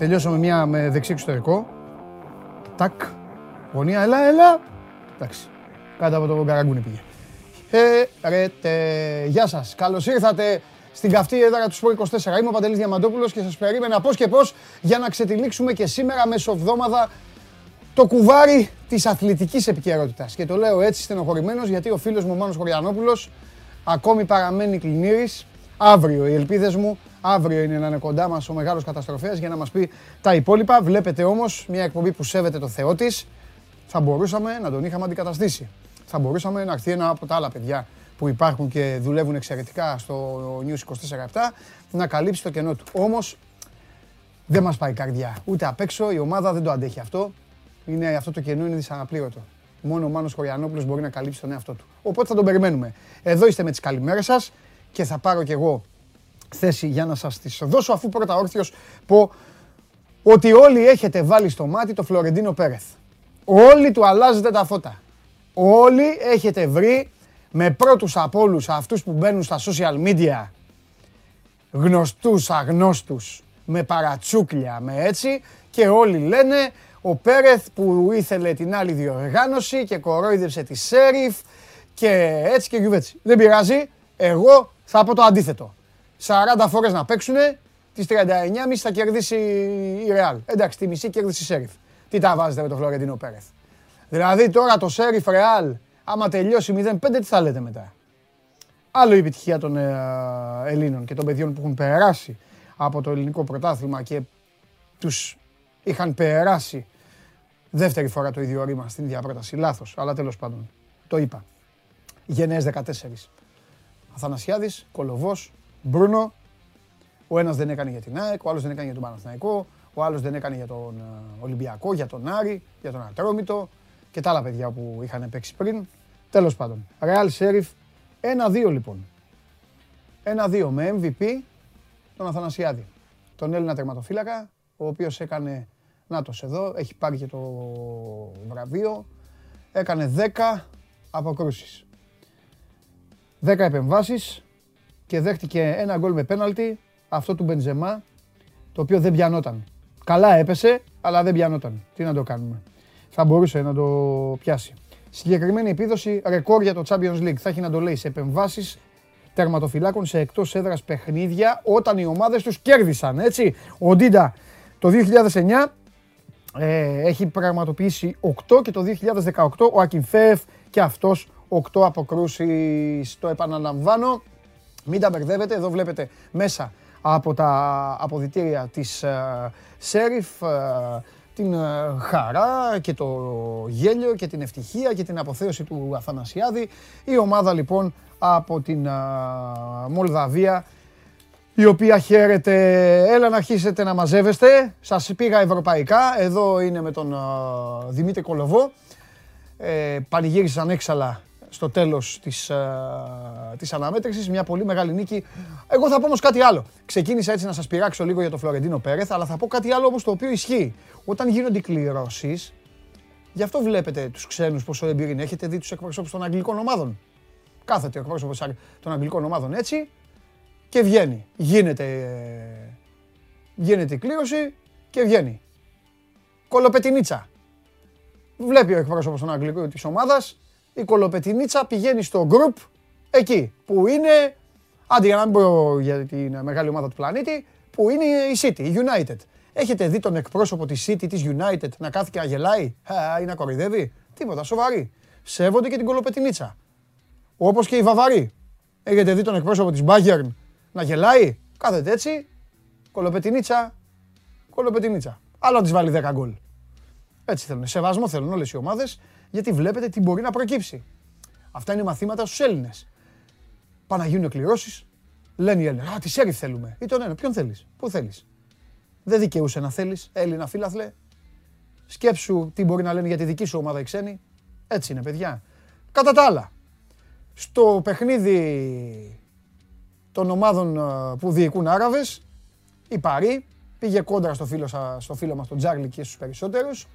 Μπήκαμε. Ωραία. Θα τελειώσω με μια με δεξί εξωτερικό. Τάκ. Γωνία, έλα, έλα. Εντάξει. Κάτω από το καραγκούνι πήγε. Χαιρετέ. Γεια σας. Καλώς ήρθατε στην καυτή έδρα του Σπορ 24. Είμαι ο Παντελής Διαμαντόπουλος και σας περίμενα πώς και πώς για να ξετυλίξουμε και σήμερα μεσοβδόμαδα το κουβάρι της αθλητικής επικαιρότητας. Και το λέω έτσι στενοχωρημένος γιατί ο φίλος μου ο Μάνος Χωριανόπουλος ακόμη παραμένει κλινήρης. Αύριο οι ελπίδες μου, αύριο είναι να είναι κοντά μας ο μεγάλος καταστροφέας για να μας πει τα υπόλοιπα. Βλέπετε όμως μια εκπομπή που σέβεται το Θεό της. Θα μπορούσαμε να τον είχαμε αντικαταστήσει. Θα μπορούσαμε να έρθει ένα από τα άλλα παιδιά που υπάρχουν και δουλεύουν εξαιρετικά στο News 24-7 να καλύψει το κενό του. Όμως δεν μας πάει η καρδιά. Ούτε απ' έξω η ομάδα δεν το αντέχει αυτό. Είναι, αυτό το κενό είναι δυσαναπλήρωτο. Μόνο ο Μάνος Χωριανόπουλος μπορεί να καλύψει τον εαυτό του. Οπότε θα τον περιμένουμε. Εδώ είστε με τις καλημέρες σας και θα πάρω κι εγώ θέση για να σας τις δώσω αφού πρώτα όρθιος πω ότι όλοι έχετε βάλει στο μάτι το Φλωρεντίνο Πέρεθ. Όλοι του αλλάζετε τα φώτα. Όλοι έχετε βρει με πρώτους από όλους αυτούς που μπαίνουν στα social media γνωστούς, αγνώστους, με παρατσούκλια, με έτσι και όλοι λένε ο Πέρεθ που ήθελε την άλλη διοργάνωση και κορόιδευσε τη Σέριφ και έτσι και γιουβέτσι. Δεν πειράζει, εγώ θα πω το αντίθετο. 40 φορές να παίξουνε, τις 39 μισή θα κερδίσει η Ρεάλ. Εντάξει, τη μισή κέρδισε η Σέριφ. Τι τα βάζετε με τον Φλωρεντίνο Πέρεθ; Δηλαδή τώρα το Σέριφ Ρεάλ, άμα τελειώσει 0-5, τι θα λέτε μετά; Άλλο η επιτυχία των ε, Ελλήνων και των παιδιών που έχουν περάσει από το ελληνικό πρωτάθλημα και τους είχαν περάσει δεύτερη φορά το ίδιο ρήμα στην ίδια πρόταση. Λάθος, αλλά τέλος πάντων. Το είπα. Γενναίες 14. Αθανασιάδης, Κολοβός, Μπρούνο. Ο ένας δεν έκανε για την ΑΕΚ, ο άλλος δεν έκανε για τον Παναθηναϊκό, ο άλλος δεν έκανε για τον ε, Ολυμπιακό, για τον Άρη, για τον Ατρόμητο και τα άλλα παιδιά που είχαν παίξει πριν. Τέλος πάντων. Real Sheriff 1-2 λοιπόν. 1-2 με MVP τον Αθανασιάδη. Τον Έλληνα τερματοφύλακα, ο οποίος έκανε, νάτος εδώ, έχει πάρει και το βραβείο, έκανε 10 αποκρούσεις. 10 επεμβάσεις και δέχτηκε ένα γκολ με πέναλτι, αυτό του Μπεντζεμά, το οποίο δεν πιανόταν. Καλά έπεσε, αλλά δεν πιανόταν. Τι να το κάνουμε. Θα μπορούσε να το πιάσει. Συγκεκριμένη επίδοση ρεκόρ για το Champions League. Θα έχει να το λέει σε επεμβάσεις τερματοφυλάκων σε εκτός έδρας παιχνίδια όταν οι ομάδες τους κέρδισαν. Έτσι, ο Ντίντα το 2009 ε, έχει πραγματοποιήσει 8 και το 2018 ο Ακινφέεφ και αυτός 8 αποκρούσεις. Το επαναλαμβάνω, μην τα μπερδεύετε, εδώ βλέπετε μέσα από τα αποδυτήρια της ε, Σέριφ ε, την ε, χαρά και το γέλιο και την ευτυχία και την αποθέωση του Αθανασιάδη. Η ομάδα λοιπόν από την Μολδαβία η οποία χαίρεται. Έλα να αρχίσετε να μαζεύεστε. Σας πήγα ευρωπαϊκά. Εδώ είναι με τον Δημήτρη Κολοβό. Ε, πανηγύρισαν έξαλα στο τέλος της, της αναμέτρησης. Μια πολύ μεγάλη νίκη. Εγώ θα πω όμως κάτι άλλο. Ξεκίνησα έτσι να σας πειράξω λίγο για το Φλωρεντίνο Πέρεθ, αλλά θα πω κάτι άλλο όμως το οποίο ισχύει. Όταν γίνονται οι κληρώσεις, γι' αυτό βλέπετε τους ξένους πόσο εμπειρία έχετε δει τους εκπροσώπους των αγγλικών ομάδων. Κάθεται ο εκπρόσωπος των αγγλικών ομάδων έτσι και βγαίνει. Γίνεται, γίνεται η κλήρωση και βγαίνει. Κολοπετινίτσα. Βλέπει ο εκπρόσωπος των αγγλικών της ομάδας, η κολοπετινίτσα πηγαίνει στο group εκεί που είναι, άντε για να μην πω για την μεγάλη ομάδα του πλανήτη, που είναι η City, η United. Έχετε δει τον εκπρόσωπο της City, της United, να κάθει και να γελάει ή να κοροϊδεύει; Τίποτα, σοβαρή. Σέβονται και την κολοπετινίτσα. Όπως και οι Βαβαροί. Έχετε δει τον εκπρόσωπο της Bayern να γελάει; Κάθεται έτσι, κολοπετινίτσα, κολοπετινίτσα. Άλλο να της βάλει 10 γκολ. Έτσι θέλουν. Σεβασμό θέλουν όλες οι ομάδες, γιατί βλέπετε τι μπορεί να προκύψει. Αυτά είναι μαθήματα στους Έλληνες. Πάνε να γίνουν εκκληρώσεις, λένε οι Έλληνες, α, τη Σέριφ θέλουμε. Ή τον ένα, ποιον θέλεις, πού θέλεις. Δεν δικαιούσε να θέλεις, Έλληνα φίλαθλε. Σκέψου τι μπορεί να λένε για τη δική σου ομάδα οι ξένοι. Έτσι είναι, παιδιά. Κατά τα άλλα, στο παιχνίδι των ομάδων ε, που διοικούν Άραβες, η Παρή πήγε κόντρα στο φίλο, στο φίλο μας τον Τζάρλι και στους περισσότερους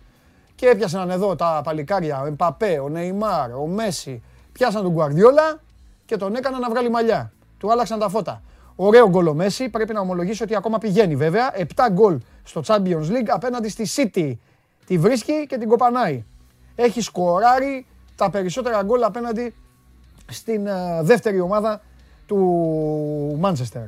και έπιασαν εδώ τα παλικάρια, ο Εμπαπέ, ο Νεϊμάρ, ο Μέση, πιάσαν τον Γκουαρδιόλα και τον έκαναν να βγάλει μαλλιά. Του άλλαξαν τα φώτα. Ωραίο γκολ ο Μέση. Πρέπει να ομολογήσω ότι ακόμα πηγαίνει βέβαια. 7 γκολ στο Champions League απέναντι στη City. Τη βρίσκει και την κοπανάει. Έχει σκοράρει τα περισσότερα γκολ απέναντι στην ε, δεύτερη ομάδα του Manchester.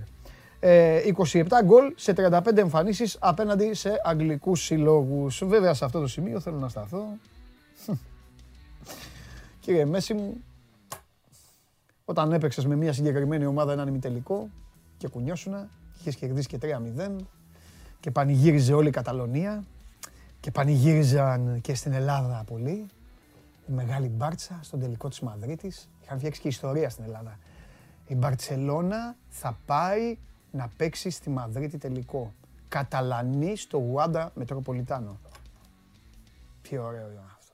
27 γκολ σε 35 εμφανίσεις απέναντι σε αγγλικούς συλλόγους. Βέβαια σε αυτό το σημείο θέλω να σταθώ. Κύριε Μέση μου, όταν έπαιξες με μια συγκεκριμένη ομάδα έναν ημιτελικό και κουνιώσουνα, είχες κερδίσει και 3-0 και πανηγύριζε όλη η Καταλωνία και πανηγύριζαν και στην Ελλάδα πολύ. Η μεγάλη Μπάρτσα στον τελικό της Μαδρίτης. Είχαν φτιάξει και ιστορία στην Ελλάδα. Η Μπαρτσελώνα θα πάει να παίξει στη Μαδρίτη τελικό. Καταλανή στο Γουάντα Μετροπολιτάνο. Τι ωραίο ήταν αυτό.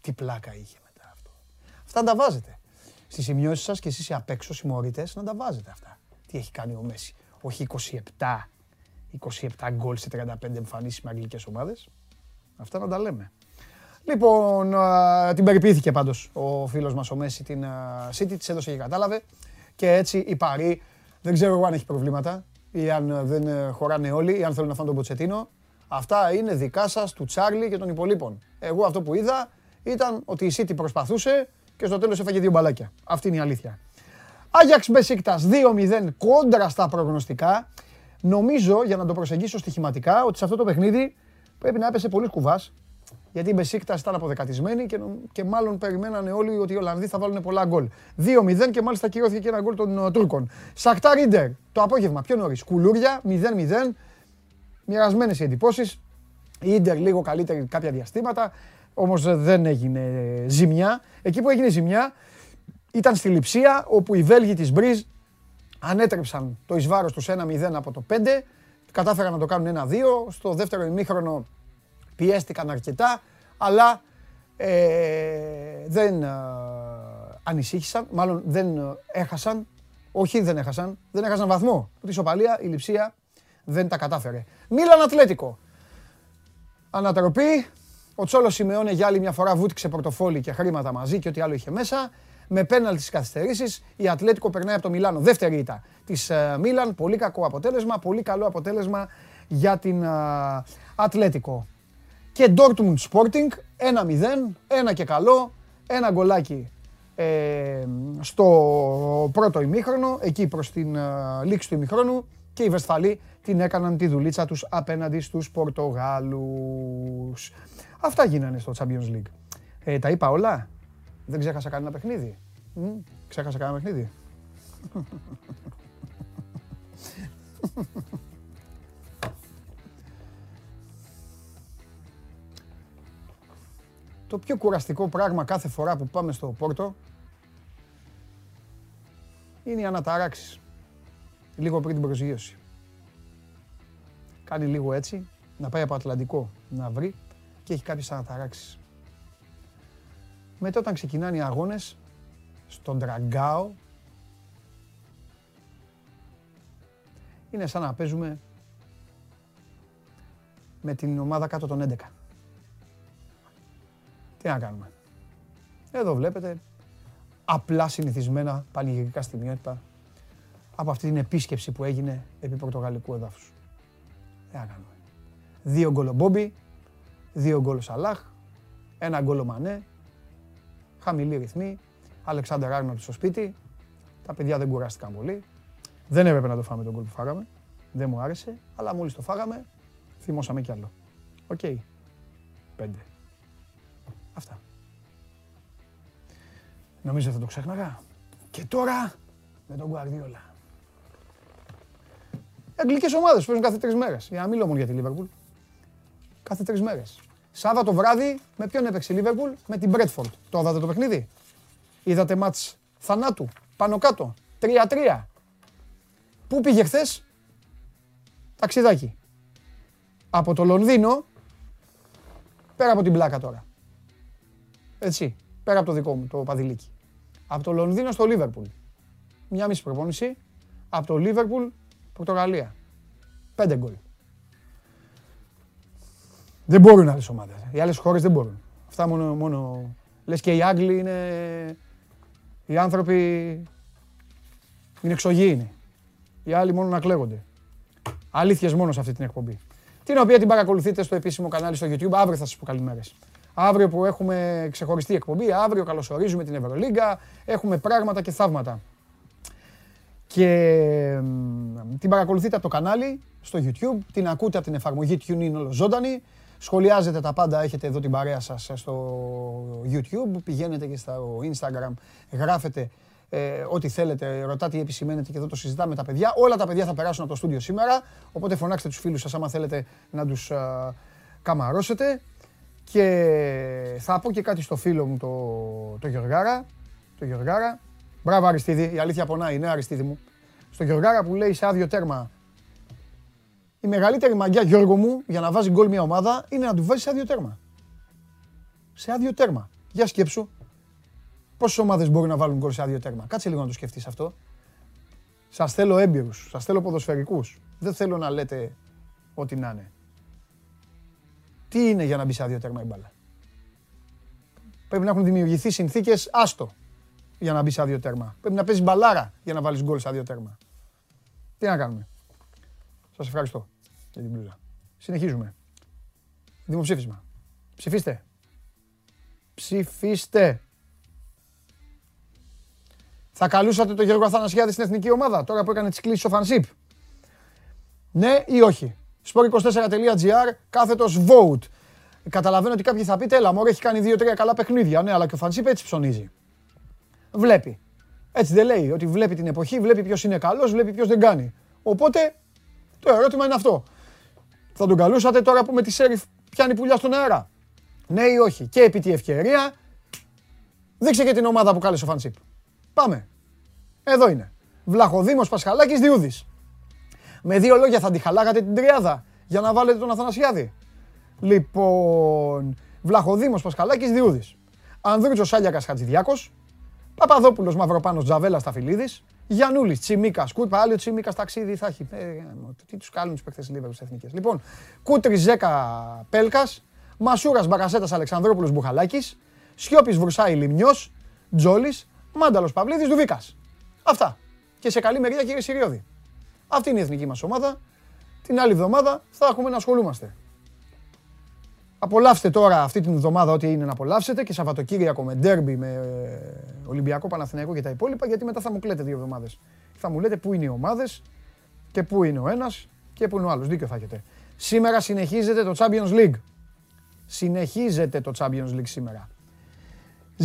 Τι πλάκα είχε μετά αυτό. Αυτά τα βάζετε. Στις σημειώσεις σας και εσείς οι απ' έξω συμμορητές να τα βάζετε αυτά. Τι έχει κάνει ο Μέση. Όχι 27, 27 γκολ σε 35 εμφανίσεις με αγγλικές ομάδες. Αυτά να τα λέμε. Λοιπόν, την περιποιήθηκε πάντως ο φίλος μας ο Μέση την City, της έδωσε και κατάλαβε. Και έτσι η Παρή δεν ξέρω εγώ αν έχει προβλήματα ή αν ε, δεν ε, χωράνε όλοι ή αν θέλουν να φάνε τον Ποτσετίνο. Αυτά είναι δικά σας, του Τσάρλι και των υπολείπων. Εγώ αυτό που είδα ήταν ότι η City προσπαθούσε και στο τέλος έφαγε δύο μπαλάκια. Αυτή είναι η αλήθεια. Άγιαξ Μπεσίκτας 2-0 κόντρα στα προγνωστικά. Νομίζω για να το προσεγγίσω στοιχηματικά ότι σε αυτό το παιχνίδι πρέπει να έπεσε πολύ κουβάς γιατί η Μπεσίκτα ήταν αποδεκατισμένη και, και μάλλον περιμένανε όλοι ότι οι Ολλανδοί θα βάλουν πολλά γκολ. 2-0 και μάλιστα κυρώθηκε και ένα γκολ των uh, Τούρκων. Σακτά Ίντερ το απόγευμα πιο νωρίς. Κουλούρια 0-0. Μοιρασμένες οι εντυπώσεις. Η Ίντερ λίγο καλύτερη κάποια διαστήματα. Όμως δεν έγινε ζημιά. Εκεί που έγινε ζημιά ήταν στη Λιψία όπου οι Βέλγοι της Μπριζ ανέτρεψαν το ει τους 1-0 από το 5. Κατάφεραν να το κάνουν 1-2. Στο δεύτερο ημίχρονο πιέστηκαν αρκετά, αλλά ε, δεν ε, ανησύχησαν, μάλλον δεν ε, έχασαν, όχι δεν έχασαν, δεν έχασαν βαθμό. Τη σοπαλία, η λειψία δεν τα κατάφερε. Μίλαν Ατλέτικο. Ανατροπή, ο Τσόλος Σιμεώνε για άλλη μια φορά βούτυξε πορτοφόλι και χρήματα μαζί και ό,τι άλλο είχε μέσα. Με πέναλτι στις καθυστερήσεις, η Ατλέτικο περνάει από το Μιλάνο. Δεύτερη ήττα της Μίλαν. Πολύ κακό αποτέλεσμα. Πολύ καλό αποτέλεσμα για την Ατλέτικο και Dortmund Sporting 1-0, ένα και καλό, ένα γκολάκι ε, στο πρώτο ημίχρονο, εκεί προς την ε, λήξη του ημίχρονου και οι Βεσφαλοί την έκαναν τη δουλίτσα τους απέναντι στους Πορτογάλους. Αυτά γίνανε στο Champions League. Ε, τα είπα όλα; Δεν ξέχασα κανένα παιχνίδι; Μ, ξέχασα κανένα παιχνίδι; Το πιο κουραστικό πράγμα κάθε φορά που πάμε στο Πόρτο είναι οι αναταράξεις. Λίγο πριν την προσγείωση. Κάνει λίγο έτσι, να πάει από Ατλαντικό να βρει και έχει κάποιες αναταράξεις. Μετά όταν ξεκινάνε οι αγώνες, στον Τραγκάο, είναι σαν να παίζουμε με την ομάδα κάτω των 11. Τι να κάνουμε. Εδώ βλέπετε απλά συνηθισμένα πανηγυρικά στιγμιότυπα από αυτή την επίσκεψη που έγινε επί πορτογαλικού εδάφους. Τι να κάνουμε. Δύο γκολ Μπόμπι, δύο γκολ Σαλάχ, ένα γκολ Μανέ, χαμηλή ρυθμή, Αλεξάνδρ Άρνοτ στο σπίτι, τα παιδιά δεν κουράστηκαν πολύ. Δεν έπρεπε να το φάμε το γκολ που φάγαμε, δεν μου άρεσε, αλλά μόλις το φάγαμε, θυμώσαμε κι άλλο. Okay. Πέντε. Αυτά. Νομίζω θα το ξέχναγα. Και τώρα με τον Guardiola. Αγγλικές ομάδες παίζουν κάθε τρεις μέρες. Για να μιλώ μόνο για τη Λίβερπουλ. Κάθε τρεις μέρες. Σάββατο βράδυ με ποιον έπαιξε η Λίβερπουλ, με την Μπρέντφορντ. Το είδατε το παιχνίδι. Είδατε μάτς θανάτου, πάνω κάτω. 3-3. Πού πήγε χθες, ταξιδάκι. Από το Λονδίνο, πέρα από την πλάκα τώρα. Έτσι, πέρα από το δικό μου, το παδιλίκι. Από το Λονδίνο στο Λίβερπουλ. Μια μισή προπόνηση. Από το Λίβερπουλ, Πορτογαλία. Πέντε γκολ. Δεν μπορούν άλλες ομάδες. Οι άλλες χώρες δεν μπορούν. Αυτά μόνο. μόνο... Λες και οι Άγγλοι είναι. Οι άνθρωποι είναι εξωγήινοι. Οι άλλοι μόνο να κλαίγονται. Αλήθειες μόνο σε αυτή την εκπομπή. Την οποία την παρακολουθείτε στο επίσημο κανάλι στο YouTube. Αύριο θα σας πω καλημέρες. Αύριο που έχουμε ξεχωριστή εκπομπή, αύριο καλωσορίζουμε την Ευρωλίγκα, έχουμε πράγματα και θαύματα. Και την παρακολουθείτε από το κανάλι στο YouTube, την ακούτε από την εφαρμογή TuneIn όλο ζωντανή. Σχολιάζετε τα πάντα, έχετε εδώ την παρέα σας στο YouTube, πηγαίνετε και στο Instagram, γράφετε ε, ό,τι θέλετε, ρωτάτε ή επισημαίνετε και εδώ το συζητάμε με τα παιδιά. Όλα τα παιδιά θα περάσουν από το στούντιο σήμερα, οπότε φωνάξτε τους φίλους σας άμα θέλετε να τους α, καμαρώσετε. Και θα πω και κάτι στο φίλο μου το, το Γιωργάρα, το Γιωργάρα. Μπράβο Αριστίδη, η αλήθεια πονάει, ναι Αριστίδη μου. Στο Γιωργάρα που λέει σε άδειο τέρμα η μεγαλύτερη μαγιά, Γιώργο μου, για να βάζει γκολ μια ομάδα είναι να του βάζεις σε άδειο τέρμα. Σε άδειο τέρμα. Για σκέψου. Πόσες ομάδες μπορούν να βάλουν γκολ σε άδειο τέρμα. Κάτσε λίγο να το σκεφτείς αυτό. Σας θέλω έμπειρους, σας θέλω ποδοσφαιρικούς. Δεν θέλω να λέτε ό,τι να είναι. Τι είναι για να μπει σε άδειο τέρμα η μπάλα; Πρέπει να έχουν δημιουργηθεί συνθήκες άστο για να μπει σε άδειο τέρμα. Πρέπει να παίζεις μπαλάρα για να βάλεις γκολ σε άδειο τέρμα. Τι να κάνουμε; Σας ευχαριστώ για την μπλούζα. Συνεχίζουμε. Δημοψήφισμα. Ψηφίστε. Ψηφίστε. Θα καλούσατε τον Γιώργο Αθανασιάδη στην εθνική ομάδα τώρα που έκανε τις κλήσεις ο Φανσίπ. Ναι ή όχι; sport24.gr κάθετος vote. Καταλαβαίνω ότι κάποιοι θα πείτε, έλα μωρέ έχει κάνει δύο-τρία καλά παιχνίδια. Ναι, αλλά και ο Φανσίπ έτσι ψωνίζει. Βλέπει. Έτσι δεν λέει, ότι βλέπει την εποχή, βλέπει ποιος είναι καλός, βλέπει ποιος δεν κάνει. Οπότε το ερώτημα είναι αυτό. Θα τον καλούσατε τώρα που με τη Σέριφ πιάνει πουλιά στον αέρα; Ναι ή όχι; Και επί τη ευκαιρία, δείξε και την ομάδα που κάλεσε ο Φανσίπ. Πάμε. Εδώ είναι. Βλαχοδήμος Πασχαλάκης Διούδης. Με δύο λόγια θα τη χαλάγατε την τριάδα για να βάλετε τον Αθανασιάδη. Λοιπόν, Βλαχοδήμος Πασχαλάκης Διούδης. Ανδρούτσος Σάλιακας Χατζηδιάκος. Παπαδόπουλος Μαυροπάνος Τζαβέλας Σταφυλίδης. Γιανούλης, Τσιμίκας, Κούρπα, άλλο Τσιμίκας ταξίδι θα έχει. Ε, τι τους κάνουν τους παίχτε Λίβερπουλ εθνικές. Λοιπόν, Κούτρι Ζέκα Πέλκας, Μασούρας Μπακασέτας Αλεξανδρόπουλος Μπουχαλάκης, Σιώπης Βρουσάη Λιμνιός, Τζόλης, Μάνταλος Παυλίδης Δουβίκας. Αυτά. Και σε καλή μεριά κύριε Σιριώδη. Αυτή είναι η εθνική μας ομάδα. Την άλλη εβδομάδα θα έχουμε να ασχολούμαστε. Απολαύστε τώρα αυτή την εβδομάδα ό,τι είναι να απολαύσετε και Σαββατοκύριακο με ντέρμπι, με ε, Ολυμπιακό Παναθηναϊκό και τα υπόλοιπα, γιατί μετά θα μου κλαίτε δύο εβδομάδες. Θα μου λέτε πού είναι οι ομάδες και πού είναι ο ένας και πού είναι ο άλλος. Δίκιο θα έχετε. Σήμερα συνεχίζεται το Champions League. Συνεχίζεται το Champions League σήμερα.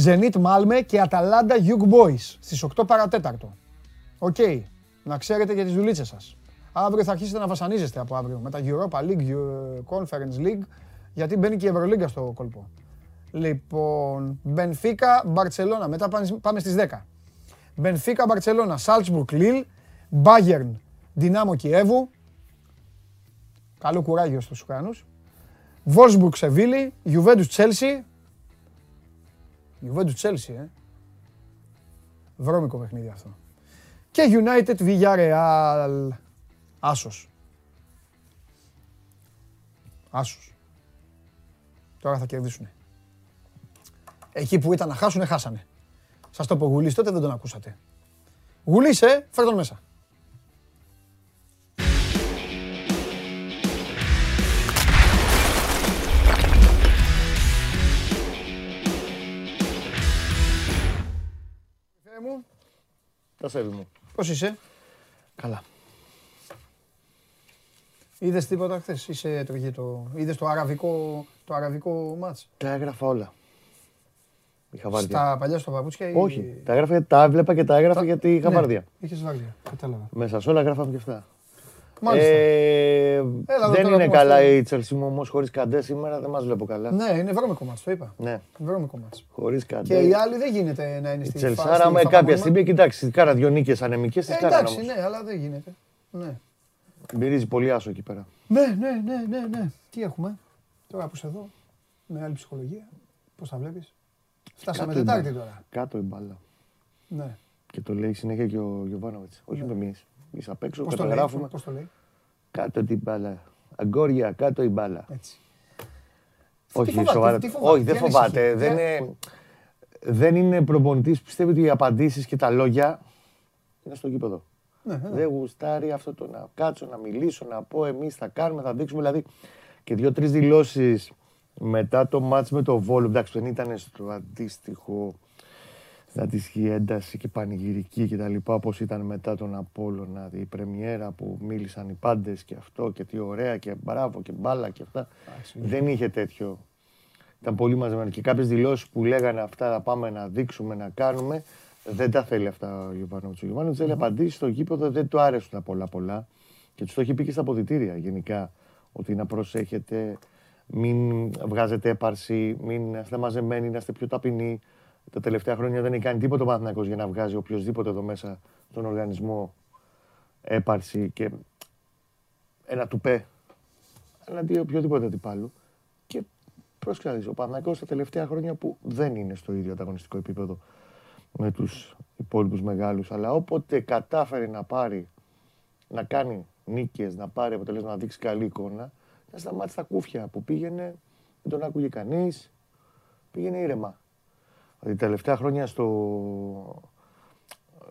Zenit Malme και Atalanta Young Boys στις 8 παρατέταρτο. Okay. Να ξέρετε για τις δουλίτσες σας. Αύριο θα αρχίσετε να βασανίζεστε από αύριο με τα Europa League, Conference League γιατί μπαίνει και η Ευρωλίγκα στο κόλπο. Λοιπόν, Μπενφίκα, Μπαρτσελώνα. Μετά πάμε στις 10. Μπενφίκα, Μπαρτσελώνα, Σάλτσμπουργκ, Λίλ, Μπάγερν, Δυνάμο Κιέβου. Καλό κουράγιο στους Ουκρανούς. Βόλφσμπουργκ, Σεβίλη, Γιουβέντους, Τσέλσι. Γιουβέντους, Τσέλσι, ε. Βρώμικο παιχνίδι αυτό. Και United Villarreal. Άσος. Άσος. Τώρα θα κερδίσουν. Εκεί που ήταν να χάσουν, χάσανε. Σας το πω γουλή, τότε δεν τον ακούσατε. Γουλίσε, φέρ τον μέσα. Τα σέβη μου. Πώς είσαι; Καλά. Είδες τίποτα χθες, είσαι έτρωγε το. Είδες το αραβικό, το αραβικό μάτς; Τα έγραφα όλα. Είχα βάρδια. Στα παλιά στο παπούτσια ή. Όχι, τα, έγραφα, τα έβλεπα και τα έγραφα Τα- γιατί είχα ναι, βάρδια. Είχες βάρδια, κατάλαβα. Μέσα σε όλα γράφαμε και αυτά. Μάλιστα. Ε, Έλα εδώ δεν τώρα είναι που καλά είμαστε. η Τσελσί μου όμως χωρίς καντέ σήμερα, δεν μας βλέπω καλά. Ναι, είναι βρώμικο μάτς, το είπα. Ναι, Βρώμικο μάτς. χωρίς Και καντέ. οι άλλοι δεν γίνεται να είναι Η στη Τσελσάρα στη με φάπα κάποια μόνιμα. στιγμή, κοιτάξει, κάνα δυο νίκες ανεμικές, τις Ε, κάνανε εντάξει, όμως. ναι, αλλά δεν γίνεται. Ναι. Μυρίζει πολύ άσο εκεί πέρα. Ναι, ναι, ναι, ναι, ναι. Τι έχουμε; Τώρα που είσαι εδώ, με άλλη ψυχολογία, πώς τα βλέπεις; Φτάσαμε Κάτω η Τετάρτη μπάλα. τώρα. Κάτω η μπάλα. Ναι. Και το λέει συνέχεια και ο Γιωβάνοβιτς. Όχι με εμείς. Εμείς απ' έξω Πώς το λέει, καταγράφουμε. πώς το λέει, Κάτω την μπάλα. Αγκόρια, κάτω η μπάλα. έτσι. Όχι, φοβάται, σοβαρά. τι φοβάται, Όχι, τι δεν ανησυχεί, φοβάται. τι Δεν αν- είναι, δεν είναι προπονητής που πιστεύει ότι οι απαντήσεις και τα λόγια είναι στο γήπεδο. Ναι, ναι. Δεν γουστάρει αυτό το να κάτσω, να μιλήσω, να πω εμείς θα κάνουμε, θα δείξουμε. Δηλαδή και δύο-τρεις δηλώσεις μετά το μάτς με το Βόλο. Εντάξει, δεν ήταν στο αντίστοιχο στην αντίστοιχη ένταση και πανηγυρική και τα λοιπά, όπως ήταν μετά τον Απόλλωνα, η πρεμιέρα που μίλησαν οι πάντες και αυτό και τι ωραία και μπράβο και μπάλα και αυτά. δεν είχε τέτοιο. Ήταν πολύ μαζεμένο. Και κάποιες δηλώσεις που λέγανε αυτά θα πάμε να δείξουμε, να κάνουμε, δεν τα θέλει αυτά ο Γιωβάνοβιτς. Ο Γιωβάνοβιτς θέλει απαντήσει στο γήπεδο, δεν του άρεσαν τα πολλά πολλά. Και τους το έχει πει και στα αποδητήρια γενικά, ότι να προσέχετε, μην βγάζετε έπαρση, μην είστε μαζεμένοι, να είστε πιο ταπεινοί. Τα τελευταία χρόνια δεν έχει κάνει τίποτα ο Παναθηναϊκός για να βγάζει οποιοδήποτε εδώ μέσα στον οργανισμό έπαρση και ένα τουπέ εναντί οποιοδήποτε αντιπάλου. Και πρόσκληση, ο Παναθηναϊκός τα τελευταία χρόνια που δεν είναι στο ίδιο ανταγωνιστικό επίπεδο με τους υπόλοιπους μεγάλους, αλλά όποτε κατάφερε να πάρει, να κάνει νίκες, να πάρει αποτελέσμα, να δείξει καλή εικόνα, να σταμάτησε τα κούφια που πήγαινε, δεν τον άκουγε κανείς, πήγαινε ήρεμα. Δηλαδή τελευταία χρόνια στο,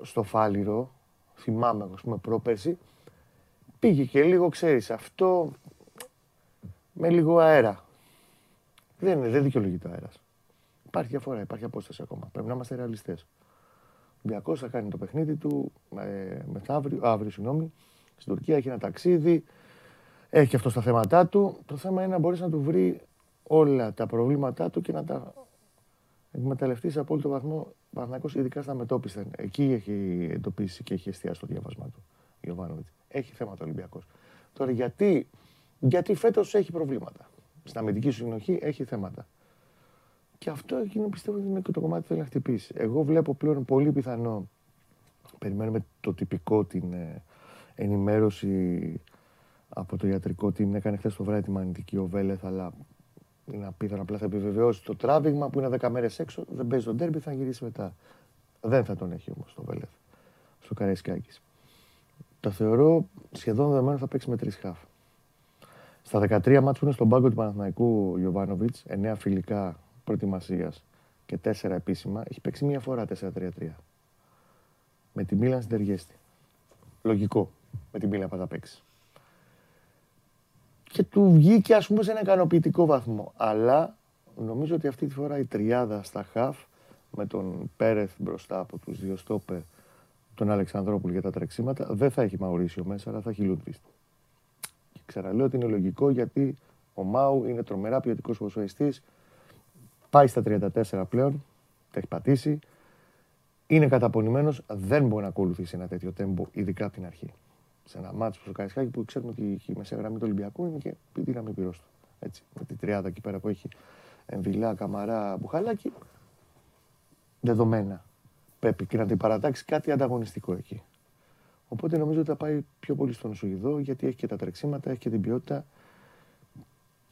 στο Φάληρο, θυμάμαι, ας πούμε, πρόπερση, πήγε και λίγο, ξέρεις, αυτό με λίγο αέρα. Δεν, είναι, δεν δικαιολογείται ο αέρας. Υπάρχει διαφορά, υπάρχει απόσταση ακόμα. Πρέπει να είμαστε ρεαλιστές. Ο Ολυμπιακός θα κάνει το παιχνίδι του ε, μεθαύριο, αύριο, συγγνώμη, στην Τουρκία έχει ένα ταξίδι, έχει αυτό στα θέματα του. Το θέμα είναι να μπορέσει να του βρει όλα τα προβλήματά του και να τα εκμεταλλευτείς σε απόλυτο βαθμό Παναθυνακό, ειδικά στα μετόπιστα. Εκεί έχει εντοπίσει και έχει εστιάσει το διάβασμά του Ιωβάνοβιτς. Έχει θέματα ο Ολυμπιακός. Τώρα γιατί, γιατί φέτος έχει προβλήματα. Στην αμυντική συνοχή έχει θέματα. Και αυτό εκείνο πιστεύω ότι είναι και το κομμάτι που θέλει να χτυπήσει. Εγώ βλέπω πλέον πολύ πιθανό. Περιμένουμε το τυπικό την ε, ενημέρωση από το ιατρικό team. Έκανε χθες το βράδυ τη μαγνητική ο Βέλεθ, αλλά είναι απίθανο. Απλά θα επιβεβαιώσει το τράβηγμα που είναι 10 μέρες έξω. Δεν παίζει τον τέρμπι, θα γυρίσει μετά. Δεν θα τον έχει όμως το Βέλεθ στο Καραϊσκάκης. Το θεωρώ σχεδόν δεδομένο θα παίξει με τρεις χαφ. Στα 13 μάτς που είναι στον πάγκο του Παναθηναϊκού Ιωβάνοβιτ, 9 φιλικά προετοιμασίας και 4 επίσημα, έχει παίξει μία φορά 4-3-3. Με τη Μίλαν στην Τεργέστη. Λογικό. Με τη Μίλαν θα παίξει και του βγήκε ας πούμε σε ένα ικανοποιητικό βαθμό. Αλλά νομίζω ότι αυτή τη φορά η τριάδα στα χαφ με τον Πέρεθ μπροστά από τους δύο στόπερ τον Αλεξανδρόπουλ για τα τρεξίματα δεν θα έχει Μαουρίσιο μέσα, αλλά θα έχει Λούντβιστ. Και ξαναλέω ότι είναι λογικό γιατί ο Μάου είναι τρομερά ποιοτικός ποσοιστή. Πάει στα 34 πλέον, τα έχει πατήσει. Είναι καταπονημένος, δεν μπορεί να ακολουθήσει ένα τέτοιο τέμπο, ειδικά από την αρχή σε ένα μάτσο στο Καρισκάκι που ξέρουμε ότι η μεσαία γραμμή του Ολυμπιακού είναι και η δύναμη πυρό του. Έτσι, με την τριάδα εκεί πέρα που έχει Εμβιλά, Καμαρά, Μπουχαλάκι. Δεδομένα. Πρέπει και να την παρατάξει κάτι ανταγωνιστικό εκεί. Οπότε νομίζω ότι θα πάει πιο πολύ στον Σουηδό γιατί έχει και τα τρεξίματα, έχει και την ποιότητα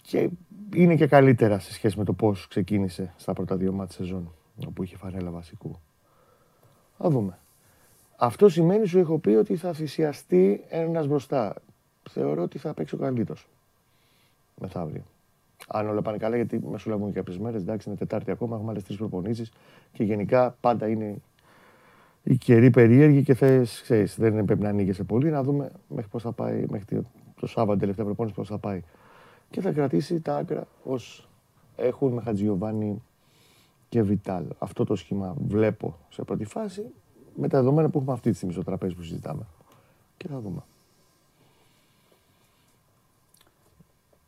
και είναι και καλύτερα σε σχέση με το πώς ξεκίνησε στα πρώτα δύο μάτια σεζόν όπου είχε φανέλα βασικού. Θα δούμε. Αυτό σημαίνει, σου έχω πει, ότι θα θυσιαστεί ένας μπροστά. Θεωρώ ότι θα παίξει ο καλύτερος μεθαύριο. Αν όλα πάνε καλά, γιατί μεσολαβούν και κάποιε μέρες, εντάξει, είναι Τετάρτη ακόμα, έχουμε άλλες τρεις προπονήσεις και γενικά πάντα είναι η καιρή περίεργη και θες, ξέρεις, δεν πρέπει να ανοίγεσαι πολύ, να δούμε μέχρι πώς θα πάει, μέχρι το Σάββατο, τελευταία προπόνηση, πώς θα πάει. Και θα κρατήσει τα άκρα ως έχουν με Χατζιωβάνι και Βιτάλ. Αυτό το σχήμα βλέπω σε πρώτη φάση με τα δεδομένα που έχουμε αυτή τη στιγμή στο τραπέζι που συζητάμε. Και θα δούμε.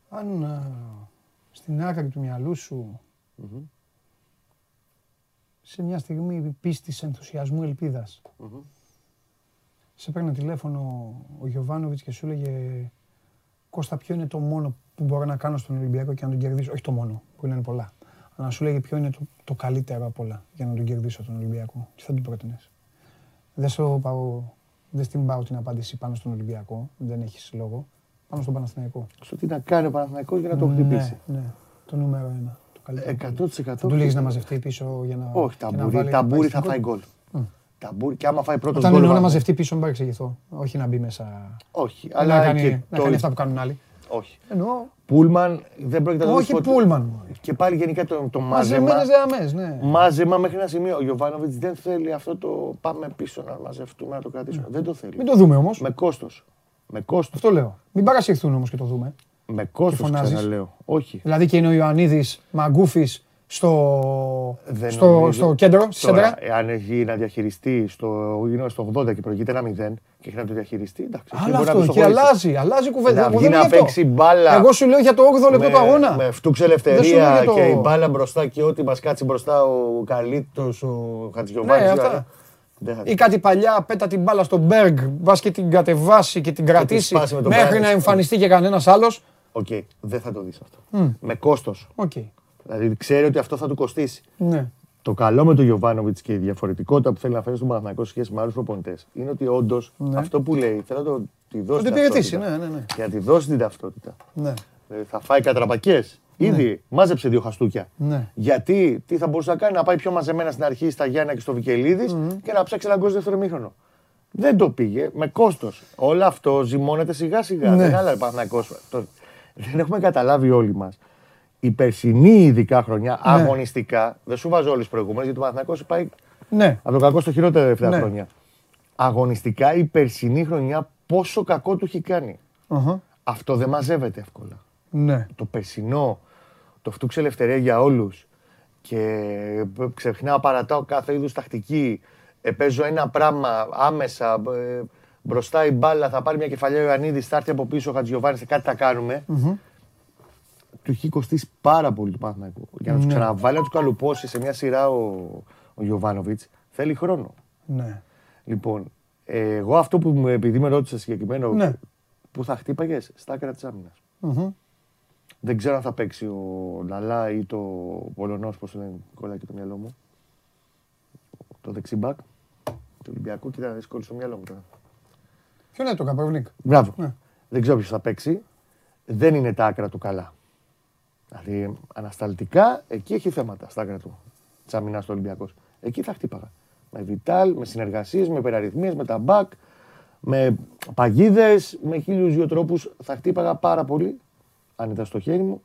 Αν ε, στην άκρη του μυαλού σου σε μια στιγμή πίστης, ενθουσιασμού, ελπίδας σε παίρνει τηλέφωνο ο Γιωβάνοβιτς και σου έλεγε Κώστα ποιο είναι το μόνο που μπορώ να κάνω στον Ολυμπιακό και να τον κερδίσω, όχι το μόνο που είναι πολλά, αλλά να σου λέγει ποιο είναι το, το καλύτερο από όλα για να τον κερδίσω τον Ολυμπιακό; Τι θα του πρότεινες. Δεν σου πάω, δεν στην πάω την απάντηση πάνω στον Ολυμπιακό, δεν έχεις λόγο. Πάνω στον Παναθηναϊκό. Στο τι να κάνει ο Παναθηναϊκός για να το χτυπήσει. Ναι, ναι, το νούμερο ένα. Το καλύτερο. 100%. του λέγεις να μαζευτεί πίσω για να. Όχι, ταμπούρι, ταμπούρι θα φάει γκολ. Ταμπούρι, και άμα φάει πρώτος γκολ. Όταν εννοώ να μαζευτεί πίσω, μην παρεξηγηθώ. Όχι να μπει μέσα. Όχι, αλλά. Να κάνει, να κάνει αυτά που κάνουν άλλοι. Όχι. Εννοώ Πούλμαν δεν πρόκειται να το δεις Όχι ποτέ. πούλμαν. μωρέ. Και πάλι γενικά το, το μάζεμα. Μαζεμένες γραμμές, ναι. Μάζεμα μέχρι ένα σημείο. Ο Γιωβάνοβιτς δεν θέλει αυτό το πάμε πίσω να μαζευτούμε, να το κρατήσουμε. Δεν το θέλει. Μην το δούμε όμως. Με κόστος. Με κόστος. Αυτό λέω. Μην παρασυρθούν όμως και το δούμε. Με κόστος φωνάζεις. ξαναλέω. Όχι. Δηλαδή και είναι ο Ιωαννίδης Μαγκούφης στο, Δεν στο, νομίζω. στο κέντρο, στη Τώρα, σέντρα. εάν έχει να διαχειριστεί στο, είναι στο 80 και προηγείται ένα 0 και έχει να το διαχειριστεί, εντάξει. εκεί Αλλά μπορεί να αυτό το και στοχωρήσει. αλλάζει, αλλάζει η κουβέντα. Να Εγώ βγει δεν λέω να γι' αυτό. παίξει μπάλα. Εγώ σου λέω για το 8ο λεπτό του αγώνα. Με φτούξε Δεν σου λέω ελευθερία για το- και η μπάλα μπροστά και ό,τι μας κάτσει μπροστά ο Καλίτο, ο Χατζιωβάνη. Ναι, αυτά. Δεν θα Ή κάτι παλιά, πέτα την μπάλα στον Μπέργκ, μπα και την κατεβάσει και την κρατήσει σπάσει με τον μέχρι Μπράιν. να εμφανιστεί και κανένας άλλος. Οκ, δεν θα το δεις αυτό. Με κόστος. Οκ. Δηλαδή ξέρει ότι αυτό θα του κοστίσει. Ναι. Το καλό με τον Γιωβάνοβιτς και η διαφορετικότητα που θέλει να φέρει στον Παναθηναϊκό σε σχέση με άλλους προπονητές είναι ότι όντως αυτό που λέει θέλει να το τη δώσει. το την υπηρετήσει, ταυτότητα. ναι, ναι, ναι. Για να τη δώσει την ταυτότητα. ναι. Ε, Θα φάει κατραπακές. Ήδη μάζεψε δύο χαστούκια. Ναι. Γιατί τι θα μπορούσε να κάνει, να πάει πιο μαζεμένα στην αρχή στα Γιάννα και στο Βικελίδης και να ψάξει ένα γκολ στο δεύτερο μήχρονο. Δεν το πήγε με κόστος. Όλο αυτό ζυμώνεται σιγά σιγά. Ναι. Δεν άλλα Παναθηναϊκός. Το- Δεν έχουμε καταλάβει όλοι μας. Η περσινή ειδικά χρονιά, Ναι. αγωνιστικά, δεν σου βάζω όλες τις προηγούμενες γιατί ο Παναθηναϊκός πάει Ναι. από το κακό στο χειρότερο τελευταία Ναι. χρόνια. Αγωνιστικά η περσινή χρονιά πόσο κακό του έχει κάνει. Αχα. Αυτό δεν μαζεύεται εύκολα Ναι. το περσινό, το φτούξε ελευθερία για όλους και ξεχνάω, παρατάω κάθε είδους τακτική, ε, παίζω ένα πράγμα άμεσα, ε, μπροστά η μπάλα, θα πάρει μια κεφαλιά ο Ιωαννίδης, θα έρθει από πίσω ο Χατζιωβάνης και κάτι θα κάνουμε. Του έχει κοστίσει πάρα πολύ το Παναθηναϊκό. Για να τους ξαναβάλει να τους καλουπώσει σε μια σειρά ο, ο Γιωβάνοβιτς, θέλει χρόνο. Ναι. Λοιπόν, ε, εγώ αυτό που μου- επειδή με ρώτησες συγκεκριμένο, Ναι. που θα χτύπαγες; Στα άκρα της άμυνας. Μμμ. Δεν ξέρω αν θα παίξει ο Λαλά ή το Πολωνός, πώς το λένε, κολλάει και το μυαλό μου. Το δεξιμπάκ του Ολυμπιακού, κοίτα, δύσκολο στο μυαλό μου τώρα. Ποιο είναι το Καπροβνίκ. Μπράβο. Ναι. Δεν ξέρω ποιος θα παίξει. Δεν είναι τα άκρα του καλά. Δηλαδή, ανασταλτικά, εκεί έχει θέματα στα άκρα του. Τη αμυνά του Ολυμπιακός. Εκεί θα χτύπαγα. Με βιτάλ, με συνεργασίες, με υπεραριθμίες, με τα μπακ, με παγίδες, με χίλιους δύο τρόπους. Θα χτύπαγα πάρα πολύ, αν ήταν στο χέρι μου,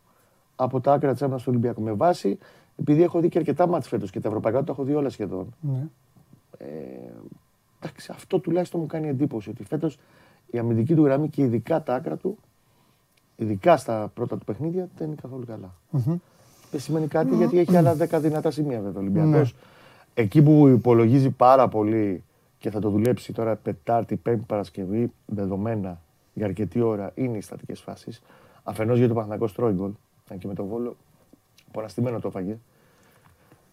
από τα άκρα της άμυνα του Ολυμπιακού. Με βάση, επειδή έχω δει και αρκετά μάτς φέτος και τα ευρωπαϊκά τα έχω δει όλα σχεδόν. Ναι. Εντάξει, αυτό τουλάχιστον μου κάνει εντύπωση ότι φέτος η αμυντική του γραμμή και ειδικά τα άκρα του, ειδικά στα πρώτα του παιχνίδια, δεν είναι καθόλου καλά. Δεν σημαίνει κάτι γιατί έχει άλλα 10 δυνατά σημεία βέβαια ο Ολυμπιακός. Ναι. Εκεί που υπολογίζει πάρα πολύ και θα το δουλέψει τώρα Πετάρτη, Πέμπτη, Παρασκευή, δεδομένα για αρκετή ώρα είναι οι στατικές φάσεις. Αφενός γιατί ο Παναθηναϊκός τρώει γκολ, αν και με το βόλο, ποναστημένο το έφαγε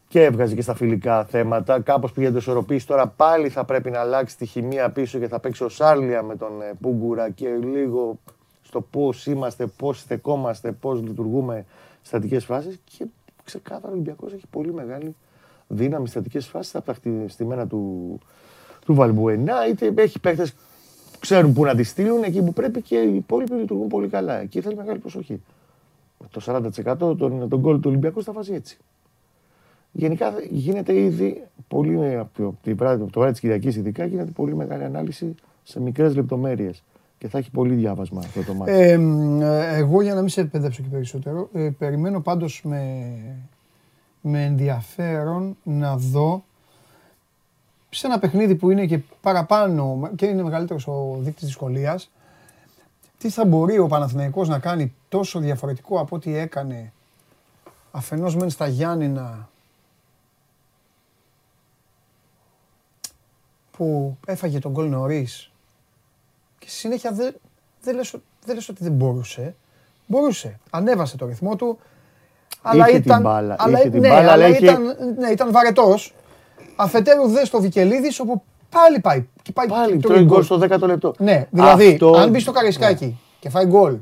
και έβγαζε και στα φιλικά θέματα. Κάπως πήγε το ισορροπήσει. Τώρα πάλι θα πρέπει να αλλάξει τη χημεία πίσω και θα παίξει ο Σάρλια με τον ε, Πούγκουρα και λίγο στο πώς είμαστε, πώς στεκόμαστε, πώς λειτουργούμε στατικές φάσεις και ξεκάθαρα ο Ολυμπιακός έχει πολύ μεγάλη δύναμη στατικές φάσεις από τα χτι- στημένα του, του Βαλμπουενά είτε έχει παίχτες που ξέρουν πού να τη στείλουν εκεί που πρέπει και οι υπόλοιποι λειτουργούν πολύ καλά. Εκεί θέλει μεγάλη προσοχή. Το 40% των, των γκολ του Ολυμπιακού θα βάζει έτσι. Γενικά γίνεται ήδη πολύ, από το, από τη βράδυ- από το βράδυ της Κυριακής ειδικά, γίνεται πολύ μεγάλη ανάλυση σε μικρές λεπτομέρειες. Και θα έχει πολύ διάβασμα αυτό το μάτι. Ε, μ, ε, εγώ για να μην σε εκπαιδεύσω και περισσότερο, ε, περιμένω πάντως με, με ενδιαφέρον να δω σε ένα παιχνίδι που είναι και παραπάνω και είναι μεγαλύτερος ο δείκτης δυσκολίας, τι θα μπορεί ο Παναθηναϊκός να κάνει τόσο διαφορετικό από ό,τι έκανε αφενός μεν στα Γιάννηνα που έφαγε τον γκολ νωρίς και στη συνέχεια δεν δεν λες, ο- δεν λες ότι δεν μπορούσε. Μπορούσε. Ανέβασε το ρυθμό του. Αλλά Είχε την ήταν, μπάλα, αλλά, είχε την ναι, μπάλα, αλλά αλλά είχε- ήταν, ναι, ήταν βαρετός. Αφετέρου δε στο Βικελίδης όπου πάλι πάει. Και πάει Πάλι και τρώει τρώει γκολ στο 10ο λεπτό. Ναι, δηλαδή Αυτό- αν μπεις στο Καρισκάκι και φάει γκολ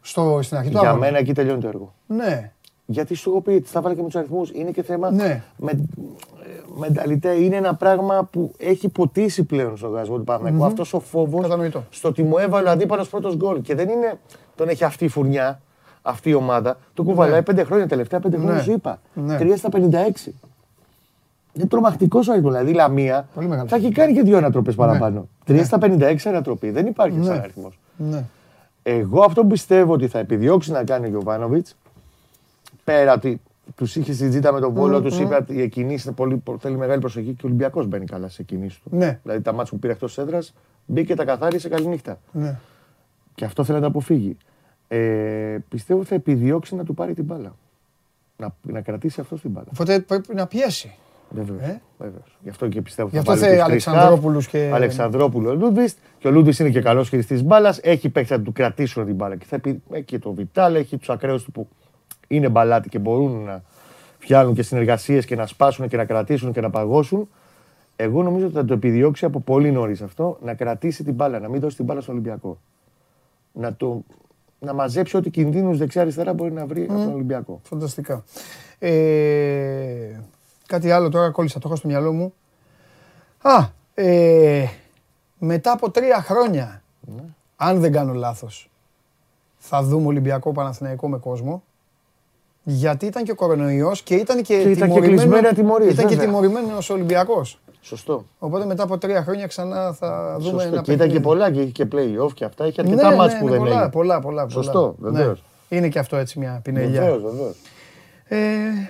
στο, στην αρχή του Για αγώνα. μένα εκεί τελειώνει το έργο. Ναι, Γιατί σου έχω πει, τα βάλε και με του αριθμούς. Είναι και θέμα Ναι. με, ε, μενταλιτέ. Είναι ένα πράγμα που έχει ποτίσει πλέον στον οργανισμό του Παναγικού. Αυτός ο φόβος Κατανοητό. στο ότι μου έβαλε ο αντίπαλος πρώτος γκολ. Και δεν είναι τον έχει αυτή η φουρνιά, αυτή η ομάδα. Το κουβαλάει πέντε χρόνια, τελευταία πέντε χρόνια Ναι. σου είπα. Ναι. Τρία στα 56. Είναι τρομακτικός ο αριθμό. Δηλαδή η Λαμία Πολύ μεγάλος θα έχει αριθμός. κάνει και δύο ανατροπές παραπάνω. Τρία στα 56 ανατροπή. Δεν υπάρχει Ναι. σαν αριθμός. ναι. Εγώ αυτό που πιστεύω ότι θα επιδιώξει να κάνει ο Γιωβάνοβιτς, πέρα ότι τους είχε συζητήσει με τον Βόλο, τους είπε ότι η κινήσει πολύ, θέλει μεγάλη προσοχή και ο Ολυμπιακός μπαίνει καλά σε κινήσει του. Ναι. Δηλαδή τα μάτια που πήρε εκτός έδρας μπήκε, τα καθάρισε, καληνύχτα. Ναι. Και αυτό θέλει να το αποφύγει. Ε, πιστεύω θα επιδιώξει να του πάρει την μπάλα. Να, να κρατήσει αυτό την μπάλα. Οπότε πρέπει να πιέσει. Βεβαίως, Ε; βεβαίως. Γι' αυτό και πιστεύω Γι' θα αυτό βάλει θέλει τους τρεις Αλεξανδρόπουλους χαφ. και- Αλεξανδρόπουλο Λούντβιστ. Και ο Λούντβιστ είναι και καλός χειριστής μπάλας. Έχει παίξει να του κρατήσουν την μπάλα. Και θα πει, έχει και το Βιτάλ, έχει τους ακραίους του που είναι μπαλάτι και μπορούν να φτιάχνουν και συνεργασίες και να σπάσουν και να κρατήσουν και να παγώσουν. Εγώ νομίζω ότι θα το επιδιώξει από πολύ νωρίς αυτό να κρατήσει την μπάλα, να μην δώσει την μπάλα στον Ολυμπιακό. Να, το, να μαζέψει ό,τι κινδύνους δεξιά-αριστερά μπορεί να βρει από τον Ολυμπιακό. Φανταστικά. Ε, κάτι άλλο τώρα κόλλησα, το έχω στο μυαλό μου. Α, ε, μετά από τρία χρόνια, Ναι. αν δεν κάνω λάθος, θα δούμε Ολυμπιακό Παναθηναϊκό με κόσμο. Γιατί ήταν και ο κορονοϊός και ήταν και, Και ήταν και τιμωρημένο- κλεισμένα τιμωρίες, Ήταν και βέβαια. τιμωρημένος ο Ολυμπιακός. Σωστό. Οπότε μετά από τρία χρόνια ξανά θα δούμε Σωστό. ένα Και ήταν και παιχνίδι. πολλά και είχε και play-off και αυτά. Είχε Ναι, αρκετά ναι, μάτς ναι, που ναι, δεν πολλά, έγινε. πολλά, πολλά, πολλά. Σωστό, Ναι. βεβαίως. Είναι και αυτό έτσι μια πινελιά. Βεβαίως, βεβαίως. Ε,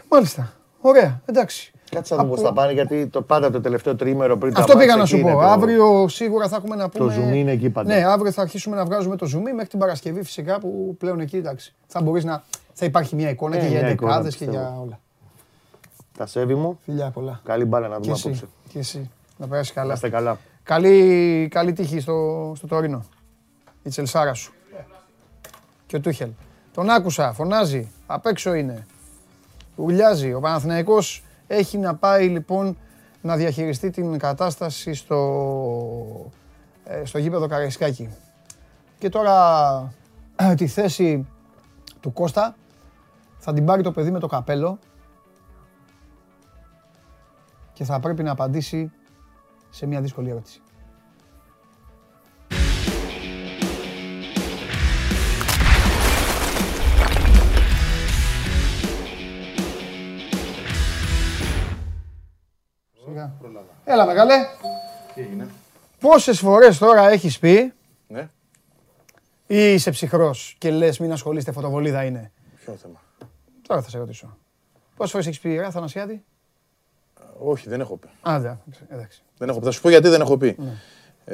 μάλιστα. Ωραία, εντάξει. Κάτσε να δούμε πώς θα πάνε γιατί το πάντα το τελευταίο τρίμερο πριν τα Αυτό μάτς πήγα να εκεί σου είναι πω. το- Αύριο σίγουρα θα έχουμε να πούμε. zoom είναι εκεί πάντα. Ναι, αύριο θα αρχίσουμε να βγάζουμε το zoom μέχρι την Παρασκευή φυσικά που πλέον εκεί εντάξει. Θα μπορείς να. Θα υπάρχει μια εικόνα Ε, και για μια εικόνα, εντεκάδες και πιστεύω. για όλα. Τα σέβη μου. Φιλιά πολλά. Καλή μπάλα να Και δούμε εσύ. απόψε. Και εσύ. Να περάσει Να καλά. είστε καλά. Καλή, καλή τύχη στο, στο Τωρίνο. Η Τσελσάρα σου. Και ο Τούχελ. Τον άκουσα, φωνάζει. Απ' έξω είναι. Ουρλιάζει. Ο Παναθηναϊκός έχει να πάει λοιπόν να διαχειριστεί την κατάσταση στο, ε, στο γήπεδο Καραϊσκάκη. Και τώρα ε, τη θέση του Κώστα θα την πάρει το παιδί με το καπέλο και θα πρέπει να απαντήσει σε μια δύσκολη ερώτηση. Σιγά. Έλα μεγάλε. Τι έγινε; Πόσες φορές τώρα έχεις πει Ναι, ή είσαι ψυχρός και λες μην ασχολείστε φωτοβολίδα είναι. ποιο θέμα; Τώρα θα σε ρωτήσω. Πόσες φορές έχεις πει ρε Αθανασιάδη. Όχι, δεν έχω πει. Α, δεν, εντάξει. Δεν έχω πει. Θα σου πω γιατί δεν έχω πει. Ναι.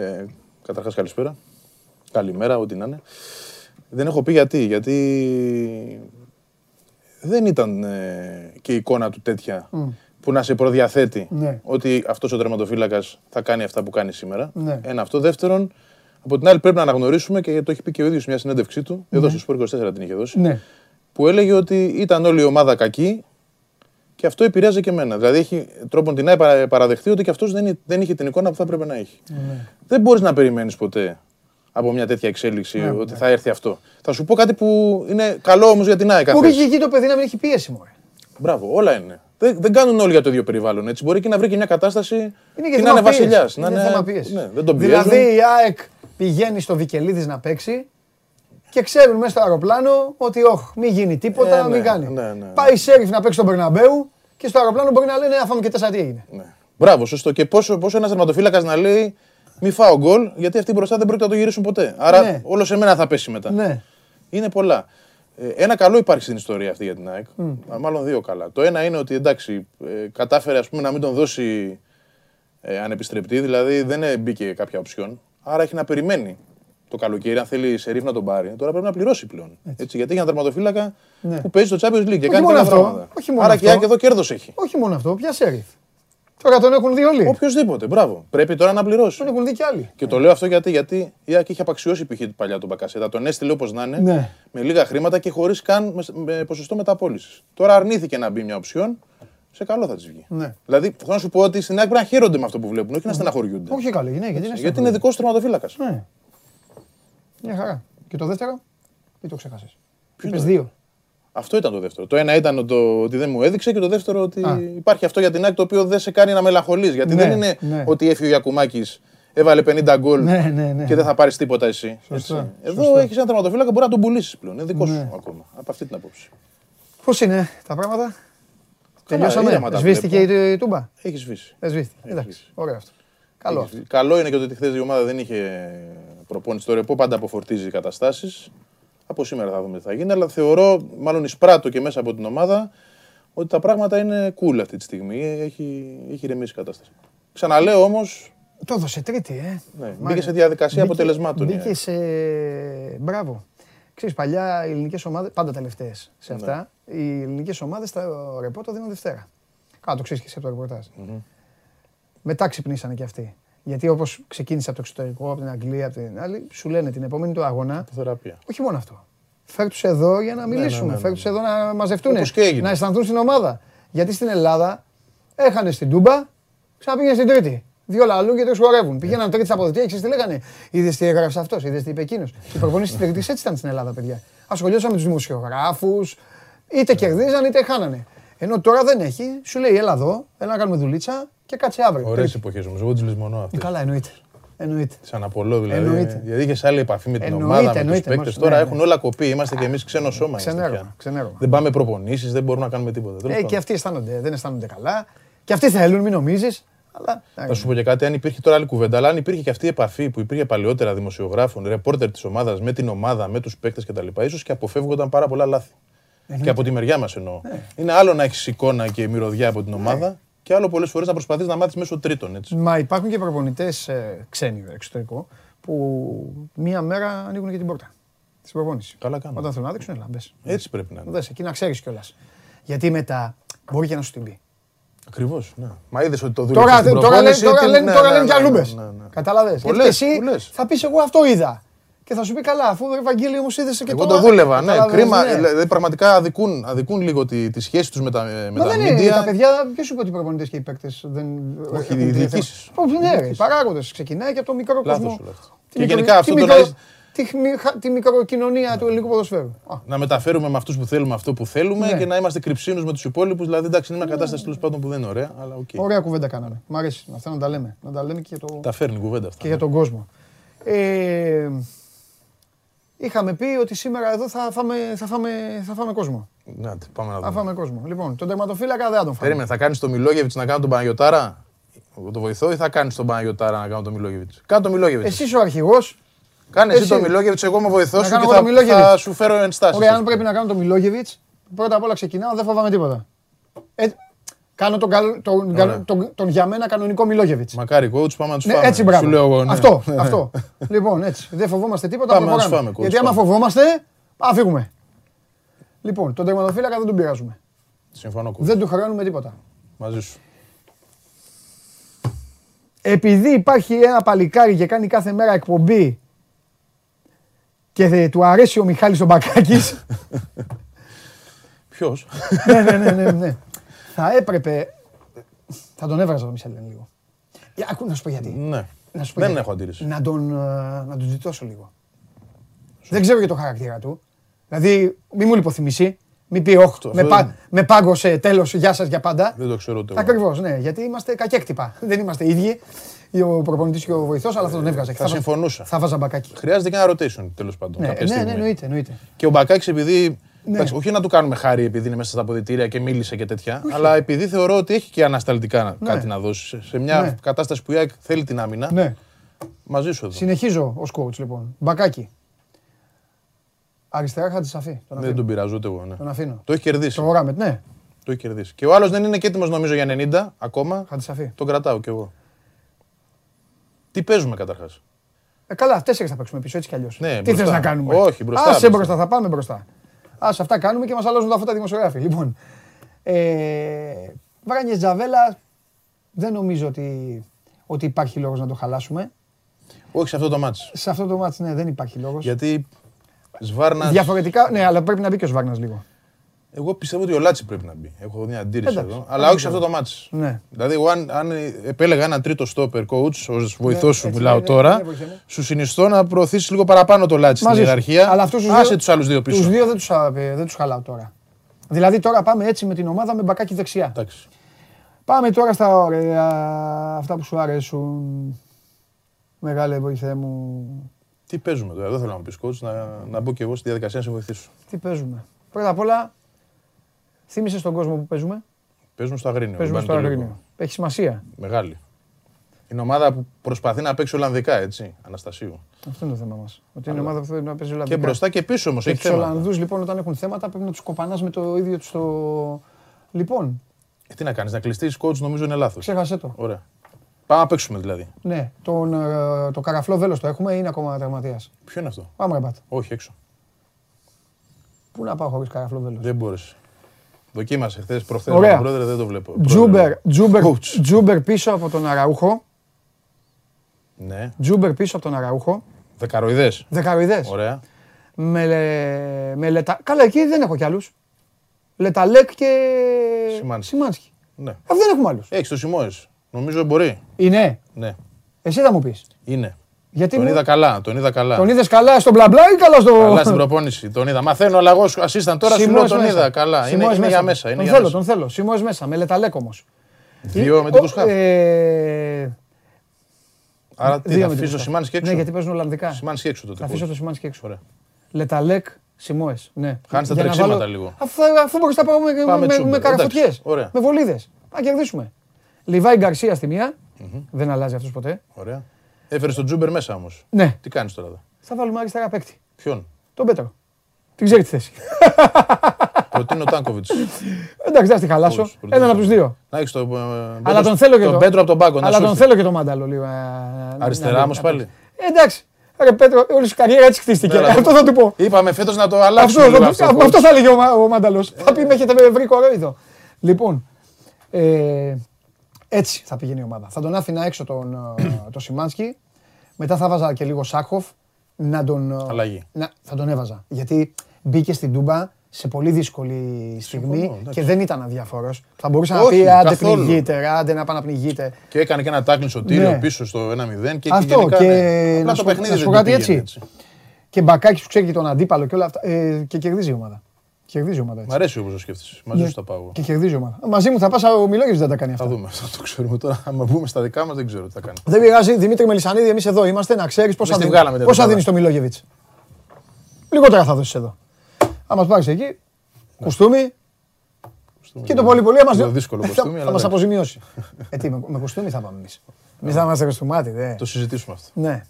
Ε, Καταρχάς, καλησπέρα. Καλημέρα, ό,τι να είναι. Δεν έχω πει γιατί. Γιατί δεν ήταν ε, και η εικόνα του τέτοια που να σε προδιαθέτει Ναι. ότι αυτός ο τερματοφύλακας θα κάνει αυτά που κάνει σήμερα. Ναι. Ένα αυτό. Δεύτερον, από την άλλη πρέπει να αναγνωρίσουμε και το έχει πει και ο ίδιος μια συνέντευξή του, εδώ στο Σπορ 24 την είχε δώσει, Ναι. Που έλεγε ότι ήταν όλη η ομάδα κακή και αυτό επηρέαζε και εμένα. Δηλαδή έχει τρόπον την να παραδεχτεί ότι και αυτός δεν, δεν είχε την εικόνα που θα έπρεπε να έχει. Ναι. Δεν μπορείς να περιμένεις ποτέ από μια τέτοια εξέλιξη Ναι, ότι θα έρθει αυτό. Θα σου πω κάτι που είναι καλό όμως για την ΑΕΚ. Μπορεί αυτές. και εκεί το παιδί να μην έχει πίεση μου. Μπράβο, όλα είναι. Δεν, δεν κάνουν όλοι για το ίδιο περιβάλλον. Έτσι. Μπορεί και να βρει και μια κατάσταση Είναι και και να θέμα είναι βασιλιάς. πίεσης. Να Είναι είναι θέμα πίεσης. Ναι, δεν τον πιέζουν. Δηλαδή η ΑΕΚ πηγαίνει στο Βικελίδης να παίξει και ξέρουν μέσα στο αεροπλάνο ότι όχι, μην γίνει τίποτα, Ε, ναι, μην κάνει. ναι, ναι. Πάει η Σέριφ να παίξει στον Περναμπέου και στο αεροπλάνο μπορεί να λένε αφάμε και τέσσερα τι έγινε. Ναι. Μπράβο, σωστό. Και πόσο, πόσο ένας τερματοφύλακα να λέει μη φάω γκολ, γιατί αυτοί μπροστά δεν πρόκειται να το γυρίσουν ποτέ. Άρα Ναι. όλο σε μένα θα πέσει μετά. Ναι. Είναι πολλά. Ε, ένα καλό υπάρχει στην ιστορία αυτή για την ΑΕΚ. Μάλλον δύο καλά. Το ένα είναι ότι εντάξει, ε, κατάφερε ας πούμε, να μην τον δώσει ε, ανεπιστρεπτή, δηλαδή δεν ε, μπήκε κάποια οψιόν. Άρα έχει να περιμένει το καλοκαίρι, αν θέλει σε ρίφ να τον πάρει. Τώρα πρέπει να πληρώσει πλέον. Έτσι, γιατί έχει ένα τερματοφύλακα Ναι. που παίζει στο Champions League και κάνει μόνο πολλά αυτό. πράγματα. Όχι μόνο Άρα και η αυτό. ΑΕΚ εδώ κέρδος έχει. Όχι μόνο αυτό, ποια Σέριφ. Τώρα τον έχουν δει όλοι. Οποιοδήποτε, μπράβο. Πρέπει τώρα να πληρώσει. Τον έχουν δει κι άλλοι. Και το λέω αυτό γιατί, γιατί η ΑΕΚ είχε απαξιώσει π.χ. παλιά τον Μπακασέτα. Τον έστειλε όπως να είναι, Ναι. με λίγα χρήματα και χωρίς καν με, με ποσοστό μεταπόλησης. Τώρα αρνήθηκε να μπει μια οψιόν, σε καλό θα της βγει. Ναι. Δηλαδή, θέλω να σου πω ότι στην ΑΕΚ πρέπει να χαίρονται με αυτό που βλέπουν, όχι να στεναχωριούνται. Όχι καλή γυναίκα, γιατί είναι γιατί είναι δικός του τερματοφύλακας. Ναι. Μια χαρά. Και το δεύτερο, ή το ξέχασες. Ποιο Είπες είναι; δύο. Αυτό ήταν το δεύτερο. Το ένα ήταν το ότι δεν μου έδειξε και το δεύτερο ότι Α. υπάρχει αυτό για την ΑΕΚ το οποίο δεν σε κάνει να μελαγχολείς. Γιατί Ναι, δεν είναι ναι. ότι έφυγε ο Γιακουμάκης, έβαλε 50 γκολ Ναι, ναι, ναι. και δεν θα πάρεις τίποτα εσύ. Σωστά, Έτσι. σωστά. Εδώ έχεις ένα τερματοφύλακα που μπορεί να τον πουλήσεις πλέον. Είναι δικό Ναι. σου ακόμα. Από αυτή την άποψη. Πώς είναι τα πράγματα; ήρεμα Τελειώσαμε; τα Σβήστηκε βλέπω. η, η τούμπα; Έχεις σβήσει. Δεν σβήστηκε. Έχεις Εντάξει. σβήσει. Ωραίο αυτό. Καλό. Καλό είναι και ότι χθες η ομάδα δεν είχε προπόνηση. Το ρεπό πάντα αποφορτίζει καταστάσεις. Από σήμερα θα δούμε τι θα γίνει. Αλλά θεωρώ, μάλλον εισπράττω και μέσα από την ομάδα, ότι τα πράγματα είναι cool αυτή τη στιγμή. Έχει, έχει ηρεμήσει η κατάσταση. Ξαναλέω όμω, Το έδωσε τρίτη, ε. ναι, Μα- μπήκε σε διαδικασία Μπήκε- αποτελεσμάτων. η Μπήκε ΑΕΚ. σε. Μπράβο. Ξέρεις, παλιά οι ελληνικές ομάδες, πάντα τελευταίες Ναι. σε αυτά, οι ελληνικές ομάδες στα ρεπό το δίνουν Δευτέρα. Κάτω το ξέρεις και εσύ από το ρεπορτάζ. Μετά ξυπνήσανε και αυτοί. Γιατί όπως ξεκίνησε από το εξωτερικό, από την Αγγλία, από την άλλη, σου λένε την επόμενη του αγώνα, Θεραπεία. όχι μόνο αυτό. Φέρ τους εδώ για να μιλήσουμε, ναι, ναι, φέρ ναι. τους εδώ να μαζευτούν, Όπως και έγινε. να αισθανθούν στην ομάδα. Γιατί στην Ελλάδα έχανε στην Τούμπα, ξαναπήγαινε στην Τρίτη. Δύο λαλού και τρεις χορεύουν. Πήγαιναν τρίτης στα αποδοτήρια και ξέρεις τι λέγανε. Είδες τι έγραψε αυτός, είδες τι είπε εκείνος. Οι προπονήσει της Τρίτη έτσι ήταν στην Ελλάδα, παιδιά. Ασχολιόντουσαν με τους δημοσιογράφους, είτε κερδίζαν είτε χάνανε. Ενώ τώρα δεν έχει, σου λέει έλα εδώ, έλα να κάνουμε δουλίτσα και κάτσε αύριο. Ωραίες Τρίτη. εποχές όμως. Εγώ τις λησμονώ αυτές. Καλά, εννοείται. εννοείται. Σαν Απολό δηλαδή. Εννοείται. Γιατί είχες άλλη επαφή με την Εννοείται, ομάδα, με τους εννοείται, παίκτες. μάλιστα, Τώρα ναι, έχουν ναι. όλα κοπεί. Είμαστε κι εμείς ξένο σώμα. είμαστε Ξενέρωμα, πια. ξενέρωμα. Δεν πάμε προπονήσεις, δεν μπορούμε να κάνουμε τίποτα. Τέλος Ε, πάντων. και αυτοί αισθάνονται, δεν αισθάνονται καλά. Και αυτοί θέλουν, μην νομίζεις. Αλλά. Θα σου πω και κάτι, αν υπήρχε τώρα άλλη κουβέντα, αλλά αν υπήρχε και αυτή η επαφή που υπήρχε παλαιότερα δημοσιογράφων, ρεπόρτερ της ομάδας με την ομάδα, με τους παίκτες κτλ., ίσως και αποφεύγονταν πάρα πολλά λάθη. Και από τη μεριά μας εννοώ. Ναι. Είναι άλλο να έχεις εικόνα και μυρωδιά από την ομάδα και άλλο πολλές φορές να προσπαθείς να μάθεις μέσω τρίτων. Έτσι. Μα υπάρχουν και προπονητές ξένοι εξωτερικό που μία μέρα ανοίγουν και την πόρτα. Στην προπόνησης. Καλά κάνουν. Όταν θέλουν να δείξουν, έλα, μπες. Έτσι πρέπει να είναι. Δες, εκεί να ξέρεις κιόλας. Γιατί μετά μπορεί και να σου την πει. Ακριβώς. Ναι. Μα είδες ότι το δούλεψες Τώρα, στην τώρα, λένε, προπόνηση, τώρα, τι- λένε, ναι, τώρα ναι, λένε και ναι, αλλούμπε. ναι, ναι. Κατάλαβε. Πολλές, εσύ πολλές. θα πεις εγώ αυτό είδα. Και θα σου πει καλά, αφού ρε Ευαγγέλιο όμως είδε και Εγώ τώρα. το δούλευα, ναι. Κατάλαβες, Κρίμα. ναι. Δηλαδή, πραγματικά αδικούν, αδικούν λίγο τη, τη σχέση τους με τα, με Μα τα δεν είναι. Τα media. παιδιά, ποιος είπε ότι οι προπονητές και οι παίκτες δεν. Όχι, έχουν οι τη διοικήσεις. διαθέσιμη- Ναι, ρε, οι παράγοντες. Ξεκινάει και από το μικρό Λάθος κόσμο. όλα αυτά. Τη Και μικρο- γενικά αυτό τη το μικρο- να έχεις- Τη, χμη- τη μικροκοινωνία του ελληνικού ποδοσφαίρου. Α, να μεταφέρουμε με αυτούς που θέλουμε αυτό που θέλουμε Ναι. και να είμαστε κρυψίνοες με τους υπόλοιπους. Δηλαδή, εντάξει, είναι μια κατάσταση τέλος πάντων που δεν είναι ωραία, αλλά οκ. Ωραία κουβέντα κάναμε. Μ' αρέσει αυτά να τα λέμε. Να τα λέμε και για, το, Τα φέρνει η κουβέντα αυτά. και για τον κόσμο. Ε, είχαμε πει ότι σήμερα εδώ θα φάμε, θα φάμε, θα φάμε κόσμο. Να, τε, πάμε να Θα δούμε. φάμε κόσμο. Λοιπόν, τον τερματοφύλακα δεν θα τον φάμε. Περίμενε, θα κάνεις το Μιλόγεβιτς να κάνω τον Παναγιοτάρα; Εγώ το βοηθώ ή θα κάνεις τον Παναγιοτάρα να κάνω τον Μιλόγεβιτς; Κάνε τον Μιλόγεβιτς. Εσύ ο αρχηγός. Κάνε εσύ εσύ. τον Μιλόγεβιτς, εγώ με βοηθό Να σου κάνω και εγώ θα, τον Μιλόγεβιτς. θα σου φέρω ενστάσεις. Ωραία, αν πρέπει να κάνω τον Μιλόγεβιτς, πρώτα απ' όλα ξεκινάω, δεν φοβάμαι τίποτα. Ε, κάνω τον, καλ- τον, Ωραία. τον, τον για μένα κανονικό Μιλόγεβιτς. Μακάρι coach, πάμε να τους Ναι, φάμε. έτσι μπράβο. Σου λέω εγώ, ναι. Αυτό, αυτό. λοιπόν, έτσι. Δεν φοβόμαστε τίποτα. Πάμε να προχωράμε. τους φάμε, coach, Γιατί άμα πάμε. φοβόμαστε, α φύγουμε. Λοιπόν, τον τερματοφύλακα δεν τον πειράζουμε. Συμφωνώ, coach. Δεν του χρεώνουμε τίποτα. Μαζί σου. Επειδή υπάρχει ένα παλικάρι και κάνει κάθε μέρα εκπομπή και δε- του αρέσει ο Μιχάλης ο Μπακάκης, Ποιος; ναι, ναι, ναι, ναι, ναι. Θα έπρεπε. Θα τον έβραζα τον Μισελέν λίγο. Για, ακού, να σου πω γιατί. ναι. Να σου πω Δεν γιατί. έχω αντίρρηση. Να τον, ε, να τον ζητώσω λίγο. Δεν ξέρω για το χαρακτήρα του. Δηλαδή, μη μου λιποθυμήσει. Μη πει, όχι, Αυτό, με, αυτό πα, δεν- με πάγκωσε, τέλος, γεια σας για πάντα. Δεν το ξέρω ούτε εγώ. Ακριβώς, ναι, γιατί είμαστε κακέκτυπα. Δεν είμαστε ίδιοι, ο προπονητής και ο βοηθός, αλλά αυτό τον έβγαζα. Και θα συμφωνούσα. Θα βάζα μπακάκι. Χρειάζεται και ένα rotation τέλος πάντων. Ναι, κάποια ναι, στιγμή. ναι, εννοείται, εννοείται. Και ο Μπακάκης, επειδή. Ναι. εντάξει, όχι να του κάνουμε χάρη επειδή είναι μέσα στα αποδητήρια και μίλησε και τέτοια, αλλά επειδή θεωρώ ότι έχει και ανασταλτικά να- Ναι. κάτι να δώσει. σε- Σε μια Ναι. κατάσταση που η ΑΕΚ θέλει την άμυνα, Ναι. μαζί σου εδώ. Συνεχίζω ως coach λοιπόν. Μπακάκι. Αριστερά Χατζησαφή. Τον Δεν αφήνω. τον πειράζω ούτε εγώ. Ναι. Τον αφήνω. Το έχει κερδίσει. Το Γόραμετ, ναι. Το έχει κερδίσει. Και ο άλλος δεν είναι και έτοιμος νομίζω για 90 ακόμα. Χατζησαφή. Τον κρατάω κι εγώ. Τι παίζουμε καταρχάς; Ε, καλά, τέσσερις θα παίξουμε πίσω έτσι κι αλλιώς. Ναι, Τι μπροστά. θε να κάνουμε; Όχι, μπροστά, Άσε μπροστά. μπροστά, θα πάμε μπροστά. Άσε αυτά κάνουμε και μας αλλάζουν τα φώτα δημοσιογράφοι. Λοιπόν. Ε, Βράνιες Τζαβέλα, δεν νομίζω ότι, ότι υπάρχει λόγος να το χαλάσουμε. Όχι σε αυτό το μάτσο. Σε αυτό το μάτι, ναι, δεν υπάρχει λόγος. Γιατί Σβάρνα. Διαφορετικά, ναι, αλλά πρέπει να μπει και ο Σβάρνας λίγο. Εγώ πιστεύω ότι ο Λάτσι πρέπει να μπει. Έχω μια αντίρρηση Εντάξει, εδώ. θα Αλλά μπει όχι σε τώρα. αυτό το ματς. Ναι. Δηλαδή, εγώ αν, αν επέλεγα ένα τρίτο στόπερ coach, ως βοηθός σου έτσι, μιλάω ναι, ναι, τώρα, ναι, βοήθησε με. σου συνιστώ να προωθήσεις λίγο παραπάνω το Λάτσι στην Μαζί σου. ιεραρχία. Αλλά αυτούς τους Άσε δύο- τους άλλους δύο πίσω. Του δύο δεν τους δεν τους χαλάω τώρα. Δηλαδή τώρα πάμε έτσι με την ομάδα με Μπακάκη δεξιά. Εντάξει. Πάμε τώρα στα ωραία, αυτά που σου αρέσουν. Μεγάλε βοηθέ μου. Τι παίζουμε τώρα, δεν θέλω να μου πεις coach, να, να μπω και εγώ στη διαδικασία να σε βοηθήσω. Τι παίζουμε. Πρώτα απ' όλα, θύμισε στον κόσμο που παίζουμε; Παίζουμε στο Αγρίνιο. Παίζουμε δεν στο πάνε το Αγρίνιο. λίγο. Έχει σημασία. Μεγάλη. Είναι ομάδα που προσπαθεί να παίξει Ολλανδικά, έτσι, Αναστασίου. Αυτό είναι το θέμα μας. Ότι είναι ομάδα που θέλει να παίζει Ολλανδικά. Και μπροστά και πίσω όμως. Και Έχει τους θέμα. Ολλανδούς λοιπόν όταν έχουν θέματα πρέπει να τους κοπανάς με το ίδιο τους το. Λοιπόν, Ε, τι να κάνεις, να κλειστείς coach νομίζω είναι λάθος. ξέχασέ το. Ωραία. Πάμε να παίξουμε δηλαδή. Ναι, τον, ε, το καραφλό βέλος το έχουμε ή είναι ακόμα τραυματίας. Ποιο είναι αυτό; Αμραμπάτ. Όχι, έξω. Πού να πάω χωρίς καραφλό βέλος; Δεν μπόρεσε. Δοκίμασε χθες προχθές. Ωραία. Πρόεδρε, δεν το βλέπω. Τσούμπερ, Πρόεδρε. Τσούμπερ, Coach. Τσούμπερ πίσω από τον Αραούχο. Ναι. Τσούμπερ πίσω από τον Αραούχο. Δεκαροειδές. Δεκαροειδές. Ωραία. Με, λε- με Λε Τα... Καλά, εκεί δεν έχω κι άλλους. Λε Ταλέκ και. Σιμάνσκι. Σιμάνσκι. Ναι. Αυτό δεν έχουμε άλλους. Έχεις το Σιμόε. Νομίζω μπορεί. Είναι. Ναι. Εσύ θα μου πεις. Είναι. Γιατί Τον μου- είδα καλά. Τον είδα καλά. Τον είδες καλά στο μπλα μπλα ή καλά στο. Καλά στην προπόνηση. Τον είδα. Μαθαίνω, αλλά εγώ assistant τώρα σου λέω Σιμώες τον μέσα. είδα. Καλά. Είναι, Σιμώες είναι για μέσα. Είναι τον για θέλω, μέσα. τον θέλω. Σιμώες μέσα. Με λεταλέκ όμω. Δύο με την Κουσχάπ. Ε, Άρα τι, δύο θα με την αφήσω Κουσχάπ. Σιμάνσκι έξω; Ναι, γιατί παίζουν Ολλανδικά. Σιμάνσκι έξω τότε. Θα αφήσω coach. το Σιμάνσκι έξω. Ωραία. Λεταλέκ, Σιμώε. Ναι. Χάνεις τα Για να τρεξίματα βάλω- λίγο. Αφού, αφού μπορείς να πάω με, Πάμε με, τσούμπερ. με καραφωτιές, Εντάξει, ωραία. με βολίδες. Να κερδίσουμε. Λιβάη Γκαρσία στη μία. Δεν αλλάζει αυτός ποτέ. Ωραία. Έφερε τον Τζούμπερ μέσα όμως. Ναι. Τι κάνεις τώρα εδώ; Θα βάλουμε αριστερά παίκτη. Ποιον; Τον Πέτρο. Την ξέρει τη θέση. Προτείνω Τάνκοβιτς. Εντάξει, θα τη χαλάσω. Έναν από τους δύο. Να έχεις τον. Αλλά τον θέλω και τον το- Πέτρο από τον πάγκο. να Αλλά τον σώσει. θέλω και το μάνταλο λίγο. ε, να- Αριστερά να- όμως να- πάλι. Ε, Εντάξει. Ρε Πέτρο, όλη σου καριέρα έτσι χτίστηκε. Έλα, Αυτό θα του πω. Είπαμε φέτος να το Αυτό, αλλάξουμε. θα λίγο του- αυτό, αυτό, coach. θα έλεγε ο, Μα- ο Μάνταλος. Θα πει με έχετε βρει κορόιδο. Λοιπόν, ε, έτσι θα πηγαίνει η ομάδα. Θα τον άφηνα έξω τον, ε, το Σιμάνσκι. Μετά θα βάζα και λίγο Σάκοφ. Να τον, ε, Αλλαγή. να, θα τον έβαζα. Γιατί μπήκε στην Τούμπα σε πολύ δύσκολη στιγμή εντάξει. και δεν ήταν αδιαφορός. Θα μπορούσε να Όχι, πει άντε καθόλου. πνιγείτε, άντε να πάει να πνιγείτε. Και έκανε και ένα τάκλιν στο τύριο Ναι. πίσω στο 1-0. Και Αυτό, γενικά, και ναι. Απλά να το σου- παιχνίδι να σου δεν πω κάτι πήγαινε έτσι. Και μπακάκι που ξέρει και τον αντίπαλο και όλα αυτά. Ε, και κερδίζει η ομάδα. Κερδίζει η ομάδα Μ' έτσι. αρέσει όπως το σκέφτεσαι. Μαζί Ναι. σου τα πάω. εγώ. Και κερδίζει η ομάδα. Μαζί μου θα πας, ο Μιλόγεβιτ δεν τα κάνει Θα αυτά. δούμε. Θα το ξέρουμε τώρα. Αν μπούμε στα δικά μας, δεν ξέρω τι θα κάνει. Δεν πειράζει, Δημήτρη Μελισανίδη, εμείς εδώ είμαστε να ξέρεις πόσα, Εμείς τη δίνει, βγάλαμε την πόσα εβδομάδα. δίνεις στο Μιλόγεβιτς. Λιγότερα θα δώσεις εδώ. Αν μας πάρεις εκεί, κουστούμι και το πολύ πολύ Λίγο άμα δύσκολο θα, κοστούμι, θα αλλά μας εντάξει. αποζημιώσει. ε, τι, με, με κουστούμι θα πάμε εμείς. Εμείς θα είμαστε κοστούμάτι, δε. Το συζητήσουμε αυτό. Ναι.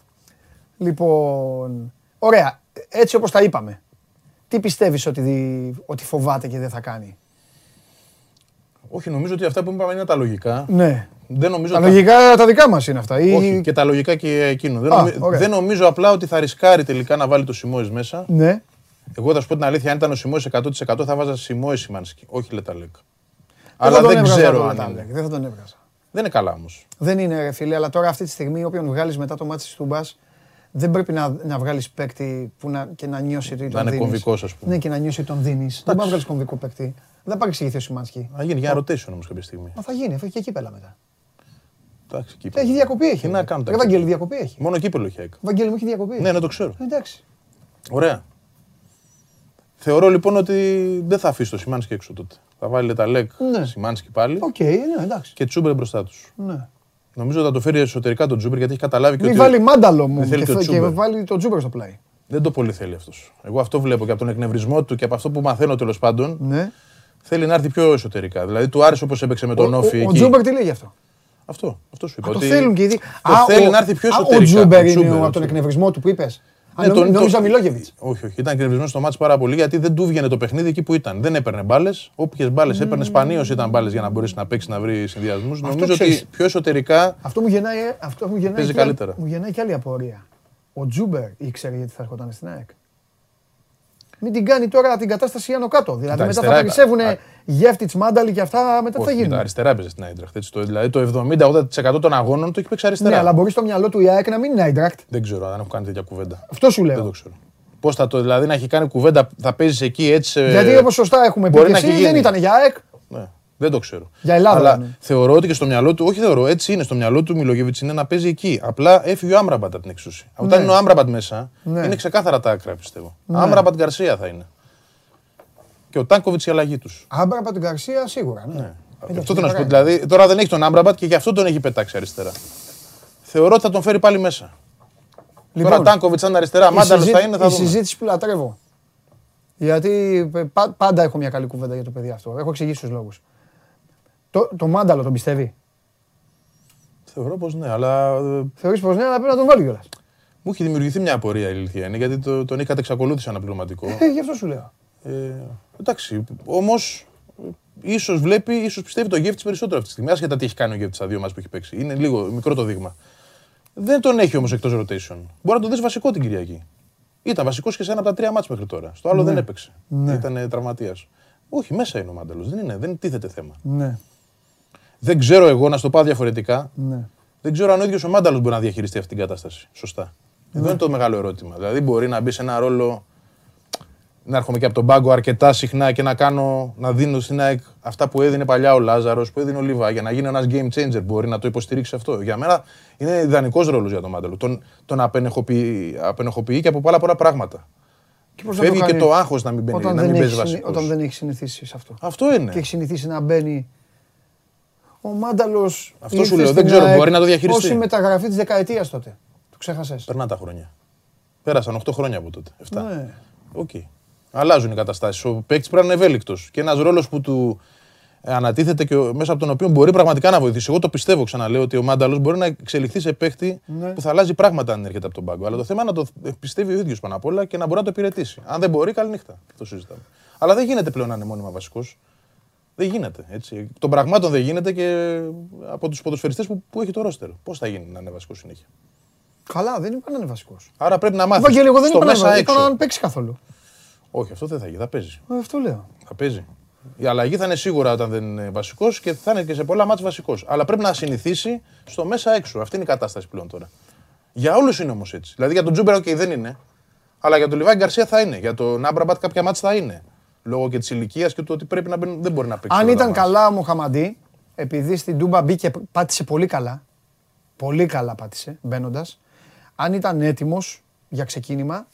Λοιπόν, ωραία. Έτσι όπως τα είπαμε. Τι πιστεύεις ότι, δι- ότι φοβάται και δεν θα κάνει; Όχι, νομίζω ότι αυτά που είπαμε είναι τα λογικά. Ναι. Δεν νομίζω Τα ότι θα- λογικά τα δικά μας είναι αυτά. Ή... Όχι, και τα λογικά και εκείνο. Δεν, Α, νομι- ωραία. δεν νομίζω απλά ότι θα ρισκάρει τελικά να βάλει το Σιμόε μέσα. Ναι. Εγώ θα σου πω την αλήθεια, αν ήταν ο Σιμόε 100% θα βάζα Σιμόε Σιμάνσκι, όχι Λεταλέκ. θα Αλλά τον δεν έβγαζα ξέρω τον αν Λετάλεκ, είναι. Δεν θα τον έβγαζα. Δεν είναι καλά όμως. Δεν είναι ρε φίλε, αλλά τώρα αυτή τη στιγμή όποιον βγάλεις μετά το μάτι της Τούμπας δεν πρέπει να, να βγάλεις παίκτη που να, και να νιώσει ότι τον είναι δίνεις. κομβικός, ας πούμε. Ναι, και να νιώσει ότι τον δίνεις. Δεν μπορείς να βγάλεις κομβικό παίκτη. Δεν θα παρεξηγηθεί ο Σιμάνσκι. Να γίνει για ένα rotation όμως κάποια στιγμή. Μα θα γίνει, θα έχει και κύπελα μετά. Εντάξει, εκεί Έχει διακοπή έχει. Τι να κάνω Ρε τώρα. Βαγγέλη, διακοπή έχει. Μόνο κύπελο έχει ΑΕΚ. Βαγγέλη μου έχει διακοπή. Ναι, ναι, το ξέρω. Εντάξει. Ωραία. Θεωρώ λοιπόν ότι δεν θα αφήσει το Σιμάνσκι έξω τότε. Θα βάλει Λεταλέκ, Ναι. Σιμάνσκι πάλι Οκ, ναι, εντάξει. και Τσούμπερ μπροστά τους. Ναι. Νομίζω ότι θα το φέρει εσωτερικά τον Τσούμπερ γιατί έχει καταλάβει και Μην ότι βάλει μάνταλο μου δεν θέλει και, το και Τσούμπερ. βάλει το τζούμπερ στο πλάι. δεν το πολύ θέλει αυτός. Εγώ αυτό βλέπω και από τον εκνευρισμό του και από αυτό που μαθαίνω τέλος πάντων. Ναι. Θέλει να έρθει πιο εσωτερικά. Δηλαδή του άρεσε όπως έπαιξε με τον Ο- Όφη ο, ο εκεί. Τζούμπερ τι λέει γι' αυτό; Αυτό, αυτό σου είπα. Α, το ότι θέλουν και οι δύο. Το Α, θέλει ο- να έρθει πιο α, εσωτερικά. Ο Τζούμπερ ο είναι Τζούμπερ, ο- ο από τον Τζούμπερ. εκνευρισμό του που είπες; Ναι, τον- Νόμιζα το- Μιλόγεβιτς. Όχι, όχι. Ήταν εκνευρισμένο στο μάτι πάρα πολύ γιατί δεν του βγαινε το παιχνίδι εκεί που ήταν. Δεν έπαιρνε μπάλες. Όποιες μπάλες έπαιρνε, σπανίως ήταν μπάλες για να μπορέσει να παίξει να βρει συνδυασμούς. Νομίζω ξέρεις. ότι πιο εσωτερικά Αυτό μου γεννάει, ε, αυτό μου γεννάει, Παίζει και άλλη- καλύτερα. μου γεννάει και άλλη απορία. Ο Τζούμπερ ήξερε γιατί θα έρχονταν στην ΑΕΚ. Μην την κάνει τώρα την κατάσταση άνω κάτω. Δηλαδή Τα μετά θα αριστερά περισσεύουν είπα. γεύτιτς, μάνταλοι και αυτά μετά τι θα Όχι, τα γίνουν. αριστερά έπαιζε στην Άιντραχτ. έτσι, το- Δηλαδή το 70-80% των αγώνων το έχει παίξει αριστερά. Ναι, αλλά μπορείς στο μυαλό του η ΑΕΚ να μην είναι Άιντρακτ. Δεν ξέρω αν έχω κάνει τέτοια κουβέντα. Αυτό σου Δεν το λέω. ξέρω. Πώς θα το, δηλαδή να έχει κάνει κουβέντα, θα παίζεις εκεί έτσι. ε, Γιατί όπως σωστά έχουμε πει μπορεί και να εσύ, έχει δεν γίνει. ήταν για ΑΕΚ. Ναι, δεν το ξέρω. Για Ελλάδα Αλλά είναι. θεωρώ ότι και στο μυαλό του, όχι θεωρώ, έτσι είναι. Στο μυαλό του Μιλογεβιτ είναι να παίζει εκεί. Απλά έφυγε ο Άμραμπατ από την εξούση. Όταν είναι ο Άμραμπατ μέσα, Ναι. είναι ξεκάθαρα τα άκρα πιστεύω. Άμραμπατ Γκαρσία θα είναι. Και ο Τάνκοβιτς η αλλαγή τους. Άμπρα από την Καρσία σίγουρα. Ναι. Εντάξει, Αυτό θέλω να σου πω. μια χαρά Δηλαδή, τώρα δεν έχει τον Άμραμπατ και γι' αυτό τον έχει πετάξει αριστερά. Θεωρώ ότι θα τον φέρει πάλι μέσα. είναι. τώρα Λοιπόν, Τάνκοβιτς αν αριστερά, η Μάνταλο θα συζή- είναι, θα Η δούμε. συζήτηση που λατρεύω. Γιατί ε, πα- πάντα έχω μια καλή κουβέντα για το παιδί αυτό. Έχω εξηγήσει τους λόγους. Το, το μάνταλο τον πιστεύει; Θεωρώ πως ναι, αλλά ε, Θεωρείς πως ναι, αλλά πρέπει να τον βάλει κιόλας. μου έχει δημιουργηθεί μια απορία η αλήθεια είναι γιατί το, τον είχατε εξακολούθηση αναπληρωματικό. Ε, γι' αυτό σου λέω. Ε, εντάξει, όμως ίσως βλέπει, ίσως πιστεύει το γεύτη περισσότερο αυτή τη στιγμή. Άσχετα τι έχει κάνει ο γεύτης στα δύο μας που έχει παίξει. Είναι λίγο μικρό το δείγμα. Δεν τον έχει όμως εκτός rotation. Μπορεί να τον δεις βασικό την Κυριακή. Ήταν βασικός και σε ένα από τα τρία μάτς μέχρι τώρα. Στο άλλο δεν έπαιξε. Ναι. Ήταν τραυματίας. Όχι, μέσα είναι ο Μάνταλος. Δεν είναι, δεν τίθεται θέμα. Ναι, Δεν ξέρω εγώ να στο πάω διαφορετικά. ναι. Δεν ξέρω αν ο ίδιος ο Μάνταλος μπορεί να διαχειριστεί αυτή την κατάσταση. Σωστά. Εδώ είναι το μεγάλο ερώτημα. Δηλαδή, μπορεί να μπει σε ένα ρόλο να έρχομαι και από τον πάγκο αρκετά συχνά και να κάνω, να δίνω στην ΑΕΚ αυτά που έδινε παλιά ο Λάζαρος, που έδινε ο Λιβά, για να γίνει ένας game changer. Μπορεί να το υποστηρίξει αυτό. Για μένα είναι ιδανικός ρόλος για τον Μάνταλο. Τον, τον απενεχοποιεί, απενεχοποιεί και από πολλά πολλά πράγματα. Και πώς να Φεύγει και κάνει το άγχος να μην, μπαίνει, όταν να δεν μην έχει παίζει συνη- βασικός. Όταν δεν έχει συνηθίσει σε αυτό. Αυτό είναι. Και έχει συνηθίσει να μπαίνει. Ο Μάνταλος. Αυτό σου λέω, δεν ξέρω, μπορεί να το διαχειριστεί. Όση μεταγραφή της δεκαετίας τότε. Το ξέχασες. Περνά τα χρόνια. Πέρασαν 8 χρόνια από τότε. 7. Ναι. Οκ. Αλλάζουν οι καταστάσεις. Ο παίκτης πρέπει να είναι ευέλικτος. Και ένας ρόλος που του ε, ανατίθεται και ο- μέσα από τον οποίο μπορεί πραγματικά να βοηθήσει. Εγώ το πιστεύω, ξαναλέω, ότι ο Μάνταλος μπορεί να εξελιχθεί σε παίκτη Ναι. που θα αλλάζει πράγματα αν έρχεται από τον πάγκο. Αλλά το θέμα είναι να το ε, πιστεύει ο ίδιος πάνω απ' όλα και να μπορεί να το υπηρετήσει. Αν δεν μπορεί, καλή νύχτα. Το συζητάμε. Αλλά δεν γίνεται πλέον να είναι μόνιμα βασικός. Δεν γίνεται. Έτσι. Των πραγμάτων δεν γίνεται και από τους ποδοσφαιριστές που, που έχει το ρόστερ. Πώς θα γίνει να είναι βασικός συνέχεια; Καλά, δεν είπα να είναι βασικός. Άρα πρέπει να μάθεις. Βαγγέλη, εγώ δεν στο είπα να μέσα είναι είπα έξω. να παίξει καθόλου. Όχι, αυτό δεν θα γίνει. Θα παίζει. Ε, Αυτό λέω. Θα παίζει. Η αλλαγή θα είναι σίγουρα όταν δεν είναι βασικός και θα είναι και σε πολλά ματς βασικός. Αλλά πρέπει να συνηθίσει στο μέσα έξω. Αυτή είναι η κατάσταση πλέον τώρα. Για όλους είναι όμως έτσι. Δηλαδή για τον Τσούμπερ, οκ, δεν είναι. Αλλά για τον Λιβάι Γκαρσία θα είναι. Για τον Αμραμπάτ κάποια ματς θα είναι. Λόγω και της ηλικίας και του ότι πρέπει να μπαίνουν, δεν μπορεί να παίξει. Αν όλα τα ήταν ματς. καλά ο Μοχαμαντή, επειδή στην Τούμπα μπήκε, πάτησε πολύ καλά. Πολύ καλά πάτησε μπαίνοντας. Αν ήταν έτοιμος για ξεκίνημα,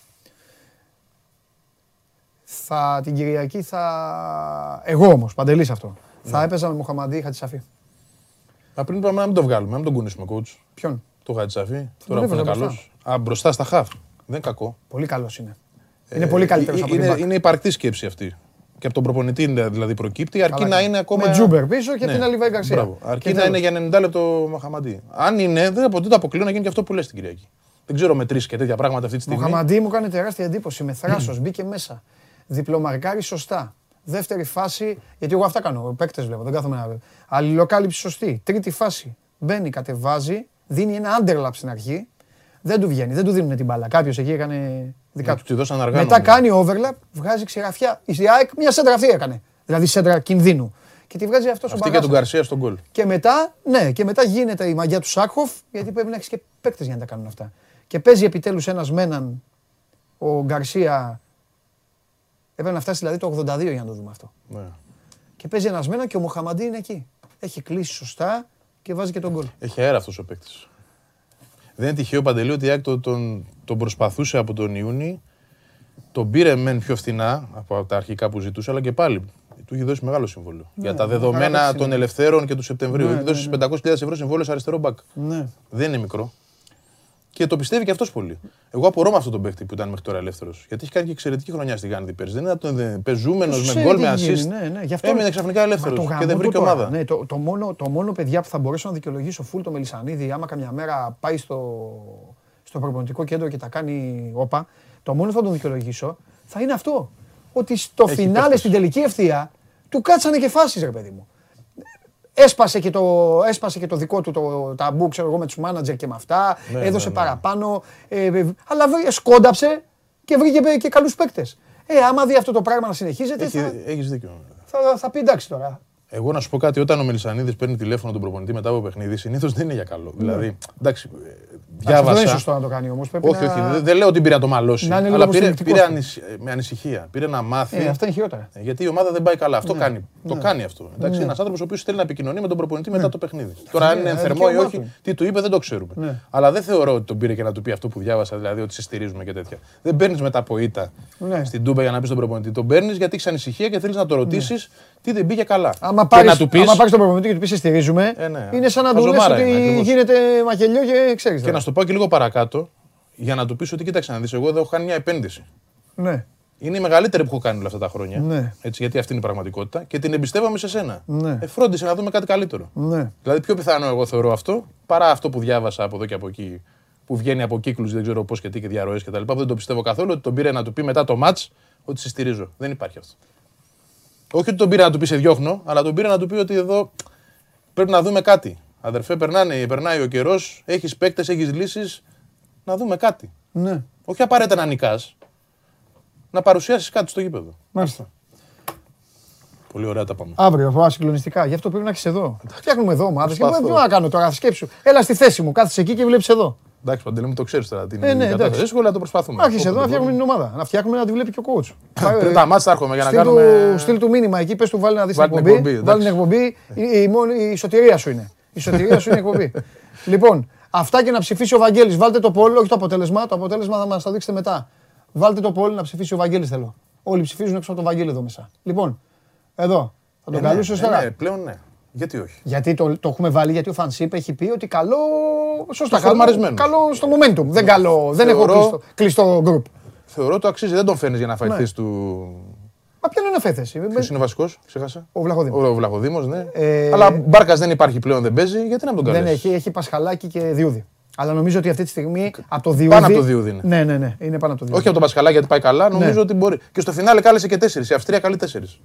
θα, την Κυριακή θα. Εγώ όμως, παντελής αυτό. Ναι. Θα έπαιζα με Μοχαμαντή Χατζησαφή. Μα πριν πάμε να μην το βγάλουμε, να μην τον κουνήσουμε coach. Ποιον; Το Χατζησαφή. Τώρα που έβαζα είναι καλός. μπροστά. Α, μπροστά στα χαφ. Δεν είναι κακό. Πολύ καλός είναι. Είναι πολύ καλύτερος Ε, από είναι, την Μπακ. είναι υπαρκτή σκέψη αυτή. Και από τον προπονητή είναι, δηλαδή προκύπτει, αρκεί Καλά να κάνει. είναι ακόμα. Με Τζούμπερ πίσω και την άλλη Βάη Γκαρσία. Μπράβο. Αρκεί Και να τέλος. είναι για 90 λεπτό Μαχαμαντή. Αν είναι, δεν, από- δεν το αποκλείω να γίνει και αυτό που λες την Κυριακή. Δεν ξέρω μετρήσει και τέτοια πράγματα αυτή τη στιγμή. Μοχαμαντή μου κάνει τεράστια εντύπωση. Με θράσος μπήκε μέσα. Διπλομαρκάρει σωστά. Δεύτερη φάση, γιατί εγώ αυτά κάνω. Παίκτες βλέπω, δεν κάθομαι να. Αλληλοκάλυψη σωστή. Τρίτη φάση. Μπαίνει, κατεβάζει, δίνει ένα underlap στην αρχή. Δεν του βγαίνει, δεν του δίνουν την μπάλα. Κάποιος εκεί έκανε δικά Να τους. του τη δώσαν αργά. Μετά νομίζω. κάνει overlap, βγάζει ξηραφιά. Η ΑΕΚ μια σέντρα αυτή έκανε. Δηλαδή σέντρα κινδύνου. Και τη βγάζει αυτός ο Αυτή και τον Γκαρσία στον γκολ. και μετά, ναι, και μετά γίνεται η μαγιά του Σάκχοφ, γιατί πρέπει να έχεις και παίκτες για να τα κάνουν αυτά. Και παίζει επιτέλους ένας με έναν ο Γκαρσία. Έπρεπε να φτάσει δηλαδή το 82 για να το δούμε αυτό. Ναι. Και παίζει ένας με έναν και ο Μοχαμαντή είναι εκεί. Έχει κλείσει σωστά και βάζει και τον γκολ. Έχει αέρα αυτός ο παίκτης. Δεν είναι τυχαίο παντελή ότι η ΑΕΚ τον, τον, τον προσπαθούσε από τον Ιούνι. Τον πήρε μεν πιο φθηνά από τα αρχικά που ζητούσε, αλλά και πάλι του έχει δώσει μεγάλο συμβόλαιο. Για τα Ναι, καλά δεδομένα παίξει των είναι. ελευθέρων και του Σεπτεμβρίου. Ναι, Έχει ναι, δώσει 500.000 ευρώ συμβόλαιο σε αριστερό μπακ. Ναι. Δεν είναι μικρό. Και το πιστεύει και αυτός πολύ. Εγώ απορώ με αυτόν τον παίκτη που ήταν μέχρι τώρα ελεύθερος. Γιατί έχει κάνει και εξαιρετική χρονιά στη Γάνδη πέρσι. Δεν ήταν πεζούμενος με Ξέρει γκολ, τι με γίνει, assist. Ναι, ναι. Γι' αυτό Έμεινε ξαφνικά Μα ελεύθερο το και γαμό δεν του βρήκε τώρα, ομάδα. Ναι, το, το, μόνο, το μόνο παιδιά που θα μπορέσω να δικαιολογήσω φουλ το Μελισανίδη, άμα καμιά μέρα πάει στο, στο προπονητικό κέντρο και τα κάνει όπα, το μόνο που θα τον δικαιολογήσω θα είναι αυτό. Ότι στο Έχει φινάλε, παίχτες. στην τελική ευθεία, του κάτσανε και φάσεις ρε παιδί μου. Έσπασε και, το, έσπασε και το δικό του το ταμπού, ξέρω εγώ, με τους μάνατζερ και με αυτά. Ναι, έδωσε ναι, ναι. παραπάνω. Ε, ε, αλλά βρήκε- σκόνταψε και βρήκε και καλούς παίκτες. Ε, άμα δει αυτό το πράγμα να συνεχίζεται, Έχει, θα, έχεις δίκιο. θα, θα πει εντάξει τώρα. Εγώ να σου πω κάτι, όταν ο Μελισανίδης παίρνει τηλέφωνο τον προπονητή μετά από παιχνίδι, συνήθως δεν είναι για καλό. Δηλαδή, εντάξει, ε, Ναι. Αυτό δεν είναι διάβασα. σωστό να το κάνει όμως. Όχι, όχι, δεν- δεν λέω ότι πήρε να το μαλώσει. Να είναι λίγο αλλά πήρε, υποστηρικτικός πήρε του. ανησυχ- με ανησυχία. Πήρε να μάθει. Ε, αυτά είναι χειρότερα. Ε, Γιατί η ομάδα δεν πάει καλά. Αυτό Ναι. κάνει. Το κάνει αυτό. Εντάξει, ένας άνθρωπος ο οποίος θέλει να επικοινωνεί με τον προπονητή μετά το παιχνίδι. Τώρα, αν Ναι, είναι ε, θερμό ή δικαίωμά όχι, του. τι του είπε δεν το ξέρουμε. Ναι. Αλλά δεν θεωρώ ότι τον πήρε και να του πει αυτό που διάβασα, δηλαδή ότι σε στηρίζουμε και τέτοια. Δεν παίρνεις μετά από ήττα Ναι. στην τούμπα για να πεις στον προπονητή. Τον παίρνεις γιατί έχεις ανησυχία και θέλεις να το ρωτήσεις τι δεν πήγε καλά. Άμα και πάρεις, να του πει. άμα πάρεις τον προπονητή και του πεις σε στηρίζουμε, Ε, ναι. είναι σαν να του λες Χαζομάρα ότι είναι, ακριβώς. γίνεται μακελιό και ξέρεις. Και τώρα. να σου το πω και λίγο παρακάτω, για να του πεις ότι κοίταξε να δεις, εγώ εδώ έχω κάνει μια επένδυση. Ναι. είναι η μεγαλύτερη που έχω κάνει όλα αυτά τα χρόνια. Ναι. Έτσι, γιατί αυτή είναι η πραγματικότητα. Και την εμπιστεύομαι σε σένα. Ναι. Ε, φρόντισε να δούμε κάτι καλύτερο. Ναι. Δηλαδή, πιο πιθανό εγώ θεωρώ αυτό παρά αυτό που διάβασα από εδώ και από εκεί. Που βγαίνει από κύκλους, δεν ξέρω πώς και τι και διαρροές κτλ. Που δεν το πιστεύω καθόλου ότι τον πήρε να του πει μετά το ματ ότι σε στηρίζω. Δεν υπάρχει αυτό. Όχι ότι τον πήρε να του πει σε διώχνω, αλλά τον πήρε να του πει ότι εδώ πρέπει να δούμε κάτι. Αδερφέ, περνάνε, περνάει ο καιρός, έχεις παίκτες, έχεις λύσεις. Να δούμε κάτι. Ναι. Όχι απαραίτητα να νικάς. Να παρουσιάσεις κάτι στο γήπεδο. Μάλιστα. Πολύ ωραία τα πάμε. Αύριο, πω, συγκλονιστικά. Γι' αυτό πρέπει να έχεις εδώ. Φτιάχνουμε εδώ ομάδε. Και Προσπαθώ. τι να κάνω τώρα, σκέψου. Έλα στη θέση μου, κάθεσαι εκεί και βλέπεις εδώ. Εντάξει, Παντελή μου το ξέρεις τώρα. Την Ε, ναι, κατάσταση. εντάξει. δύσκολη, αλλά το προσπαθούμε. Άρχισε εδώ Όποτε να φτιάχνουμε μπορούμε. την ομάδα. Να φτιάχνουμε να τη βλέπει και ο coach. Πριν τα μάτια θα έρχομαι για να Στείλ κάνουμε. του, στείλ του μήνυμα εκεί, πες του βάλει να δεις την Βάλει την εκπομπή. εκπομπή, Βάλει την εντάξει. εκπομπή, η, η, μόνη- η σωτηρία σου είναι. Η σωτηρία σου είναι η εκπομπή. λοιπόν, αυτά και να ψηφίσει ο Βαγγέλης. Βάλτε το πόλ, όχι το αποτέλεσμα. Το αποτέλεσμα θα μας το δείξετε μετά. Βάλτε το πόλ να ψηφίσει ο Βαγγέλης θέλω. Όλοι ψηφίζουν έξω από τον Βαγγέλη εδώ μέσα. Λοιπόν, εδώ. Θα τον Ε, ναι, καλούσες ε, τώρα. ναι, πλέον ναι. Γιατί όχι; Γιατί το, το έχουμε βάλει, γιατί ο Φανσίπ έχει πει ότι καλό. Σωστά, Το καλό, φορμαρισμένος. καλό στο momentum. Δεν, καλό, δεν έχω Θεωρώ- κλειστό, κλειστό group. Θεωρώ το αξίζει, δεν τον φέρνεις για να Ναι. φαϊθεί του. Μα ποιο είναι φέθεση. Ποιος είναι ο βασικός, ξέχασα. Ο Βλαχοδήμος. Ο Βλαχοδήμος, ναι. Ε, Αλλά μπάρκας δεν υπάρχει πλέον, δεν παίζει. Γιατί να τον Δεν καλέσει. έχει, έχει Πασχαλάκη και Διούδη. Αλλά νομίζω ότι αυτή τη στιγμή από το Διούδη. Πάνω από το Διούδη είναι. Ναι, ναι, ναι, είναι πάνω από το Διούδη. Όχι από τον Πασχαλά γιατί πάει καλά, νομίζω Ναι. ότι μπορεί. Και στο φινάλε κάλεσε και τέσσερις. Η Αυστρία καλεί τέσσερις.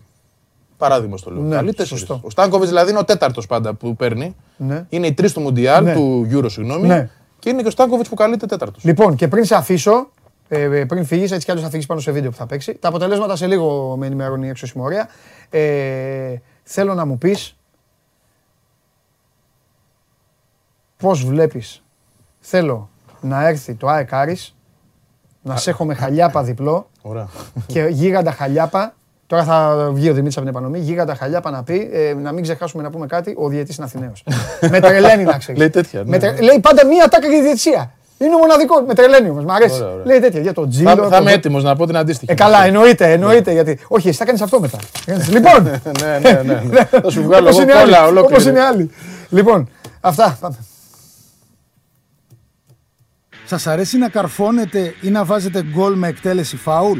Παράδειγμα στο λέω. Ναι, καλεί τέσσερις. σωστό. Ο Στάνκοβιτς δηλαδή είναι ο τέταρτος πάντα που παίρνει. Ναι. Είναι οι τρεις του Μουντιάλ, Ναι. του Euro, συγγνώμη. Ναι. Και είναι και ο Στάνκοβιτς που καλείται τέταρτος. Λοιπόν, και πριν σε αφήσω, ε, ε, πριν φύγεις, έτσι κι αλλιώς θα φύγεις πάνω σε βίντεο που θα παίξει. Τα αποτελέσματα σε λίγο με ενημερώνει έξω συμμορία. Ε, θέλω να μου πεις πώς βλέπεις. Θέλω να έρθει το ΑΕΚ Άρης, να σε έχω με χαλιάπα διπλό Ωραία. και γίγαντα χαλιάπα. Τώρα θα βγει ο Δημήτρης από την επανομή. Γίγαντα χαλιάπα να πει, ε, να μην ξεχάσουμε να πούμε κάτι, ο διαιτή είναι Αθηναίος. με τρελαίνει να ξέρεις. Λέει τέτοια, ναι. Λέει πάντα μία τάκα για τη διαιτησία. Είναι ο μοναδικός. Με τρελαίνει όμως. Μ' αρέσει. Ωραία, ωραία. Λέει τέτοια για τον Τζίλο. Θα, θα τον- είμαι έτοιμος να πω την αντίστοιχη. Ε, καλά, εννοείται, εννοείται. Γιατί... Όχι, εσύ θα κάνεις αυτό μετά. λοιπόν, ναι, ναι, ναι, ναι. θα σου βγάλω όπως εγώ είναι κόλλα άλλοι. ολόκληρη. Όπως είναι άλλοι. Λοιπόν, αυτά. Πάμε. Σας αρέσει να καρφώνετε ή να βάζετε γκολ με εκτέλεση φάουλ;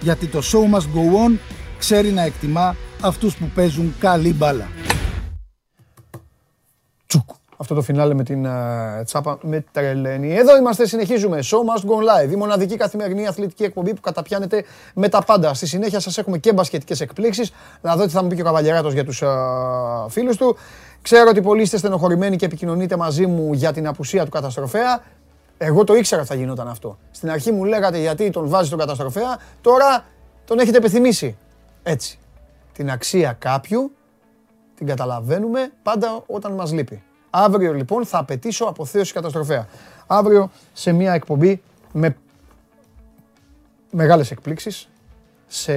Γιατί το show must go on ξέρει να εκτιμά αυτούς που παίζουν καλή μπάλα. Τσουκ. Αυτό το φινάλε με την ε, τσάπα με τρελαίνει. Εδώ είμαστε, συνεχίζουμε. Show must go live. Η μοναδική καθημερινή αθλητική εκπομπή που καταπιάνεται με τα πάντα. Στη συνέχεια σας έχουμε και μπασκετικές εκπλήξεις. Να δω τι θα μου πει και ο Καβαλιαράτο για τους φίλους του. Ξέρω ότι πολλοί είστε στενοχωρημένοι και επικοινωνείτε μαζί μου για την απουσία του καταστροφέα. Εγώ το ήξερα ότι θα γινόταν αυτό. Στην αρχή μου λέγατε γιατί τον βάζει τον καταστροφέα, τώρα τον έχετε επιθυμήσει. Έτσι. Την αξία κάποιου την καταλαβαίνουμε πάντα όταν μας λείπει. Αύριο λοιπόν θα απαιτήσω αποθέωση καταστροφέα. Αύριο σε μια εκπομπή με μεγάλες εκπλήξεις, σε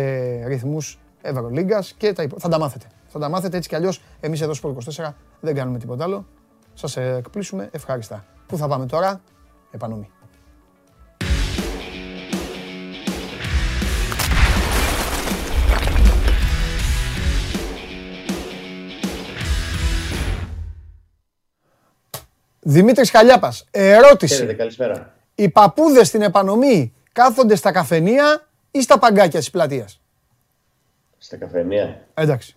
ρυθμούς Ευρωλίγκας και τα υπο... θα τα μάθετε. Θα τα μάθετε έτσι κι αλλιώς εμείς εδώ στο 24 δεν κάνουμε τίποτα άλλο. Σας εκπλήσουμε ευχάριστα. Πού θα πάμε τώρα, επανομή. Δημήτρης Χαλιάπας, ερώτηση. Χαίρετε, καλησπέρα. Οι παππούδες στην επανομή κάθονται στα καφενεία ή στα παγκάκια της πλατείας; Στα καφενεία, Εντάξει.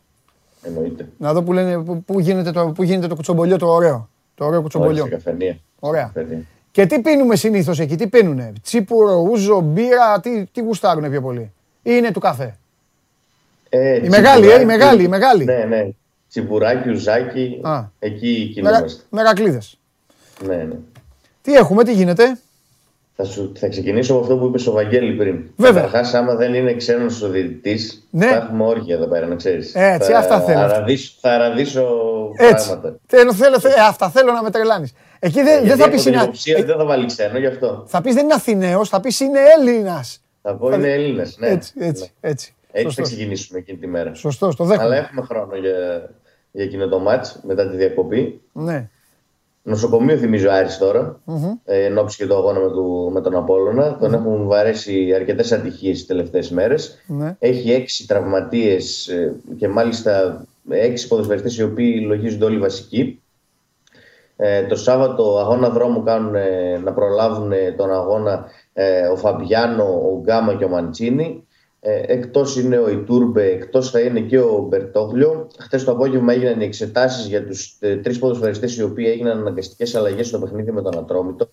εννοείται. Να δω που, λένε, που, που γίνεται, το, που γίνεται το κουτσομπολιό το ωραίο. Το ωραίο Όχι, κουτσομπολιό. στα καφενεία. Ωραία. Καφενεία. Και τι πίνουμε συνήθως εκεί, τι πίνουνε; Τσίπουρο, ούζο, μπύρα, τι, τι γουστάρουνε πιο πολύ; Ή είναι του καφέ; Ε, Η μεγάλη, ε, η τσιμπουράκι. μεγάλη, η μεγάλη. Ναι, ναι. Τσιμπουράκι, ουζάκι, Α. εκεί Μερα, κινούμαστε. μερακλείδες. Ναι, ναι. Τι έχουμε, τι γίνεται; Θα, σου, θα ξεκινήσω από αυτό που είπες ο Βαγγέλη πριν. Βέβαια. Καταρχάς, άμα δεν είναι ξένος ο διαιτητής, Ναι. θα έχουμε όρια εδώ πέρα, να ξέρεις. Έτσι, θα, αυτά θέλω. Αραδίσω, θα αραδίσω Έτσι. πράγματα. Θέλω, θέλω, θέλω, ε, αυτά θέλω να με τρελάνεις. Εκεί δεν, δεν Γιατί θα έχω πεις την είναι, υποψία ε, ότι δεν θα βάλει ξένο γι' αυτό. θα πεις δεν είναι Αθηναίος, θα πεις είναι Έλληνας. Θα πω είναι Έλληνε. Ναι. Έτσι, έτσι, Ναι. έτσι. Έτσι θα Σωστός. ξεκινήσουμε εκείνη τη μέρα. Σωστός, το Αλλά δέχομαι. έχουμε χρόνο για, για εκείνο το μάτς μετά τη διακοπή. Ναι. Νοσοκομείο θυμίζω Άρης τώρα, ε, εν ώψη και το αγώνα με, του, με τον Απόλλωνα. Τον έχουν βαρέσει αρκετές ατυχίες τις τελευταίες μέρες. Ναι. Έχει έξι τραυματίες ε, και μάλιστα έξι ποδοσφαιριστές οι οποίοι λογίζονται όλοι βασικοί. Ε, το Σάββατο αγώνα δρόμου κάνουν ε, να προλάβουν ε, τον αγώνα ε, ο Φαμπιάνο, ο Γκάμα και ο Μαντσίνη. Ε, εκτός είναι ο Ιτούρμπε, εκτός θα είναι και ο Μπερτόγλιο. Χθες το απόγευμα έγιναν οι εξετάσεις για τους ε, τρεις ποδοσφαιριστές οι οποίοι έγιναν αναγκαστικές αλλαγές στο παιχνίδι με τον Ατρόμητο.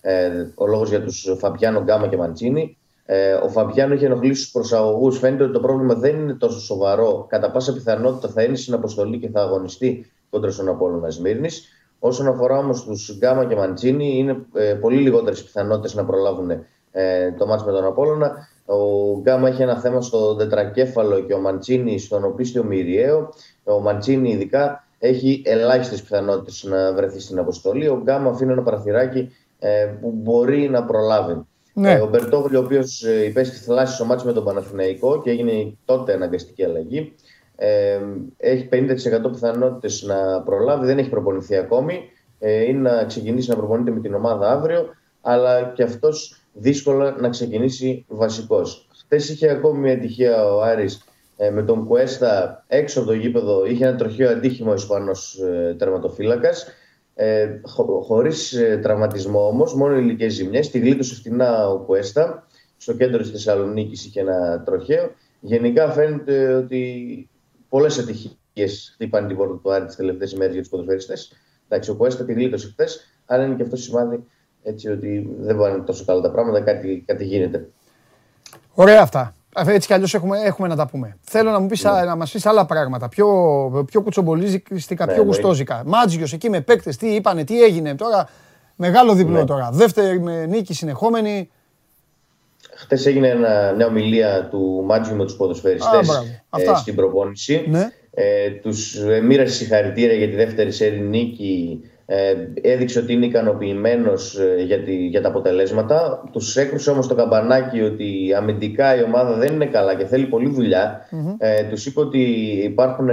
Ε, ο λόγος για τους Φαμπιάνο, Γκάμα και Μαντσίνη. Ε, ο Φαμπιάνο έχει ενοχλήσει τους προσαγωγούς. Φαίνεται ότι το πρόβλημα δεν είναι τόσο σοβαρό. Κατά πάσα πιθανότητα θα είναι στην αποστολή και θα αγωνιστεί κόντρα στον Απόλλωνα Σμύρνης. Όσον αφορά όμως τους Γκάμα και Μαντσίνη, είναι ε, πολύ λιγότερες πιθανότητες να προλάβουν ε, το μάτς με τον Απόλλωνα. Ο Γκάμα έχει ένα θέμα στο τετρακέφαλο και ο Μαντσίνη στον οπίστιο Μυριαίο. Ο Μαντσίνη, ειδικά, έχει ελάχιστες πιθανότητες να βρεθεί στην αποστολή. Ο Γκάμα αφήνει ένα παραθυράκι ε, που μπορεί να προλάβει. Ναι. Ε, ο Μπερτόγλιο, ο οποίος υπέστη θλάση στο μάτι με τον Παναθηναϊκό και έγινε τότε αναγκαστική αλλαγή, ε, έχει 50% πιθανότητες να προλάβει, δεν έχει προπονηθεί ακόμη. Ε, είναι να ξεκινήσει να προπονείται με την ομάδα αύριο, αλλά και αυτός δύσκολα να ξεκινήσει βασικός. Χθες είχε ακόμη μια ατυχία ο Άρης ε, με τον Κουέστα έξω από το γήπεδο. Είχε ένα τροχαίο αντίχημα ο Ισπανός ε, τερματοφύλακας. Ε, χω, Χωρίς ε, τραυματισμό όμως, μόνο ηλικίε ζημιές. Τη γλίτωσε φτηνά ο Κουέστα. Στο κέντρο της Θεσσαλονίκης είχε ένα τροχαίο. Γενικά φαίνεται ότι πολλές ατυχίες χτύπαν την πόρτα του Άρη τις τελευταίες ημέρες για τους ποδοσφαιριστές. Εντάξει, ο Κουέστα τη γλίτωσε χθες, αλλά είναι και αυτό σημάδι έτσι ότι δεν πάνε τόσο καλά τα πράγματα, κάτι, κάτι γίνεται. Ωραία αυτά. Έτσι κι αλλιώς έχουμε, έχουμε να τα πούμε. Θέλω να, μου πεις, να μας πεις άλλα πράγματα. Πιο, πιο κουτσομπολίζικα, Ναι, πιο ναι. γουστόζικα. Μάτζιος εκεί με παίκτες, τι είπανε, τι έγινε τώρα. Μεγάλο διπλό Ναι. τώρα. Δεύτερη με νίκη συνεχόμενη. Χθες έγινε ένα, μια ομιλία του Μάτζιου με τους ποδοσφαιριστές Α, μπράβο. Αυτά. στην προπόνηση. Ναι. Ε, τους μοίρασε συγχαρητήρια για τη δεύτερη σέρι νίκη. Ε, έδειξε ότι είναι ικανοποιημένος για, τη- για τα αποτελέσματα. Τους έκρουσε όμως το καμπανάκι ότι αμυντικά η ομάδα δεν είναι καλά και θέλει πολλή δουλειά. Ε, τους είπε ότι υπάρχουν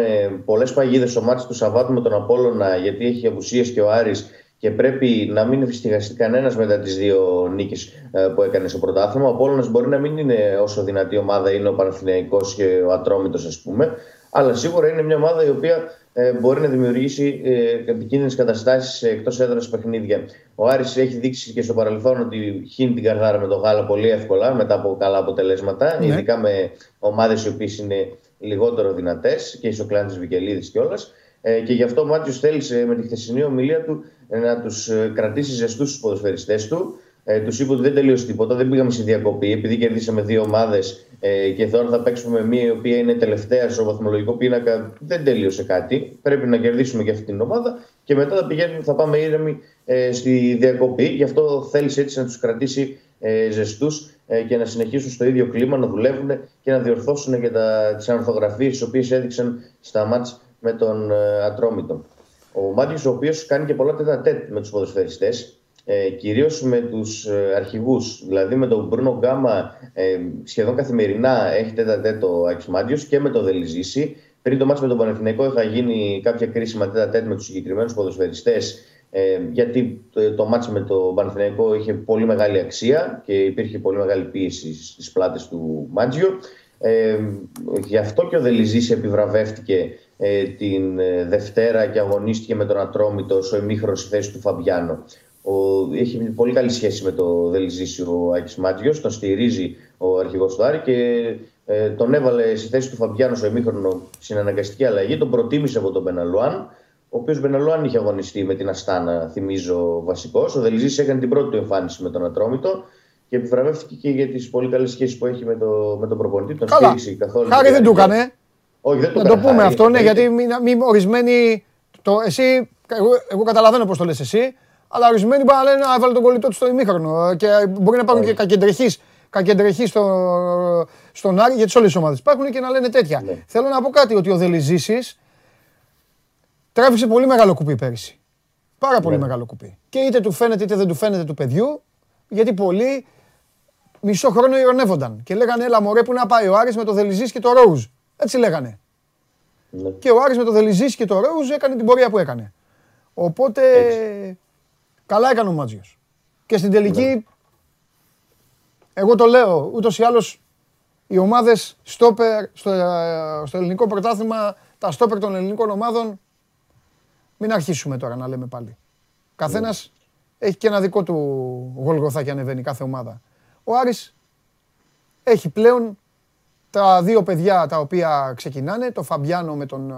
πολλές παγίδες στο μάτι του Σαββάτου με τον Απόλλωνα γιατί έχει απουσίες και ο Άρης και πρέπει να μην ευστιχαστεί κανένας μετά τις δύο νίκες που έκανε στο πρωτάθλημα. Ο Απόλλωνας μπορεί να μην είναι όσο δυνατή ομάδα είναι ο Παναθηναϊκός και ο Ατρόμητος ας πούμε, αλλά σίγουρα είναι μια ομάδα η οποία ε, μπορεί να δημιουργήσει ε, επικίνδυνες καταστάσεις εκτός έδρας παιχνίδια. Ο Άρης έχει δείξει και στο παρελθόν ότι χύνει την καρδάρα με τον Γάλα πολύ εύκολα μετά από καλά αποτελέσματα, Ναι. ειδικά με ομάδες οι οποίες είναι λιγότερο δυνατές και η Σοκλάντη Βικελίδης κιόλας. Ε, και γι' αυτό ο Μάτιος θέλησε με τη χθεσινή ομιλία του ε, να τους κρατήσει ζεστούς τους ποδοσφαιριστές του. Ε, τους είπε ότι δεν τελείωσε τίποτα, δεν πήγαμε στη διακοπή, επειδή κερδίσαμε δύο ομάδες ε, και τώρα θα παίξουμε με μία η οποία είναι τελευταία στο βαθμολογικό πίνακα. Δεν τελείωσε κάτι. Πρέπει να κερδίσουμε και αυτή την ομάδα και μετά θα, πηγαίνουμε, θα πάμε ήρεμοι ε, στη διακοπή. Γι' αυτό θέλησε έτσι να τους κρατήσει ε, ζεστούς ε, και να συνεχίσουν στο ίδιο κλίμα, να δουλεύουν και να διορθώσουν και τις ανορθογραφίε τις οποίες έδειξαν στα μάτς με τον ε, Ατρόμητο. Ο Μάτιος, ο οποίος κάνει και πολλά τέτα τέτ με τους ποδοσφαιριστές, ε, κυρίως με τους ε, αρχηγούς. Δηλαδή με τον Μπρούνο Γκάμα ε, σχεδόν καθημερινά έχει τέτα τέτ ο Άκης Μάτιος και με τον Δελιζήση. Πριν το μάτς με τον Παναθηναϊκό είχα γίνει κάποια κρίσιμα τέτα τέτ με τους συγκεκριμένους ποδοσφαιριστές. Ε, γιατί το, το μάτς με τον Παναθηναϊκό είχε πολύ μεγάλη αξία και υπήρχε πολύ μεγάλη πίεση στις πλάτες του Μάτζιο. Ε, γι' αυτό και ο Δελιζής επιβραβεύτηκε ε, την ε, Δευτέρα και αγωνίστηκε με τον Ατρόμητο στο ημίχρονος στη θέση του Φαμπιάνο. Ο, έχει πολύ καλή σχέση με τον Δελιζήση ο Άκης Μάτζιος, τον στηρίζει ο αρχηγός του Άρη και ε, τον έβαλε στη θέση του Φαμπιάνο στο ημίχρονο στην αναγκαστική αλλαγή, τον προτίμησε από τον Μπεναλουάν, ο οποίος Μπεναλουάν είχε αγωνιστεί με την Αστάνα, θυμίζω βασικός. Ο Δελιζή έκανε την πρώτη του εμφάνιση με τον Ατρόμητο και επιβραβεύτηκε και για τις πολύ καλές σχέσεις που έχει με, το, με τον προπονητή. Τον Καλά. στήριξε καθόλου. Χάρη δεν του έκανε. Όχι, δεν το Να το έκανε πούμε χάρη, αυτό, ναι, εννοείται. γιατί μην, μην ορισμένοι. Το, εσύ, εγώ, εγώ καταλαβαίνω πώς το λες εσύ, αλλά ορισμένοι μπορεί να λένε να έβαλε τον κολλητό του στο ημίχρονο. Και μπορεί να υπάρχουν και κακεντρεχείς κακεντρεχείς στο, στον Άρη, γιατί σε όλες τις ομάδες υπάρχουν και να λένε τέτοια. Ναι. Θέλω να πω κάτι, ότι ο Δελιζήση τράβηξε πολύ μεγάλο κουπί πέρυσι. Πάρα πολύ Ναι. μεγάλο κουπί. Και είτε του φαίνεται είτε δεν του φαίνεται του παιδιού, γιατί πολλοί μισό χρόνο ειρωνεύονταν και λέγανε έλα μωρέ που να πάει ο Άρης με το Δελιζής και το Ρόουζ. Έτσι λέγανε. Ναι. Και ο Άρης με το Δελιζής και το Ρόουζ έκανε την πορεία που έκανε. Οπότε καλά έκανε ο Μάτζιος. Και στην τελική, εγώ το λέω, ούτως ή άλλως οι ομάδες στόπερ στο, ε, στο ελληνικό πρωτάθλημα, τα στόπερ των ελληνικών ομάδων, μην αρχίσουμε τώρα να λέμε πάλι. Καθένας έχει και ένα δικό του γολγοθά και ανεβαίνει κάθε ομάδα. Ο Άρης έχει πλέον τα δύο παιδιά τα οποία ξεκινάνε, το Φαμπιάνο με τον,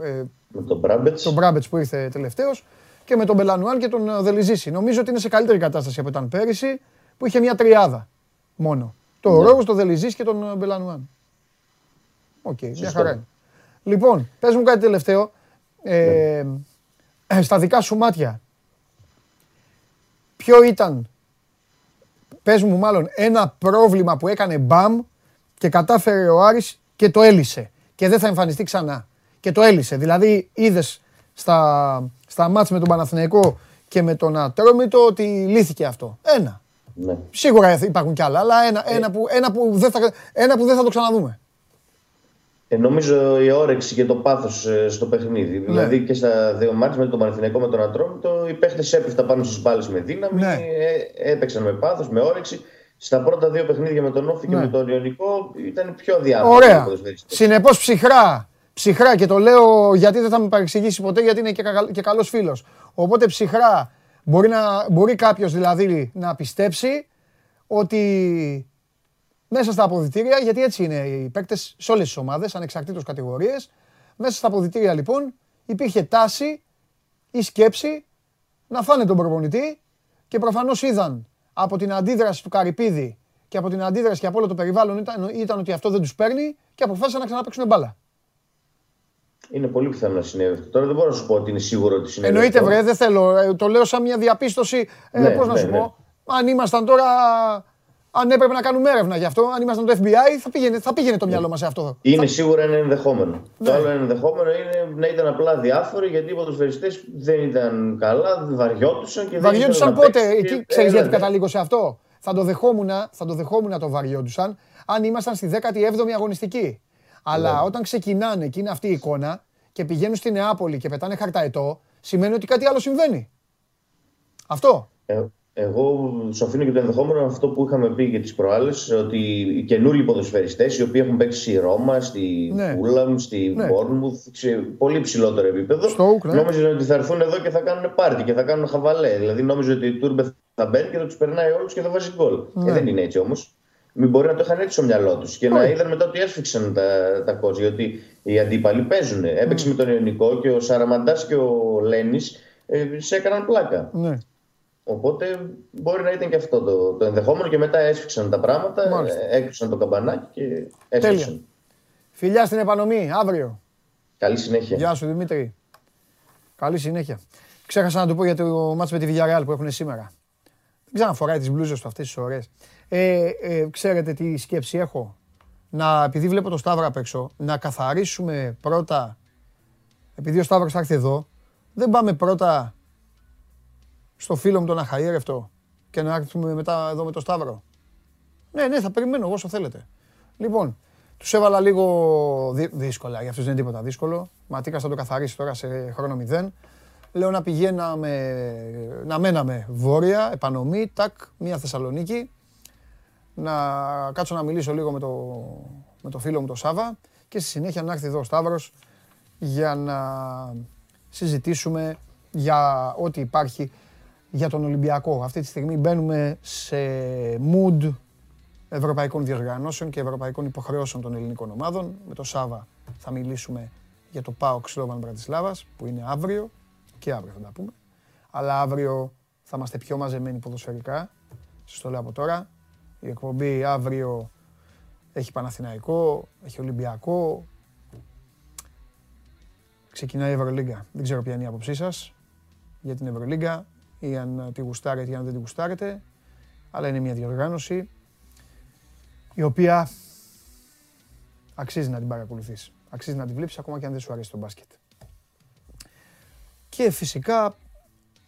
ε, ε, Με τον Μπράμπετς. τον Μπράμπετς που ήρθε τελευταίος και με τον Μπελανουάν και τον ε, Δελιζήση. Νομίζω ότι είναι σε καλύτερη κατάσταση από ήταν πέρυσι που είχε μια τριάδα μόνο. Το Ναι. Ρόγος, τον Δελιζήση και τον ε, Μπελανουάν. Οκ, μια Σωστό. χαρά είναι. Λοιπόν, πες μου κάτι τελευταίο. Ε, Ναι. Στα δικά σου μάτια, ποιο ήταν, πες μου μάλλον, ένα πρόβλημα που έκανε μπαμ και κατάφερε ο Άρης και το έλυσε και δεν θα εμφανιστεί ξανά. Και το έλυσε. Δηλαδή είδες στα, στα ματς με τον Παναθηναϊκό και με τον Ατρόμητο ότι λύθηκε αυτό. Ένα. Ναι. Σίγουρα υπάρχουν κι άλλα, αλλά ένα, ένα, που, ένα, που δεν θα, ένα που δεν θα το ξαναδούμε. Ε, νομίζω η όρεξη και το πάθος στο παιχνίδι. Ναι. Δηλαδή και στα δύο μάτια με τον Παναθηναϊκό με τον Ατρόμητο, οι παίχτες έπεφταν πάνω στις μπάλες με δύναμη, Ναι. ε, έπαιξαν με πάθος, με όρεξη. Στα πρώτα δύο παιχνίδια με τον Όφη και Ναι. με τον Ιωνικό ήταν πιο διάφορο. Ωραία. Συνεπώς ψυχρά. Ψυχρά και το λέω γιατί δεν θα με παρεξηγήσει ποτέ γιατί είναι και, κα, και καλός φίλος. Οπότε ψυχρά μπορεί, να, μπορεί κάποιος δηλαδή να πιστέψει ότι μέσα στα αποδητήρια, γιατί έτσι είναι οι παίκτες σε όλες τις ομάδες, ανεξαρτήτως κατηγορίες, μέσα στα αποδητήρια λοιπόν υπήρχε τάση ή σκέψη να φάνε τον προπονητή και προφανώς είδαν από την αντίδραση του Καρυπίδη και από την αντίδραση και από όλο το περιβάλλον ήταν, ήταν ότι αυτό δεν τους παίρνει και αποφάσισαν να ξαναπαίξουν μπάλα. Είναι πολύ πιθανό να συνέβη αυτό. Τώρα δεν μπορώ να σου πω ότι είναι σίγουρο ότι συνέβη. Εννοείται αυτό. βρε, δεν θέλω. Ε, Το λέω σαν μια διαπίστωση. Ε, Ναι, πώς να ναι, σου ναι. πω. Αν ήμασταν τώρα. Αν έπρεπε να κάνουμε έρευνα γι' αυτό, αν ήμασταν το FBI, θα πήγαινε, θα πήγαινε το μυαλό μας σε αυτό. Είναι σίγουρα ένα ενδεχόμενο. Ναι. Το άλλο ενδεχόμενο είναι να ήταν απλά διάφοροι γιατί οι ποδοσφαιριστές δεν ήταν καλά, βαριόντουσαν και δεν Βαριόντουσαν ήθελαν να πότε, παίξουν εκεί και ξέρεις γιατί έλανε. καταλήγω σε αυτό. Θα το δεχόμουν, θα το δεχόμουν το βαριόντουσαν αν ήμασταν στη 17η αγωνιστική. Αλλά Ναι. όταν ξεκινάνε και είναι αυτή η εικόνα και πηγαίνουν στη Νεάπολη και πετάνε χαρταετό, σημαίνει ότι κάτι άλλο συμβαίνει. Αυτό. Ε, εγώ σου αφήνω και το ενδεχόμενο αυτό που είχαμε πει και τις προάλλες, ότι οι καινούριοι ποδοσφαιριστές, οι οποίοι έχουν παίξει στη Ρώμα, στη Ναι. Φούλαμ, στη Ναι. Μπόρνμουθ, σε πολύ ψηλότερο επίπεδο, Στο Oak, ναι. νόμιζαν ότι θα έρθουν εδώ και θα κάνουν πάρτι και θα κάνουν χαβαλέ. Δηλαδή νόμιζαν ότι η Τούρμπε θα μπαίνει και θα τους περνάει όλους και θα βάζει γκολ. Ναι. Ε, δεν είναι έτσι όμως. Μην μπορεί να το είχαν έτσι στο μυαλό τους και να Όχι. είδαν μετά ότι έσφιξαν τα, τα κόζ. Γιατί οι αντίπαλοι παίζουν. Έπαιξε με τον Ιωνικό και ο Σαραμαντάς και ο Λένι ε, σε έκαναν πλάκα. Ναι. Οπότε μπορεί να ήταν και αυτό το, το ενδεχόμενο και μετά έσφιξαν τα πράγματα, Μάλιστα. ε, έκλεισαν το καμπανάκι και έσφιξαν. Φιλιά στην επανομή, αύριο. Καλή συνέχεια. Γεια σου Δημήτρη. Καλή συνέχεια. Ξέχασα να του πω για το μάτς με τη Villarreal που έχουν σήμερα. Δεν ξαναφοράει τις μπλούζες του αυτές τις ώρες. Ε, ε, ξέρετε τι σκέψη έχω; Να, επειδή βλέπω το Σταύρο απ' έξω, να καθαρίσουμε πρώτα, επειδή ο Σταύρος θα έρθει εδώ, δεν πάμε πρώτα στο φίλο μου τον Αχαήρευτο και να έρθουμε μετά εδώ με το Σταύρο. Ναι, ναι, θα περιμένω εγώ όσο θέλετε. Λοιπόν, τους έβαλα λίγο δύ- δύσκολα, για αυτούς δεν είναι τίποτα δύσκολο. Ματίκα θα το καθαρίσει τώρα σε χρόνο μηδέν. Λέω να πηγαίναμε, να μέναμε βόρεια, επανομή, τάκ, μία Θεσσαλονίκη. Να κάτσω να μιλήσω λίγο με το, με το φίλο μου τον Σάβα και στη συνέχεια να έρθει εδώ ο Σταύρος για να συζητήσουμε για ό,τι υπάρχει για τον Ολυμπιακό. Αυτή τη στιγμή μπαίνουμε σε mood ευρωπαϊκών διοργανώσεων και ευρωπαϊκών υποχρεώσεων των ελληνικών ομάδων. Με το Σάβα θα μιλήσουμε για το ΠΑΟΚ Σλόβαν Μπρατισλάβας που είναι αύριο και αύριο θα τα πούμε. Αλλά αύριο θα είμαστε πιο μαζεμένοι ποδοσφαιρικά. Σας το λέω από τώρα. Η εκπομπή αύριο έχει Παναθηναϊκό, έχει Ολυμπιακό. Ξεκινάει η Ευρωλίγκα. Δεν ξέρω ποια είναι η άποψή σας για την Ευρωλίγκα ή αν τη γουστάρετε ή αν δεν τη γουστάρετε. Αλλά είναι μια διοργάνωση η οποία αξίζει να την παρακολουθείς. Αξίζει να την βλέπεις ακόμα και αν δεν σου αρέσει το μπάσκετ. Και φυσικά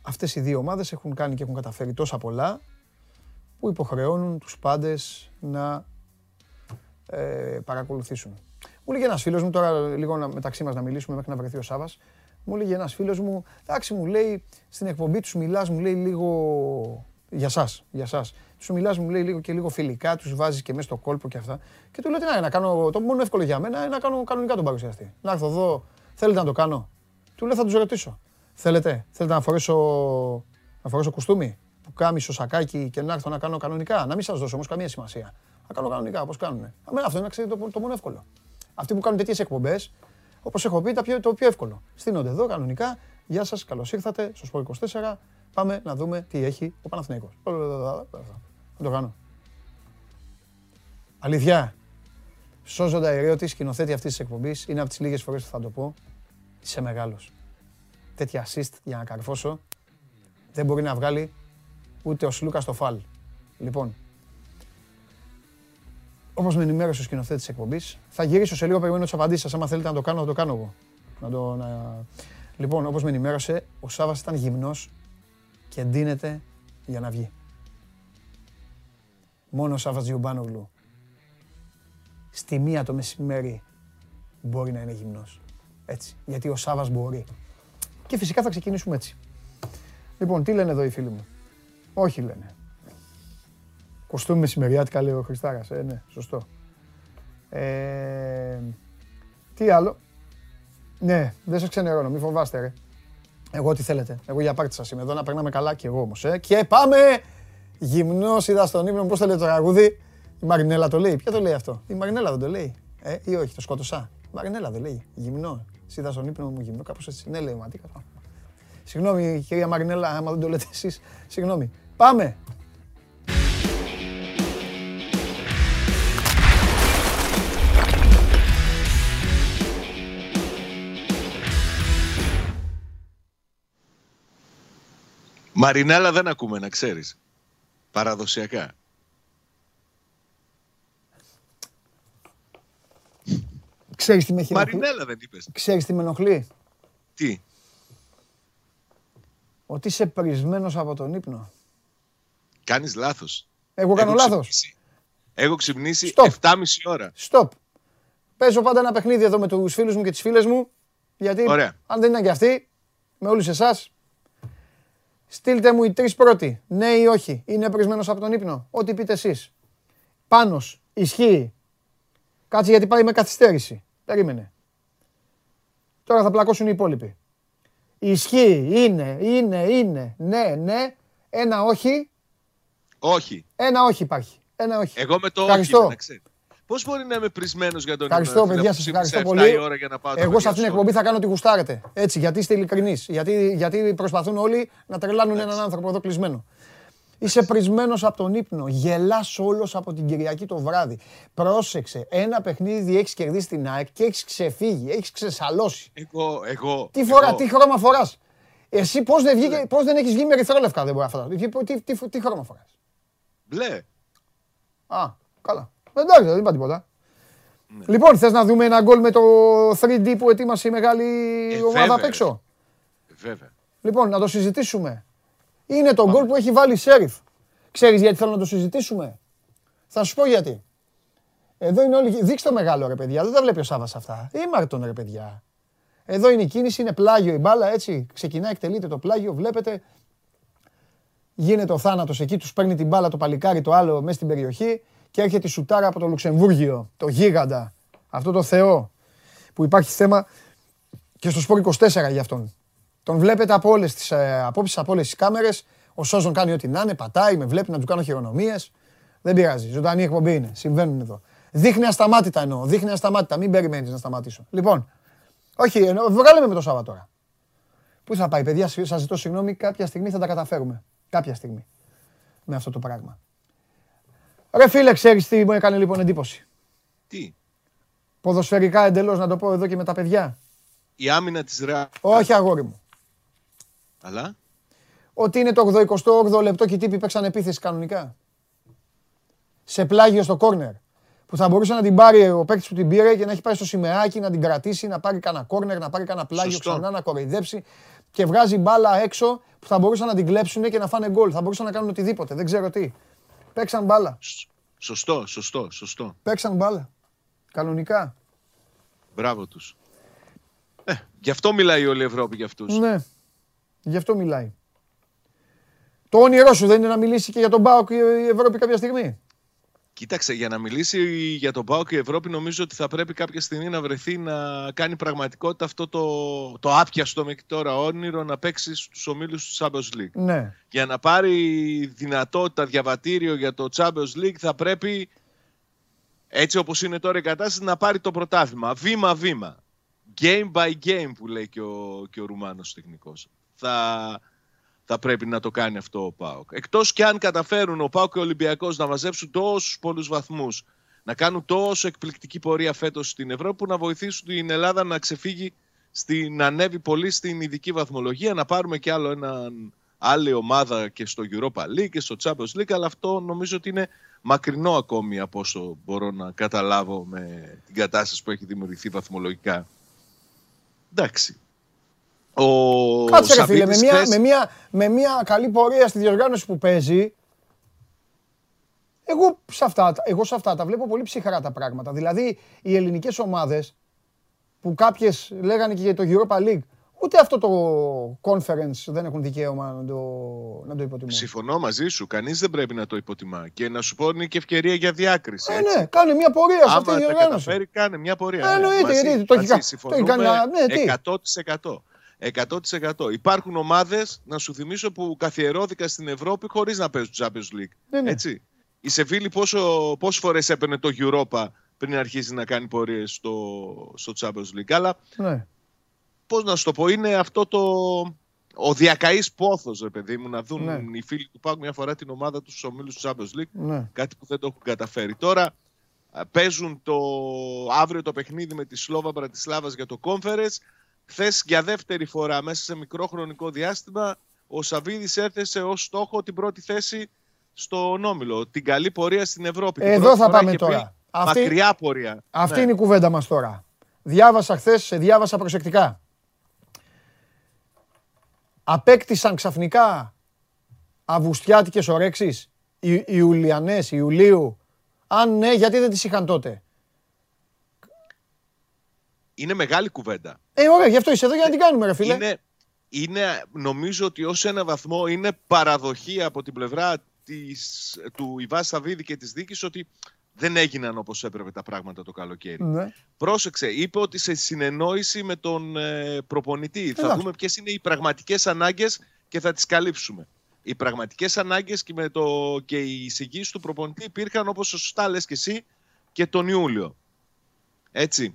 αυτές οι δύο ομάδες έχουν κάνει και έχουν καταφέρει τόσα πολλά που υποχρεώνουν τους πάντες να ε, παρακολουθήσουν. Μου λέγει ένας φίλος μου, τώρα λίγο να- μεταξύ μας να μιλήσουμε μέχρι να βρεθεί ο Σάβας, μου λέγει ένας φίλος μου, εντάξει μου λέει, στην εκπομπή τους μιλάς, μου λέει λίγο για σας, για σας. Τους μιλάς, μου λέει λίγο και λίγο φιλικά, τους βάζεις και μέσα στο κόλπο και αυτά. Και του λέω τι να, να κάνω, το μόνο εύκολο για μένα είναι να κάνω κανονικά τον παρουσιαστή. Να έρθω εδώ, θέλετε να το κάνω; Του λέω θα τους ρωτήσω. Θέλετε, θέλετε να φορέσω, να φορέσω κουστούμι, που κάμισο, σακάκι και να έρθω να κάνω κανονικά. Να μην σας δώσω όμως καμία σημασία. Να κάνω κανονικά όπως κάνουν. Αμένα αυτό είναι ξέρετε, το, το μόνο εύκολο. Αυτοί που κάνουν τέτοιες εκπομπές, όπως έχω πει, τα πιο, το πιο εύκολο. Στείνονται εδώ κανονικά. Γεια σας, καλώς ήρθατε στο Σπορ 24. Πάμε να δούμε τι έχει ο Παναθηναϊκός. Να το κάνω. Αλήθεια. Σώζοντα Ιρέωτη, σκηνοθέτη αυτής της εκπομπής, είναι από τις λίγες φορές που θα το πω. Είσαι μεγάλος. Τέτοια assist για να καρφώσω δεν μπορεί να βγάλει ούτε ο Σλούκα στο φαλ. Λοιπόν, όπως με ενημέρωσε ο σκηνοθέτης της εκπομπής, θα γυρίσω σε λίγο περιμένω τις απαντήσεις σας. Άμα θέλετε να το κάνω, θα το κάνω εγώ. Να το, να... Λοιπόν, όπως με ενημέρωσε, ο Σάβας ήταν γυμνός και ντύνεται για να βγει. Μόνο ο Σάββας Γιουμπάνογλου στη μία το μεσημέρι μπορεί να είναι γυμνός. Έτσι. Γιατί ο Σάββας μπορεί. Και φυσικά θα ξεκινήσουμε έτσι. Λοιπόν, τι λένε εδώ οι φίλοι μου; Όχι λένε. Κοστούμι μεσημεριάτικα λέει ο Χριστάρας. Ε, ναι, σωστό. Ε, τι άλλο; Ναι, δεν σας ξενερώνω, μη φοβάστε ρε. Εγώ τι θέλετε. Εγώ για πάρτι σας είμαι εδώ να περνάμε καλά και εγώ όμως. Ε. Και πάμε! Γυμνός είδα στον ύπνο μου, πώς το λέει το τραγούδι; Η Μαρινέλα το λέει. Ποια το λέει αυτό; Η Μαρινέλα δεν το λέει. Ε, ή όχι, το σκότωσα; Η Μαρινέλα δεν λέει. Γυμνό. Είδα στον ύπνο μου γυμνό, κάπως έτσι. Ναι, λέει ο Ματίκας. Συγγνώμη, κυρία Μαρινέλα, άμα δεν το λέτε εσείς. Συγγνώμη. Πάμε. Μαρινέλα δεν ακούμε, να ξέρεις. Παραδοσιακά. Ξέρεις τι με έχει ενοχλεί; Μαρινέλα δεν είπες. Ξέρεις τι με ενοχλεί; Τι; Ότι είσαι πρισμένος από τον ύπνο. Κάνεις λάθος. Εγώ κάνω Έχω λάθος. ξυπνήσει- Έχω ξυπνήσει Στοπ. 7,5 ώρα. Στοπ. Παίζω πάντα ένα παιχνίδι εδώ με τους φίλους μου και τις φίλες μου. Γιατί Ωραία. αν δεν ήταν και αυτοί, με όλους εσάς, στείλτε μου οι τρεις πρώτοι. Ναι ή όχι. Είναι πρισμένος από τον ύπνο. Ό,τι πείτε εσείς. Πάνος. Ισχύει. Κάτσε γιατί πάει με καθυστέρηση. Περίμενε. Τώρα θα πλακώσουν οι υπόλοιποι. Ισχύει. Είναι. Είναι. Είναι. Ναι. Ναι. Ένα όχι. Όχι. Ένα όχι υπάρχει. Ένα όχι. Εγώ με το Ευχαριστώ. όχι, είμαι, να ξέρεις. Πώς μπορεί να είμαι πρισμένος για τον Ευχαριστώ, ύπνο, ρε φίλε, παιδιά, που σας ξύπνησα ευχαριστώ 7 πολύ. η ώρα για να πάω τα Εγώ σε παιδιά αυτήν την στο εκπομπή θα κάνω ό,τι γουστάρετε. Έτσι, γιατί είστε ειλικρινείς. Γιατί, γιατί προσπαθούν όλοι να τρελάνουν έναν άνθρωπο εδώ κλεισμένο. Είσαι πρισμένο από τον ύπνο. Γελάς όλος από την Κυριακή το βράδυ. Πρόσεξε. Ένα παιχνίδι έχεις κερδίσει την ΑΕΚ και έχεις ξεφύγει. Έχεις ξεσαλώσει. Εγώ, εγώ. Τι, φορά, εγώ. τι χρώμα φοράς; Εσύ πώς δεν, βγήκε- πώς δεν έχεις βγει με ερυθρόλευκα, δεν μπορεί αυτά. Τι, τι, τι, τι χρώμα φοράς; Μπλε. Α, καλά. Εντάξει, δεν είπα τίποτα. Ναι. Λοιπόν, θες να δούμε ένα γκολ με το 3D που ετοίμασε η μεγάλη Ε, ομάδα βέβαια, απ' έξω. Βέβαια. Λοιπόν, να το συζητήσουμε. Είναι το γκολ που έχει βάλει η Σέριφ. Ξέρεις γιατί θέλω να το συζητήσουμε; Θα σου πω γιατί. Εδώ είναι όλοι. Δείξτε το μεγάλο ρε παιδιά. Δεν τα βλέπει ο Σάββας αυτά. Ήμαρτον ρε παιδιά. Εδώ είναι η κίνηση, είναι πλάγιο η μπάλα έτσι. Ξεκινάει, εκτελείται το πλάγιο. Βλέπετε. Γίνεται ο θάνατος εκεί, τους παίρνει την μπάλα το παλικάρι το άλλο μέσα στην περιοχή και έρχεται η σουτάρα από το Λουξεμβούργιο. Το γίγαντα. Αυτό το Θεό. Που υπάρχει θέμα και στο Σπορ 24 για αυτόν. Τον βλέπετε από όλες τις ε, απόψεις, από όλες τις κάμερες. Ο Σόζον κάνει ό,τι να είναι, πατάει, με βλέπει να του κάνω χειρονομίες. Δεν πειράζει. Ζωντανή εκπομπή είναι. Συμβαίνουν εδώ. Δείχνει ασταμάτητα εννοώ. Δείχνει ασταμάτητα. Μην περιμένεις να σταματήσω. Λοιπόν, όχι, εννοώ, βγάλε με με το Σάββα τώρα. Πού θα πάει, παιδιά, σας ζητώ συγγνώμη. Κάποια στιγμή θα τα καταφέρουμε. Κάποια στιγμή. Με αυτό το πράγμα. Ρε φίλε, ξέρεις τι μου έκανε λοιπόν εντύπωση; Τι; Ποδοσφαιρικά εντελώς να το πω εδώ και με τα παιδιά. Η άμυνα της ΡΑ. Όχι, αγόρι μου. Αλλά; ότι είναι το 88ο λεπτό και οι τύποι παίξαν επίθεση κανονικά. Σε πλάγιο στο κόρνερ. Που θα μπορούσε να την πάρει ο παίκτης που την πήρε και να έχει πάει στο σημαίακι, να την κρατήσει, να πάρει κανένα κόρνερ, να πάρει κανένα πλάγιο Σωστό. ξανά, να κοροϊδέψει και βγάζει μπάλα έξω που θα μπορούσαν να την κλέψουν και να φάνε γκολ. Θα μπορούσαν να κάνουν οτιδήποτε. Δεν ξέρω τι. Παίξαν μπάλα. Σ- Σωστό, σωστό, σωστό. Παίξαν μπάλα. Κανονικά. Μπράβο τους. Ε, γι' αυτό μιλάει όλη η Ευρώπη για αυτούς. Ναι. Γι' αυτό μιλάει. Το όνειρό σου δεν είναι να μιλήσει και για τον Πάοκ η Ευρώπη κάποια στιγμή; Κοίταξε, για να μιλήσει για τον ΠΑΟΚ η Ευρώπη, νομίζω ότι θα πρέπει κάποια στιγμή να βρεθεί να κάνει πραγματικότητα αυτό το, το άπιαστο μέχρι τώρα όνειρο να παίξει στους ομίλους του Champions League. Ναι. Για να πάρει δυνατότητα διαβατήριο για το Champions League θα πρέπει, έτσι όπως είναι τώρα η κατάσταση, να πάρει το πρωτάθλημα. Βήμα-βήμα. Game by game που λέει και ο, και ο Ρουμάνος τεχνικός. Θα, θα πρέπει να το κάνει αυτό ο ΠΑΟΚ. Εκτός και αν καταφέρουν ο ΠΑΟΚ και ο Ολυμπιακός να μαζέψουν τόσους πολλούς βαθμούς, να κάνουν τόσο εκπληκτική πορεία φέτος στην Ευρώπη που να βοηθήσουν την Ελλάδα να ξεφύγει, στην, να ανέβει πολύ στην ειδική βαθμολογία, να πάρουμε κι άλλο έναν, άλλη ομάδα και στο Europa League και στο Champions League, αλλά αυτό νομίζω ότι είναι μακρινό ακόμη από όσο μπορώ να καταλάβω με την κατάσταση που έχει δημιουργηθεί βαθμολογικά. Εντάξει. Ο Κάτσε ρε φίλε, με Σαββίδης μια, χθες- με, μια, με μια καλή πορεία στη διοργάνωση που παίζει, εγώ σε, αυτά, τα- εγώ σε αυτά τα βλέπω πολύ ψυχρά τα πράγματα. Δηλαδή, οι ελληνικές ομάδες, που κάποιες λέγανε και για το Europa League, ούτε αυτό το conference δεν έχουν δικαίωμα να το, να το υποτιμούν. Συμφωνώ μαζί σου. Κανείς δεν πρέπει να το υποτιμά. Και να σου πω είναι και ευκαιρία για διάκριση. Ε, έτσι. ναι, κάνε μια πορεία σε αυτή Άμα τη τα διοργάνωση. καταφέρει, κάνε μια πορεία. Ε, εννοείται, μαζί, γιατί το έχει κα- μαζί, το έχει κάνει, συμφωνούμε ναι, τι. 100%. 100%. Υπάρχουν ομάδες, να σου θυμίσω, που καθιερώθηκαν στην Ευρώπη χωρίς να παίζουν Champions League. Ναι, ναι. Έτσι. Η Σεβίλη πόσο, πόσες φορές έπαιρνε το Europa πριν αρχίσει να κάνει πορείες στο, στο Champions League. Αλλά Ναι. πώς να σου το πω, είναι αυτό το... Ο διακαής πόθος, ρε παιδί μου, να δουν Ναι. οι φίλοι του Πάκου μια φορά την ομάδα τους στους ομίλους του Champions League. Ναι. Κάτι που δεν το έχουν καταφέρει. Τώρα α, παίζουν το αύριο το παιχνίδι με τη Σλόβα Μπρατισλάβας για το Conference. Χθες για δεύτερη φορά μέσα σε μικρό χρονικό διάστημα ο Σαββίδης έθεσε ως στόχο την πρώτη θέση στον Όμιλο. Την καλή πορεία στην Ευρώπη. Την Εδώ πρώτη θα φορά πάμε είχε τώρα. πει Αυτή- Μακριά πορεία. Αυτή Ναι. είναι η κουβέντα μας τώρα. Διάβασα χθες, σε διάβασα προσεκτικά. Απέκτησαν ξαφνικά αυγουστιάτικες ορέξεις, οι Ιουλιανές, Ιουλίου. Αν ναι, γιατί δεν τις είχαν τότε; Είναι μεγάλη κουβέντα. Ε, ωραία, γι' αυτό είσαι εδώ για να την κάνουμε, ρε φίλε. είναι, είναι, νομίζω ότι ως ένα βαθμό είναι παραδοχή από την πλευρά της, του Ιβά Σαββίδη και της δίκης ότι δεν έγιναν όπως έπρεπε τα πράγματα το καλοκαίρι. Ναι. Πρόσεξε, είπε ότι σε συνεννόηση με τον ε, προπονητή. Θα Εντάξει. δούμε ποιες είναι οι πραγματικές ανάγκες και θα τις καλύψουμε. Οι πραγματικές ανάγκες και, με το, και οι εισηγήσεις του προπονητή υπήρχαν όπως σωστά λες και εσύ και τον Ιούλιο. Έτσι.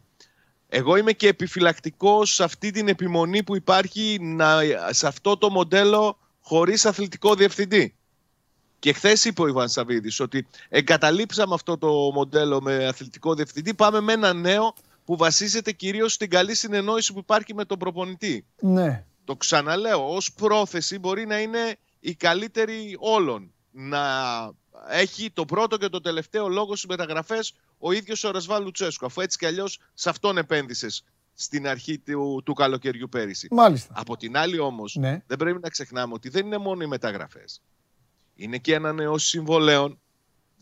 Εγώ είμαι και επιφυλακτικός σε αυτή την επιμονή που υπάρχει να, σε αυτό το μοντέλο χωρίς αθλητικό διευθυντή. Και χθες είπε ο Ιβάν Σαββίδης ότι εγκαταλείψαμε αυτό το μοντέλο με αθλητικό διευθυντή. Πάμε με ένα νέο που βασίζεται κυρίως στην καλή συνεννόηση που υπάρχει με τον προπονητή. ναι. Το ξαναλέω, ως πρόθεση μπορεί να είναι η καλύτερη όλων. Να έχει το πρώτο και το τελευταίο λόγο στις μεταγραφές ο ίδιος ο Ρασβάλ Λουτσέσκου. Αφού έτσι κι αλλιώς σε αυτόν επένδυσες στην αρχή του, του καλοκαιριού πέρυσι. Μάλιστα. Από την άλλη όμως, Ναι. δεν πρέπει να ξεχνάμε ότι δεν είναι μόνο οι μεταγραφές. Είναι και ανανεώσει συμβολέων.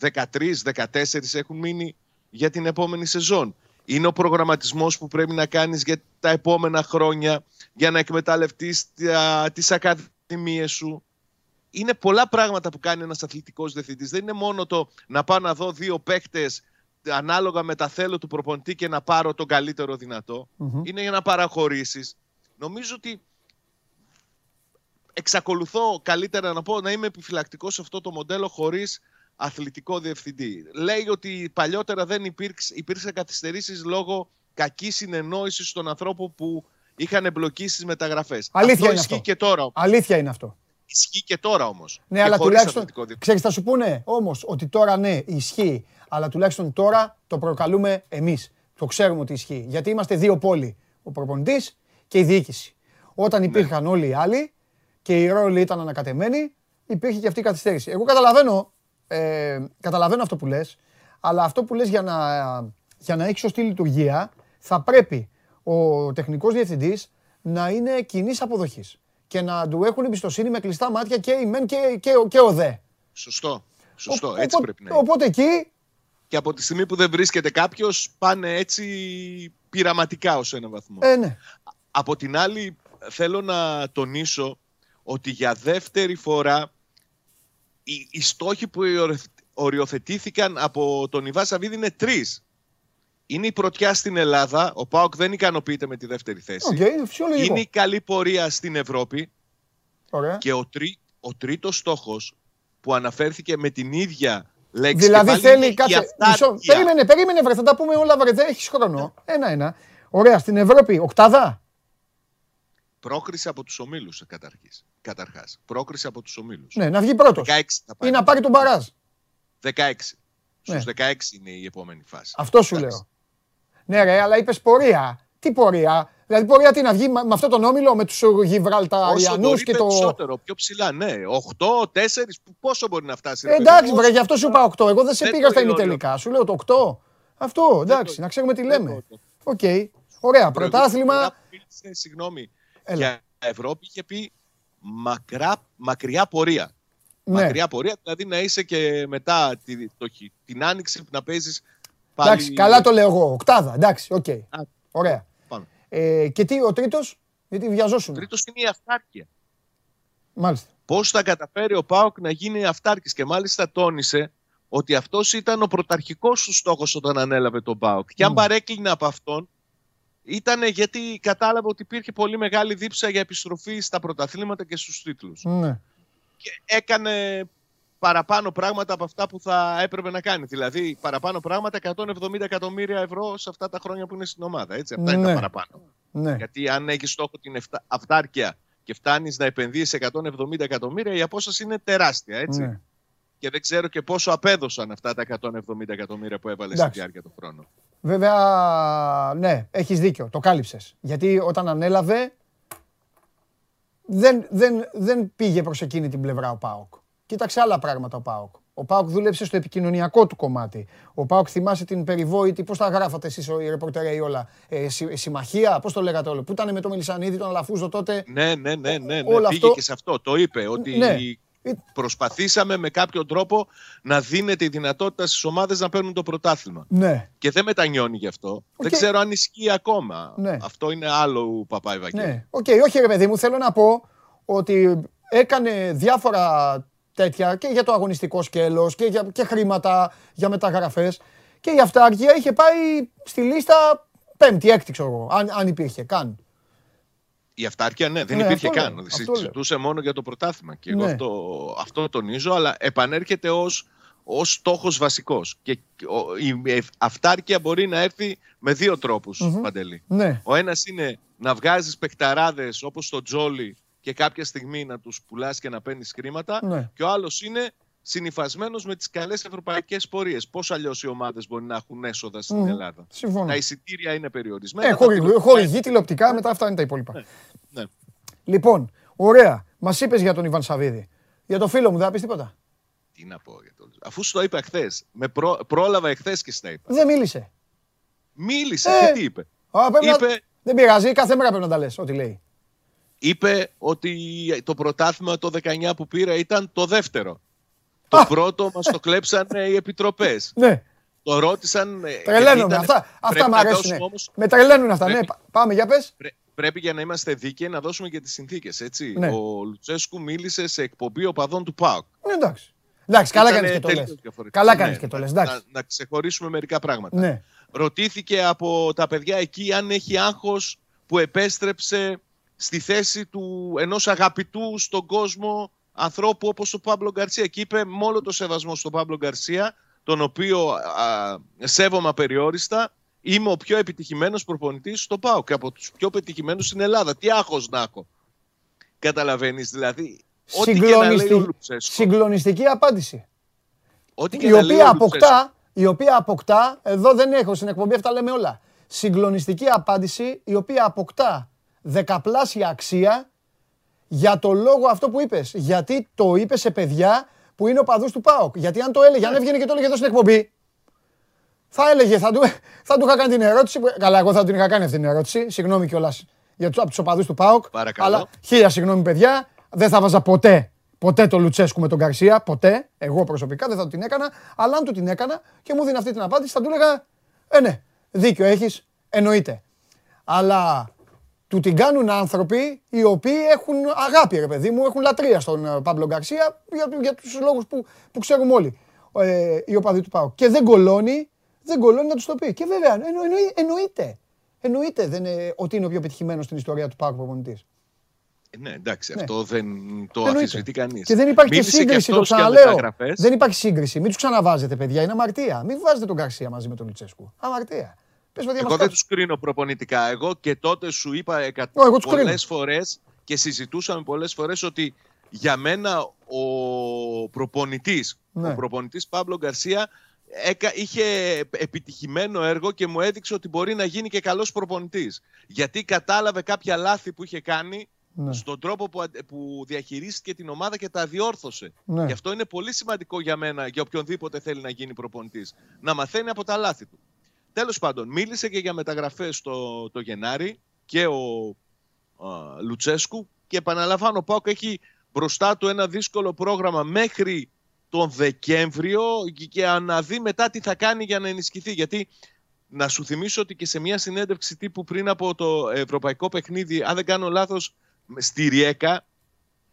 13-14 έχουν μείνει για την επόμενη σεζόν. Είναι ο προγραμματισμός που πρέπει να κάνεις για τα επόμενα χρόνια για να εκμεταλλευτείς τα, τις ακαδημίες σου. Είναι πολλά πράγματα που κάνει ένας αθλητικός διευθυντής. Δεν είναι μόνο το να πάω να δω δύο παίκτες ανάλογα με τα θέλω του προπονητή και να πάρω τον καλύτερο δυνατό. Μμμ. Είναι για να παραχωρήσεις. Νομίζω ότι εξακολουθώ καλύτερα να πω να είμαι επιφυλακτικός σε αυτό το μοντέλο χωρίς αθλητικό διευθυντή. Λέει ότι παλιότερα δεν υπήρξε, υπήρξε καθυστερήσεις λόγω κακής συνεννόησης των ανθρώπων που είχαν εμπλοκεί στις μεταγραφές. Αλήθεια αυτό είναι ισχύει αυτό. και τώρα. Αλήθεια είναι αυτό. Ισχύει και τώρα όμως. Ναι, Και αλλά χωρίς τουλάχιστον. αθλητικό διευθυντή. Ξέρεις, θα σου πούνε; Όμως ότι τώρα ναι, ισχύει. Αλλά τουλάχιστον τώρα το προκαλούμε εμείς. Το ξέρουμε ότι ισχύει. Γιατί είμαστε δύο πόλοι. Ο προπονητής και η διοίκηση. Όταν Ναι. υπήρχαν όλοι οι άλλοι και οι ρόλοι ήταν ανακατεμένοι, υπήρχε και αυτή η καθυστέρηση. Εγώ καταλαβαίνω, ε, καταλαβαίνω αυτό που λες, αλλά αυτό που λες για να, για να έχεις σωστή λειτουργία, θα πρέπει ο τεχνικός διευθυντής να είναι κοινής αποδοχής και να του έχουν εμπιστοσύνη με κλειστά μάτια και η μεν και, και, ο- και ο δε. Σωστό. Σωστό, Ο- έτσι οπότε- πρέπει να είναι. Οπότε εκεί, Και από τη στιγμή που δεν βρίσκεται κάποιος, πάνε έτσι πειραματικά ως ένα βαθμό. ε, ναι. Από την άλλη, θέλω να τονίσω ότι για δεύτερη φορά οι, οι στόχοι που οριοθε- οριοθετήθηκαν από τον Ιβά Σαββίδη είναι τρεις. Είναι η πρωτιά στην Ελλάδα. Ο Πάοκ δεν ικανοποιείται με τη δεύτερη θέση. Οκ, είναι φυσιολογικό. Είναι η καλή πορεία στην Ευρώπη. Ωραία. Και ο, τρί, ο τρίτος στόχος που αναφέρθηκε με την ίδια λέξη Δηλαδή και πάλι θέλει είναι κάτσε. η Μισό, αυτάρκεια. περίμενε, περίμενε, βρε, θα τα πούμε όλα, βρε, δεν έχεις χρόνο. Ένα-ένα. Ωραία, στην Ευρώπη, οκτάδα. Πρόκριση από τους ομίλους καταρχής. καταρχάς. Πρόκριση από τους ομίλους. Ναι, να βγει πρώτος. 16 θα πάει. Ή να πάρει τον μπαράζ. 16. Ναι. Στους 16 είναι η επόμενη φάση. Αυτό σου Εντάξει. λέω. Ναι, ρε, αλλά είπες πορεία. Τι πορεία; Δηλαδή, πορεία τι να βγει με με αυτόν τον όμιλο, με τους Όσο Γιβραλταριανούς μπορεί και το. περισσότερο, πιο ψηλά, ναι. 8, 4, πόσο μπορεί να φτάσει. ρε Ε, παιδί εντάξει, μου, βρε, γι' αυτό σου είπα 8. Εγώ δεν σε Δεν πήγα το στα λέω, ημιτελικά. Σου λέω το 8. Αυτό, εντάξει, το- να ξέρουμε τι δεν λέμε. το- Οκ. Ωραία, Προηγούμενη φορά πρωτάθλημα. που μίλησε, Συγγνώμη. Έλα. Για Ευρώπη είχε πει μακρά, μακριά πορεία. Ναι, Μακριά πορεία, δηλαδή να είσαι και μετά τη, το, χει- την άνοιξη που να παίζεις πάλι. Εντάξει, καλά το λέω εγώ. Οκτάδα, εντάξει, οκ. Ωραία. Πάμε. Ε, και τι, ο τρίτος, γιατί βιαζόσουν. Τρίτος είναι η αυτάρκεια. Μάλιστα. Πώς θα καταφέρει ο Πάοκ να γίνει αυτάρκης. Και μάλιστα τόνισε ότι αυτός ήταν ο πρωταρχικός του στόχος όταν ανέλαβε τον Πάοκ. Και αν Μμ. παρέκλεινε από αυτόν, ήταν γιατί κατάλαβε ότι υπήρχε πολύ μεγάλη δίψα για επιστροφή στα πρωταθλήματα και στους τίτλους. Ναι. Και έκανε παραπάνω πράγματα από αυτά που θα έπρεπε να κάνει. Δηλαδή, παραπάνω πράγματα 170 εκατομμύρια ευρώ σε αυτά τα χρόνια που είναι στην ομάδα. Έτσι, αυτά είναι Ναι. τα παραπάνω. ναι. Γιατί αν έχεις στόχο την εφτα- αυτάρκεια και φτάνεις να επενδύσει 170 εκατομμύρια, η απόσταση είναι τεράστια. Έτσι. ναι. Και δεν ξέρω και πόσο απέδωσαν αυτά τα 170 εκατομμύρια που έβαλες στη Εντάξει. διάρκεια του χρόνου. Βέβαια, ναι, έχεις δίκιο, το κάλυψες. Γιατί όταν ανέλαβε, δεν, δεν, δεν πήγε προς εκείνη την πλευρά ο ΠΑΟΚ. Κοίταξε άλλα πράγματα ο ΠΑΟΚ. Ο ΠΑΟΚ δούλεψε στο επικοινωνιακό του κομμάτι. Ο ΠΑΟΚ θυμάσαι την περιβόητη, πώς τα γράφατε εσείς οι ρεπορτερέοι όλα, ε, συ- συμμαχία, πώς το λέγατε όλο, που ήταν με τον Μελισανίδη, τον Αλαφούζο τότε; Ναι, ναι, ναι, ναι, ναι. Όλο πήγε αυτό- και σε αυτό. Το είπε ότι Ναι. προσπαθήσαμε με κάποιο τρόπο να δίνεται η δυνατότητα στις ομάδες να παίρνουν το πρωτάθλημα. Ναι, Και δεν μετανιώνει γι' αυτό. Δεν ξέρω αν ισχύει ακόμα. Ναι. Αυτό είναι άλλο παπά Ευαγγέλιο. ναι. Οκ, όχι ρε παιδί μου, θέλω να πω ότι έκανε διάφορα τέτοια και για το αγωνιστικό σκέλος και, για, και χρήματα για μεταγραφές και η αυτάρκεια είχε πάει στη λίστα πέμπτη, έκτη ξέρω εγώ, αν, αν υπήρχε καν. Η αυτάρκεια, ναι, δεν Ναι, υπήρχε αυτό καν. λέω, αυτό Συζητούσε μόνο για το πρωτάθλημα. Και εγώ Ναι. αυτό, αυτό τονίζω, αλλά επανέρχεται ως, ως στόχος βασικός. Και ο- η ευ- αυτάρκεια μπορεί να έρθει με δύο τρόπους, Παντελή. Ναι, Ο ένας είναι να βγάζεις παικταράδες όπως το Τζόλι και κάποια στιγμή να τους πουλάς και να παίρνεις χρήματα. Ναι. Και ο άλλος είναι συνυφασμένος με τις καλές ευρωπαϊκές πορείες. Πώς αλλιώς οι ομάδες μπορεί να έχουν έσοδα στην Μμμ. Ελλάδα; συμφωνώ. Τα εισιτήρια είναι περιορισμένα. Ε, τα χορηγ- τηλεοπτικά χορηγή, τηλεοπτικά, μετά αυτά είναι τα υπόλοιπα. Ναι. Λοιπόν, ωραία, μας είπες για τον Ιβάν Σαββίδη. Για το φίλο μου δεν θα πεις τίποτα. Τι να πω για το. Αφού σου το είπα χθε. Με πρό... πρόλαβα εχθές και στα είπα. Δεν μίλησε. Μίλησε Ε. και τι είπε; Α, πρέπει να- Είπε- Δεν πειράζει, κάθε μέρα πρέπει να τα λες, ό,τι λέει. Είπε ότι το πρωτάθλημα το 19 που πήρα ήταν το δεύτερο. Το πρώτο μας το κλέψανε οι επιτροπές. Ναι. Το ρώτησαν. ε, γιατί Τρελαίνομαι. ήταν- Αυτά, αυτά πρέπει μ' να αρέσουν. δώσουμε όμως- Με τρελαίνουν αυτά. Ναι, Πρέπει- πα- πάμε για πες. πρέ- Πρέπει για να είμαστε δίκαιοι να δώσουμε και τις συνθήκες. Έτσι. Ναι. Ο Λουτσέσκου μίλησε σε εκπομπή οπαδών του ΠΑΟΚ. Ναι, εντάξει. Εντάξει, καλά Ήτανε κάνεις και το τελείως λες. διαφορετικό. Καλά Ναι, κάνεις και το να- λες, εντάξει. Να, να ξεχωρίσουμε μερικά πράγματα. Ναι. ρωτήθηκε από τα παιδιά εκεί αν έχει άγχος που επέστρεψε στη θέση του ενός αγαπητού στον κόσμο ανθρώπου όπως ο Πάμπλο Γκαρσία. Και είπε με όλο το σεβασμό στον Πάμπλο Γκαρσία τον οποίο α, σέβομαι απεριόριστα είμαι ο πιο επιτυχημένος προπονητής στο ΠΑΟ και από τους πιο επιτυχημένους στην Ελλάδα. Τι άγχος να έχω. Καταλαβαίνεις δηλαδή ό,τι και να λέει ο Συγκλονιστική, Λουτσέσκο. συγκλονιστική απάντηση. ό,τι και Η να λέει οποία, ο Λουτσέσκο, αποκτά, η οποία αποκτά, εδώ δεν έχω στην εκπομπή, αυτά λέμε όλα. Συγκλονιστική απάντηση, η οποία αποκτά δεκαπλάσια αξία για το λόγο αυτό που είπες. Γιατί το είπε σε παιδιά που είναι οπαδούς του ΠΑΟΚ. Γιατί αν το έλεγε, αν έβγαινε και το έλεγε εδώ στην εκπομπή, θα έλεγε, θα του, θα του είχα κάνει την ερώτηση. που- Καλά, εγώ θα την είχα κάνει αυτή την ερώτηση. Συγγνώμη κιόλας για τους, από τους οπαδούς του ΠΑΟΚ. Παρακαλώ. Αλλά χίλια συγγνώμη, παιδιά. Δεν θα βάζα ποτέ, ποτέ το Λουτσέσκου με τον Γκαρσία. Ποτέ. Εγώ προσωπικά δεν θα την έκανα. Αλλά αν του την έκανα και μου δίνει αυτή την απάντηση, θα του έλεγα Ε, ναι, δίκιο έχεις. Εννοείται. Αλλά του την κάνουν άνθρωποι οι οποίοι έχουν αγάπη, ρε παιδί μου, έχουν λατρεία στον ε, Παύλο Γκαρσία για, για τους λόγους που, που ξέρουμε όλοι ε, οι οπαδοί του πάω. Και δεν κολώνει, δεν κολώνει να τους το πει. Και βέβαια, εννο, εννοεί, εννοείται. Εννοείται δεν είναι, ότι είναι ο πιο πετυχημένος στην ιστορία του Πάου προπονητής. Ναι, εντάξει, αυτό δεν το αφισβητεί κανείς. Και δεν υπάρχει και σύγκριση, το ξαναλέω. Δεν υπάρχει σύγκριση. Μην τους ξαναβάζετε, παιδιά, είναι αμαρτία. Μην βάζετε τον Γκαρσία μαζί με τον Λουτσέσκου. Αμαρτία. Πες, Εγώ δεν τους κρίνω προπονητικά. Εγώ και τότε σου είπα εκα... πολλές φορές και συζητούσαμε πολλές φορές ότι για μένα ο προπονητής, ναι. ο προπονητής Παύλο Γκαρσία είχε επιτυχημένο έργο και μου έδειξε ότι μπορεί να γίνει και καλός προπονητής. Γιατί κατάλαβε κάποια λάθη που είχε κάνει ναι. στον τρόπο που, που διαχειρίστηκε την ομάδα και τα διόρθωσε. Ναι. Γι' αυτό είναι πολύ σημαντικό για μένα, για οποιονδήποτε θέλει να γίνει προπονητής, να μαθαίνει από τα λάθη του. Τέλος πάντων, μίλησε και για μεταγραφές το, το Γενάρη και ο α, Λουτσέσκου και επαναλαμβάνω, ο Πάουκ έχει μπροστά του ένα δύσκολο πρόγραμμα μέχρι τον Δεκέμβριο και να δει μετά τι θα κάνει για να ενισχυθεί. Γιατί να σου θυμίσω ότι και σε μια συνέντευξη τύπου πριν από το ευρωπαϊκό παιχνίδι, αν δεν κάνω λάθος, στη Ριέκα,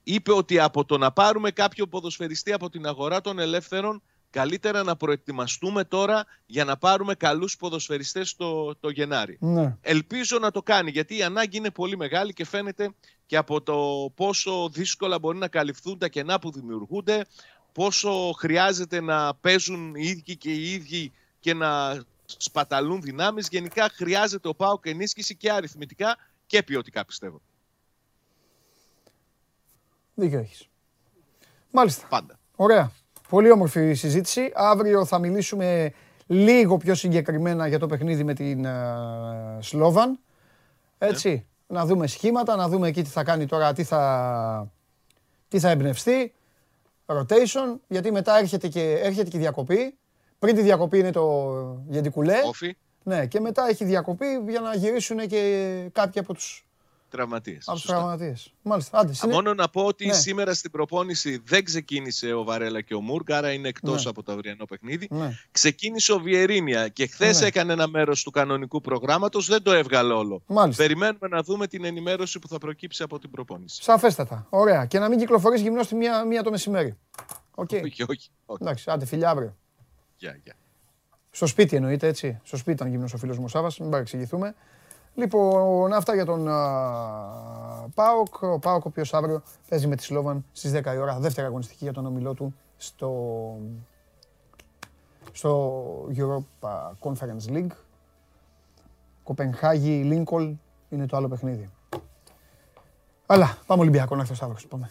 είπε ότι από το να πάρουμε κάποιο ποδοσφαιριστή από την αγορά των ελεύθερων, καλύτερα να προετοιμαστούμε τώρα για να πάρουμε καλούς ποδοσφαιριστές το, το Γενάρη. Ναι. Ελπίζω να το κάνει, γιατί η ανάγκη είναι πολύ μεγάλη και φαίνεται και από το πόσο δύσκολα μπορεί να καλυφθούν τα κενά που δημιουργούνται, πόσο χρειάζεται να παίζουν οι ίδιοι και οι ίδιοι και να σπαταλούν δυνάμεις. Γενικά χρειάζεται ο ΠΑΟΚ ενίσχυση και αριθμητικά και ποιοτικά πιστεύω. Δίκιο έχεις. Μάλιστα. Πάντα. Ωραία. Πολύ όμορφη συζήτηση. Αύριο θα μιλήσουμε λίγο πιο συγκεκριμένα για το παιχνίδι με την uh, Σλόβαν. Έτσι. Να δούμε σχήματα, να δούμε εκεί τι θα κάνει τώρα, τι θα, τι θα εμπνευστεί rotation, γιατί μετά έρχεται και, έρχεται και η διακοπή. Πριν τη διακοπή είναι το Γεντικουλέ. Ναι, και μετά έχει διακοπή για να γυρίσουν και κάποιοι από τους τραυματίες. Από του τραυματίες. Μάλιστα. Άντε, συνέ... Μόνο να πω ότι ναι. σήμερα στην προπόνηση δεν ξεκίνησε ο Βαρέλα και ο Μούργκ, άρα είναι εκτός ναι. από το αυριανό παιχνίδι. Ναι. Ξεκίνησε ο Βιερίνια και χθες ναι. έκανε ένα μέρος του κανονικού προγράμματος, δεν το έβγαλε όλο. Μάλιστα. Περιμένουμε να δούμε την ενημέρωση που θα προκύψει από την προπόνηση. Σαφέστατα. Ωραία. Και να μην κυκλοφορεί γυμνός στη μία, μία το μεσημέρι. Okay. Όχι, όχι. όχι. Εντάξει, άντε, φιλιά αύριο. Γεια, γεια. Στο σπίτι εννοείται έτσι. Στο σπίτι ήταν γυμνός ο φίλος μου Σάβα, μην παρεξηγηθούμε. Λοιπόν, αυτά για τον Πάοκ. Ο Πάοκ, ο οποίος αύριο παίζει με τη Σλόβαν στις 10 η ώρα. Δεύτερη αγωνιστική για τον ομιλό του στο, στο Europa Conference League. Κοπενχάγη, Λίνκολ είναι το άλλο παιχνίδι. Αλλά πάμε Ολυμπιακό να έρθει ο Πάμε.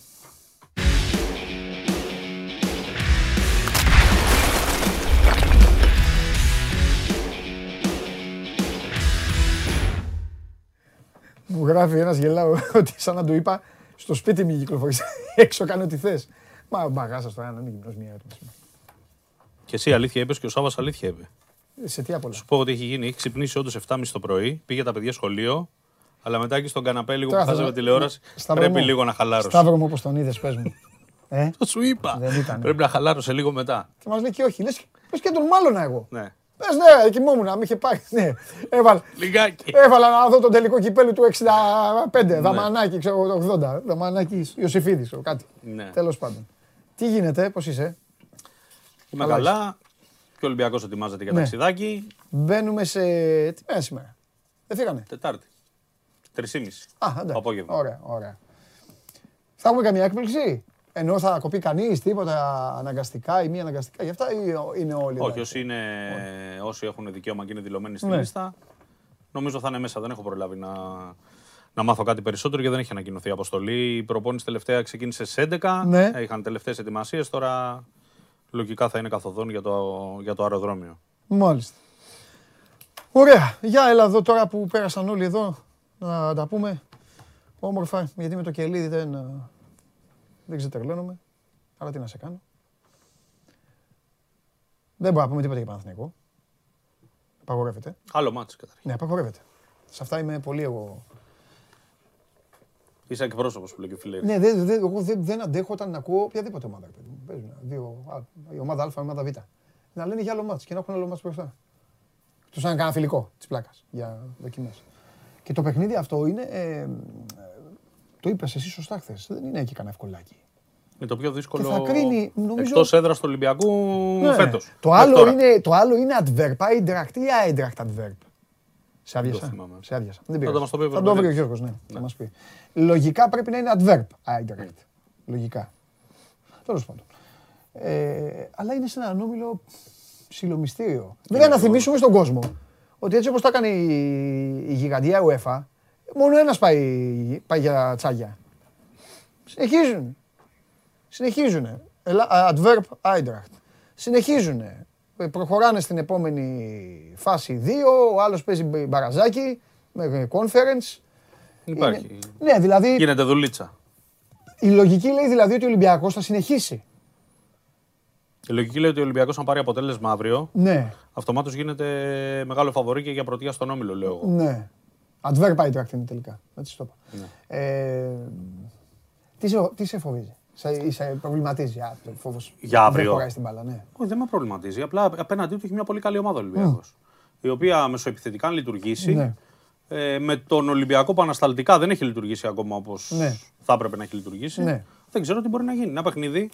Μου γράφει ένας γελάω ότι σαν να του είπα στο σπίτι μου κυκλοφορείς. Έξω κάνω ό,τι θες. Μα μπαγάσα τώρα να είναι γυμνός μία έτοιμη. Και εσύ αλήθεια είπες και ο Σάβα αλήθεια είπε. Σε τι απολύτω. Σου πω ότι έχει γίνει. Έχει ξυπνήσει όντως 7.30 το πρωί, πήγε τα παιδιά σχολείο, αλλά μετά και στον καναπέ λίγο που χάζευε τηλεόραση. Πρέπει λίγο να χαλάρωσε. Σταύρο μου όπως τον είδες, πες μου. Ε; Το σου είπα. Πρέπει να χαλάρωσε λίγο μετά. Και μας λέει και όχι. Λες και τον μάλωνα εγώ. Ναι. Πες ναι, κοιμόμουν, να μην είχε πάει. Ναι. Έβαλα, Λιγάκι. Έβαλα να δω τον τελικό κυπέλου του 65. Ναι. Δαμανάκι, ξέρω το 80. Δαμανάκι, Ιωσήφιδη, κάτι. Ναι. Τέλος πάντων. Τι γίνεται, πώς είσαι; Είμαι καλά. καλά. Και ο Ολυμπιακός ετοιμάζεται για ναι. ταξιδάκι. Μπαίνουμε σε. Τι μέρα σήμερα; Δεν φύγανε; Τετάρτη. Τρεις Α, εντάξει. Απόγευμα. Ωραία, ωραία. Θα έχουμε καμία έκπληξη; Ενώ θα κοπεί κανείς τίποτα αναγκαστικά ή μη αναγκαστικά. Γι' αυτά είναι όλοι. Όχι, όσοι, είναι, όσοι έχουν δικαίωμα και είναι δηλωμένοι στη ναι. λίστα, νομίζω θα είναι μέσα. Δεν έχω προλάβει να, να μάθω κάτι περισσότερο γιατί δεν έχει ανακοινωθεί αποστολή. Η προπόνηση τελευταία ξεκίνησε στι 11. Ναι. Είχαν τελευταίες ετοιμασίες. Τώρα λογικά θα είναι καθοδόν για το, για το αεροδρόμιο. Μάλιστα. Ωραία. Για έλα εδώ τώρα που πέρασαν όλοι εδώ να τα πούμε όμορφα γιατί με το κελίδι δεν, δεν ξετερλώνομαι. Αλλά τι να σε κάνω. Δεν μπορούμε να πούμε τίποτα για Παναθηναϊκό. Απαγορεύεται. Άλλο μάτς καταρχήν. Ναι, απαγορεύεται. Σε αυτά είμαι πολύ εγώ. Είσαι εκπρόσωπος που λέει και ο Φιλέρη. Ναι, δεν, δεν, εγώ δεν, δεν αντέχω όταν ακούω οποιαδήποτε ομάδα. ρε παιδί μου. Παίζουν δύο, α, η ομάδα Α, η ομάδα Β. Να λένε για άλλο μάτς και να έχουν άλλο μάτς μπροστά. Τους σαν κάνα φιλικό της πλάκας για δοκιμές. Και το παιχνίδι αυτό είναι. Ε, το είπες εσύ σωστά χθες. Δεν είναι και κανένα ευκολάκι. Είναι το πιο δύσκολο. Και θα κρίνει, νομίζω- Εκτός έδρας του Ολυμπιακού Ναι. φέτος. Το, άλλο είναι, το άλλο είναι adverb, Eintracht ή Eintracht adverb. Σε άδειασα. θυμάμαι. Σε άδειασα. Δεν Θα πειράζει. το μας το πει ο Θα το βρει ο Βερβερής. Γιώργος, ναι. Θα μας πει. Λογικά πρέπει να είναι adverb Eintracht. Λογικά. Τέλος πάντων. Ε, αλλά είναι σε έναν όμιλο ψιλομυστήριο. Βέβαια να θυμίσουμε στον κόσμο ότι έτσι όπως τα έκανε η, η γιγαντιά UEFA, μόνο ένας πάει, πάει για τσάγια. Συνεχίζουν. Συνεχίζουν. Adverb Eintracht. Συνεχίζουν. Προχωράνε στην επόμενη φάση 2. Ο άλλος παίζει μπαραζάκι με conference. Υπάρχει. Είναι- Ναι, δηλαδή Γίνεται δουλίτσα. η λογική λέει δηλαδή ότι ο Ολυμπιακός θα συνεχίσει. Η λογική λέει ότι ο Ολυμπιακός, αν πάρει αποτέλεσμα αύριο, Ναι, αυτομάτως γίνεται μεγάλο φαβορή και για πρωτεία στον όμιλο, λέω εγώ. ναι. Adverb Eintracht είναι τελικά. Έτσι το είπα. Ε, τι, σε, τι σε φοβίζει; Σε, σε προβληματίζει. Α, το φόβος. Για αύριο. Δεν χωράει στην μπάλα, ναι. Όχι, δεν με προβληματίζει. Απλά απέναντί του έχει μια πολύ καλή ομάδα ο Ολυμπιακός. Η οποία μεσοεπιθετικά αν λειτουργήσει. Ναι. Ε, με τον Ολυμπιακό που ανασταλτικά δεν έχει λειτουργήσει ακόμα όπως Ναι. θα έπρεπε να έχει λειτουργήσει. Ναι. Δεν ξέρω τι μπορεί να γίνει. Ένα παιχνίδι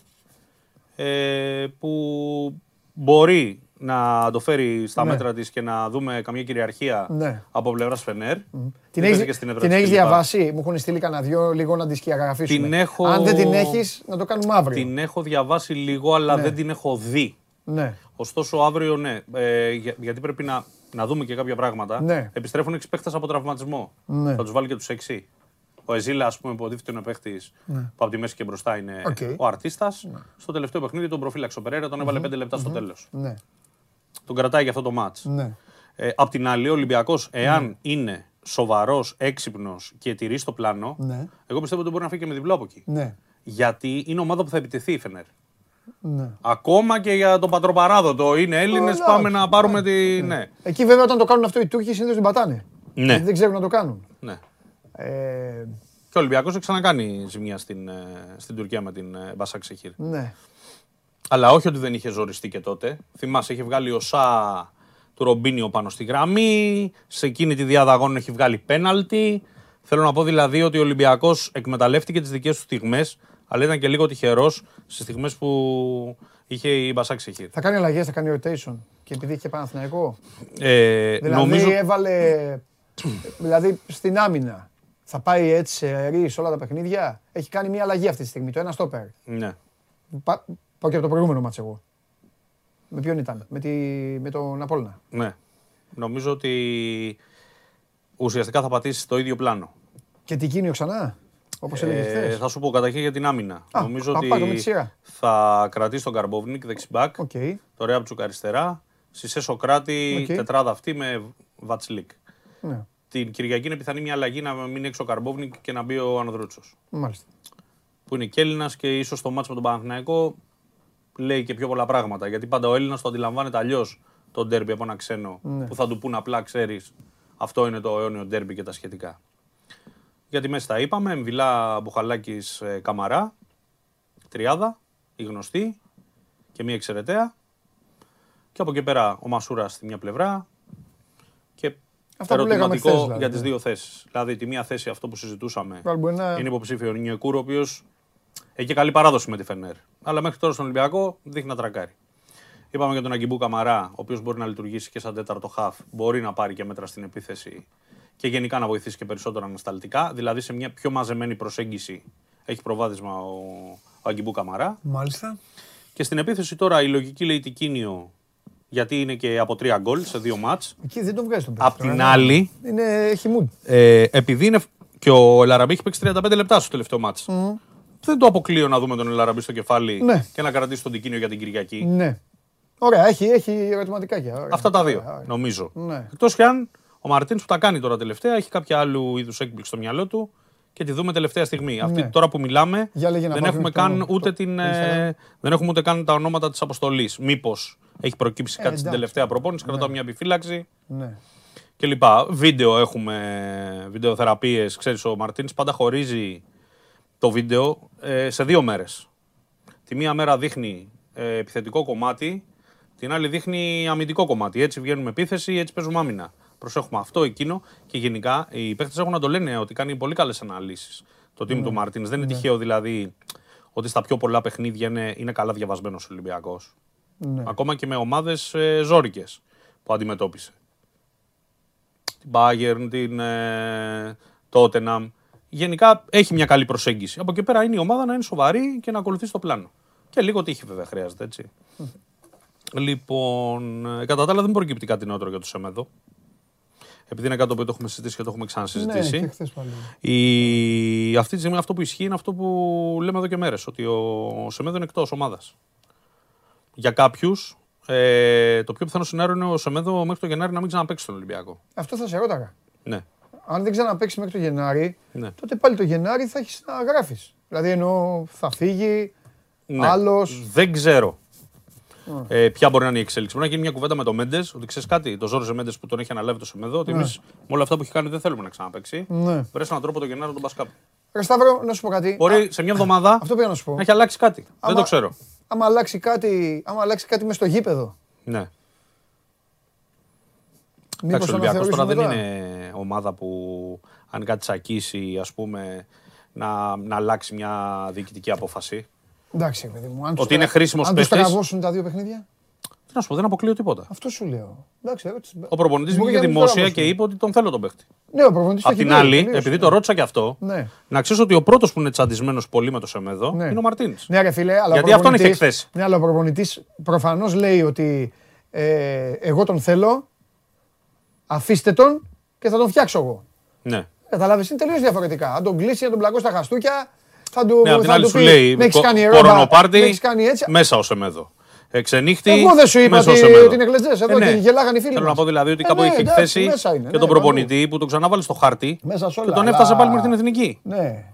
ε, που μπορεί να το φέρει στα Ναι. μέτρα της και να δούμε καμία κυριαρχία Ναι. από πλευράς Φενέρ. Την Παίζει έχεις, και στην έδρα την της έχεις κλπ. διαβάσει, μου έχουν στείλει κανένα δυο λίγο να τη σκιαγραφίσουμε. Την έχω- Αν δεν την έχεις, να το κάνουμε αύριο. Την έχω διαβάσει λίγο, αλλά Ναι. δεν την έχω δει. Ναι. Ωστόσο, αύριο ναι. Ε, για- γιατί πρέπει να, να δούμε και κάποια πράγματα. Ναι. Επιστρέφουν 6 παίχτες από τραυματισμό. Ναι. Θα τους βάλει και τους 6. Ο Εζίλ, ας πούμε, που υποτίθεται είναι ο παίχτη που από τη μέση και μπροστά είναι Οκ. ο αρτίστας. Στο τελευταίο παιχνίδι τον προφύλαξε ο Περέρα, τον έβαλε 5 λεπτά στο τέλος. Ναι. Τον κρατάει για αυτό το ματς. Ναι. Ε, απ' την άλλη, ο Ολυμπιακός, εάν είναι σοβαρός, έξυπνος και τηρεί το πλάνο, Ναι. εγώ πιστεύω ότι μπορεί να φύγει και με διπλό από εκεί. Ναι. Γιατί είναι ομάδα που θα επιτεθεί η Φενέρ. Ναι. Ακόμα και για τον πατροπαράδοτο. Είναι Έλληνες, Εντάξει. πάμε να πάρουμε τη. Ναι. Εκεί βέβαια όταν το κάνουν αυτό οι Τούρκοι συνήθως την πατάνε. Ναι. Γιατί δεν ξέρουν να το κάνουν. ναι. Ε, Και ο Ολυμπιακός έχει ξανακάνει ζημιά στην, ε, στην Τουρκία με την ε, Μπασάκ Σεχίρ. ναι. Αλλά όχι ότι δεν είχε ζοριστεί και τότε. Θυμάσαι, είχε βγάλει ο Σα του Ρομπίνιο πάνω στη γραμμή. Σε εκείνη τη διάδα αγώνων έχει βγάλει πέναλτι. Θέλω να πω δηλαδή ότι ο Ολυμπιακός εκμεταλλεύτηκε τις δικές του στιγμές, αλλά ήταν και λίγο τυχερός στις στιγμές που είχε η Μπασάκ Σεχίρ. Θα κάνει αλλαγές, θα κάνει rotation. Και επειδή είχε Παναθηναϊκό. Ε, Δηλαδή νομίζω. έβαλε. δηλαδή στην άμυνα. Θα πάει έτσι σε ρί σε όλα τα παιχνίδια. Έχει κάνει μια αλλαγή αυτή τη στιγμή. Το ένα στόπερ. Ναι. Πα- Πάω και από το προηγούμενο μάτς εγώ. Με ποιον ήταν, με, τη, με τον Απόλλωνα. Ναι. Νομίζω ότι ουσιαστικά θα πατήσεις το ίδιο πλάνο. Και Τικίνιο ξανά, όπως έλεγε Ε, χθες. θα σου πω καταρχήν για την άμυνα. Α, Νομίζω πα- ότι πάμε με τη σειρά. θα κρατήσει τον Καρμπόβνικ δεξιμπάκ, Οκ. το Ρέαμπτσιουκ αριστερά, Σισε Σοκράτη, Οκ. τετράδα αυτή με Βατσλίκ. Ναι, Την Κυριακή είναι πιθανή μια αλλαγή να μείνει έξω ο Καρμπόβνικ και να μπει ο Ανδρούτσος. μάλιστα. Που είναι και Έλληνας και ίσως το ματς με τον Παναθηναϊκό λέει και πιο πολλά πράγματα. Γιατί πάντα ο Έλληνας το αντιλαμβάνεται αλλιώς το ντέρμπι από ένα ξένο Ναι. που θα του πούν απλά ξέρεις αυτό είναι το αιώνιο ντέρμπι και τα σχετικά. Για τη μέση τα είπαμε. Εμβιλά Μπουχαλάκης Καμαρά. Τριάδα. Η γνωστή. Και μία εξαιρεταία. Και από εκεί πέρα ο Μασούρας στη μια πλευρά. Και Αυτά που λέγαμε ερωτηματικό χθες, δηλαδή, για τις ναι. δύο θέσεις. Δηλαδή, τη μία θέση, αυτό που συζητούσαμε, Βαλμπουενά. είναι υποψήφιο ο Νιεκούρ, ο οποίος έχει και καλή παράδοση με τη Φενέρ. Αλλά μέχρι τώρα στον Ολυμπιακό δείχνει να τρακάρει. Είπαμε για τον Αγκιμπού Καμαρά, ο οποίος μπορεί να λειτουργήσει και σαν τέταρτο χαφ, μπορεί να πάρει και μέτρα στην επίθεση και γενικά να βοηθήσει και περισσότερο ανασταλτικά. Δηλαδή σε μια πιο μαζεμένη προσέγγιση έχει προβάδισμα ο, ο Αγκιμπού Καμαρά. Μάλιστα. Και στην επίθεση τώρα η λογική λέει Τικίνιο, γιατί είναι και από τρία γκολ σε δύο μάτς. Εκεί δεν τον βγάζει τον παίκτη. Απ' την τώρα, άλλη, ναι. Είναι, έχει mood. ε, επειδή είναι. και ο Ελαραμπή έχει παίξει 35 λεπτά στο τελευταίο μάτς. Δεν το αποκλείω να δούμε τον Ελαραμπή στο κεφάλι Ναι. και να κρατήσει τον Τικίνιο για την Κυριακή. Ναι. Ωραία, έχει, έχει ερωτηματικάκια. Ωραία. Αυτά τα δύο, Ωραία, ωραία. νομίζω. Ναι. Εκτός κι αν ο Μαρτίνς που τα κάνει τώρα τελευταία έχει κάποια άλλου είδους έκπληξη στο μυαλό του και τη δούμε τελευταία στιγμή. Αυτή Ναι. τώρα που μιλάμε Για λέγε να δεν πάρουμε έχουμε, το- καν το- ούτε το- την, το ε, Instagram. δεν έχουμε ούτε καν τα ονόματα της αποστολής. Μήπως έχει προκύψει κάτι στην εντάξει. τελευταία προπόνηση, κρατάω μια επιφύλαξη Ναι. και λοιπά. Βίντεο έχουμε, βιντεοθεραπείες. Ξέρεις, ο Μαρτίνς πάντα χωρίζει το βίντεο ε, σε δύο μέρες. Τη μία μέρα δείχνει ε, επιθετικό κομμάτι, την άλλη δείχνει αμυντικό κομμάτι. Έτσι βγαίνουμε επίθεση, έτσι παίζουμε άμυνα. Προσέχουμε αυτό, εκείνο και γενικά οι παίχτες έχουν να το λένε ότι κάνει πολύ καλές αναλύσεις το team του Μαρτίνς. Δεν είναι τυχαίο δηλαδή ότι στα πιο πολλά παιχνίδια είναι, είναι καλά διαβασμένος ο Ολυμπιακός. Ναι. Ακόμα και με ομάδες ε, ζόρικες που αντιμετώπισε. Την Bayern, την ε, Tottenham. Γενικά έχει μια καλή προσέγγιση. Από εκεί πέρα είναι η ομάδα να είναι σοβαρή και να ακολουθεί το πλάνο. Και λίγο τύχη βέβαια χρειάζεται, έτσι. Λοιπόν, ε, κατά τα άλλα δεν προκύπτει κάτι νεότερο για το Σεμέδο. Επειδή είναι κάτι που το έχουμε συζητήσει και το έχουμε Ναι, ξανασυζητήσει. και χθες πάλι. Η... Αυτή τη στιγμή αυτό που ισχύει είναι αυτό που λέμε εδώ και μέρες. Ότι ο Σεμέδο είναι εκτός ομάδας. Για κάποιους, ε, το πιο πιθανό σενάριο είναι ο Σεμέδο μέχρι το Γενάρη να μην ξαναπέξει στον Ολυμπιακό. Αυτό θα σε ρώταγα. Ναι. Αν δεν ξαναπέξει μέχρι το Γενάρη, Ναι. τότε πάλι το Γενάρη θα έχεις να γράφεις. Δηλαδή εννοώ θα φύγει, Ναι. άλλος. Δεν ξέρω. Ε, ποια μπορεί να είναι η εξέλιξη. Μπορεί να γίνει μια κουβέντα με τον Μέντες, ότι ξέρεις κάτι, το Ζόρζε Μέντες που τον έχει αναλάβει το Σεμέδο, ότι Ναι. εμείς με όλα αυτά που έχει κάνει δεν θέλουμε να ξαναπέξει. Ναι. Βρες έναν τρόπο το Γενάρη να τον πας κάπου. Ρε Σταύρο, να σου πω κάτι. Μπορεί σε μια εβδομάδα Αυτό πήγα να σου πω. να έχει αλλάξει κάτι. Δεν Άμα- το ξέρω. Άμα αλλάξει κάτι, άμα αλλάξει κάτι μες στο γήπεδο. Ναι. Μήπως Εντάξει, ο το Ολυμπιακός τώρα δεν αναθεωρήσουμε είναι ομάδα που αν κάτι τσακίσει, ας πούμε, να, να αλλάξει μια διοικητική απόφαση. Εντάξει, παιδί μου. Αν τους Ότι είναι τρα- χρήσιμος Αν τους παίκτης. τραβώσουν τα δύο παιχνίδια. Τι να σου πω, δεν αποκλείω τίποτα. Αυτό σου λέω. Εντάξει, ερώτηση. Ο προπονητής Μπορεί βγήκε να μην δημόσια τραβώσουν. και είπε ότι τον θέλω τον παίχτη. Ναι, ο προπονητής το Απ' έχει την πει, άλλη, τελείωσε. επειδή το ρώτησα και αυτό, Ναι. να ξέρεις ότι ο πρώτος που είναι τσαντισμένος πολύ με το Σεμέδο Ναι. είναι ο Μαρτίν. Ναι, ρε φίλε, αλλά Γιατί ο αυτόν έχει προπονητής- εκθέσει. Ναι, αλλά ο προπονητής προφανώς λέει ότι ε, εγώ τον θέλω, αφήστε τον και θα τον φτιάξω εγώ. Ναι. Κατάλαβε, είναι τελείως διαφορετικά. Αν τον κλείσει, να τον πλακώσει στα χαστούκια, θα του, ναι, απ' την θα άλλη του σου πει, λέει «Με έχεις κάνει κο- ερώτημα, κορονοπάρτι, με έχεις κάνει έτσι. μέσα ο Σεμέδο. Εξενύχτη, Εγώ δεν σου είπα μέσα ο ότι, Σεμέδο. ότι είναι κλετζές εδώ Ε, ναι. και γελάγανε οι φίλοι Θέλω να μας. πω δηλαδή ότι Ε, κάπου ναι, έχει εντάξει, εκθέσει μέσα είναι, και ναι, τον παντού. προπονητή που τον ξανάβαλε στο χάρτη Μέσα σε όλα, και τον αλλά- έφτασε πάλι μέχρι την εθνική. Ναι.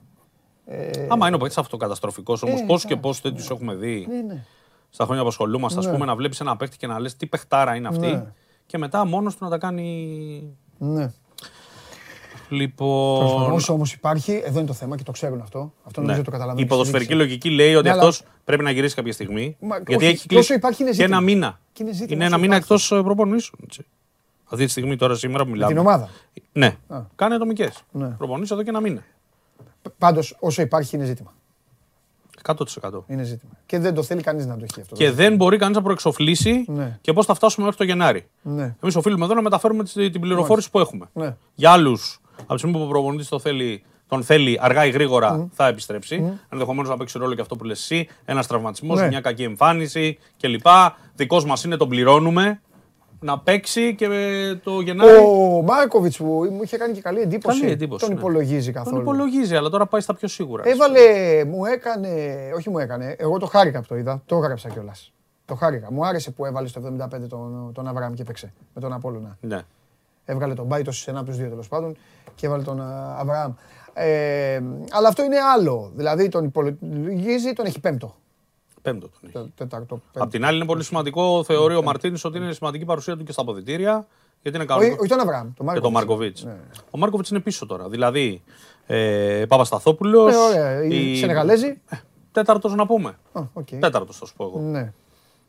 Άμα είναι ο παίκτης αυτοκαταστροφικός όμως, Ε, πώς και εντάξει, πώς τέτοιου έχουμε δει Ναι, ναι. στα χρόνια που ασχολούμαστε, ας Ναι. πούμε, να βλέπεις ένα παίκτη και να λες τι παιχτάρα είναι αυτή Ναι. και μετά μόνος του να τα κάνει. Ναι. Λοιπόν. Όσο όμως υπάρχει, εδώ είναι το θέμα και το ξέρουν αυτό. Αυτό ναι. νομίζω το καταλαβαίνουν. Η ποδοσφαιρική λογική λέει ότι Ναι, αλλά- αυτός πρέπει να γυρίσει κάποια στιγμή. Μα, γιατί όχι, έχει τόσο κλείσει υπάρχει είναι και ζήτημα. ένα μήνα. Και είναι ζήτημα είναι ένα όσο μήνα εκτός υπάρχει. προπονήσεων. έτσι. Αυτή τη στιγμή τώρα σήμερα που Με μιλάμε. την ομάδα. Ναι. Α. Κάνει ατομικές. Ναι. Προπονήσει εδώ και ένα μήνα. Πάντως, όσο υπάρχει είναι ζήτημα. 100%. Είναι ζήτημα. Και δεν το θέλει κανείς να το έχει αυτό. Και δεν μπορεί κανείς να προεξοφλήσει Ναι. και πώς θα φτάσουμε μέχρι το Γενάρη. Ναι. Εμείς οφείλουμε εδώ να μεταφέρουμε τη- την πληροφόρηση που έχουμε. Ναι. Για άλλους, από τη στιγμή που ο προπονητής το θέλει, τον θέλει αργά ή γρήγορα, θα επιστρέψει. Ενδεχομένως να παίξει ρόλο και αυτό που λες εσύ. Ένας τραυματισμός, Ναι. μια κακή εμφάνιση κλπ. Δικός μας είναι, τον πληρώνουμε. Να παίξει και το Γενάρη. Ο Μάρκοβιτς που μου είχε κάνει και καλή εντύπωση. Καλή εντύπωση, Τον ναι. υπολογίζει Τον καθόλου. υπολογίζει, αλλά τώρα πάει στα πιο σίγουρα. Έβαλε, μου έκανε, όχι μου έκανε, εγώ το χάρηκα που το είδα, το έγραψα κιόλας. Το χάρηκα. Μου άρεσε που έβαλε στο 75 τον, τον Αβραάμ και παίξε με τον Απόλλωνα. Ναι. Έβγαλε τον Μπάιτος σε ένα από τους δύο τέλος πάντων και έβαλε τον α, Αβραάμ. Ε, αλλά αυτό είναι άλλο. Δηλαδή τον υπολογίζει, τον έχει πέμπτο. Πέμπτο τον έχει. Το, τέταρτο, Απ' πέμπτο. την άλλη, είναι πολύ σημαντικό, θεωρεί ο Μαρτίνης, ότι είναι σημαντική παρουσία του και στα αποδυτήρια. Γιατί είναι Όχι, κανονικό. όχι τον Αβραάμ, τον και τον Μάρκοβιτς. Μάρκοβιτς. Ναι. Ο Μάρκοβιτς είναι πίσω τώρα. Δηλαδή, ε, Παπασταθόπουλος. Ε, ωραία. Οι Σενεγαλέζοι. Τέταρτος να πούμε. Α, οκ. Τέταρτος, θα σου πω εγώ. Ναι.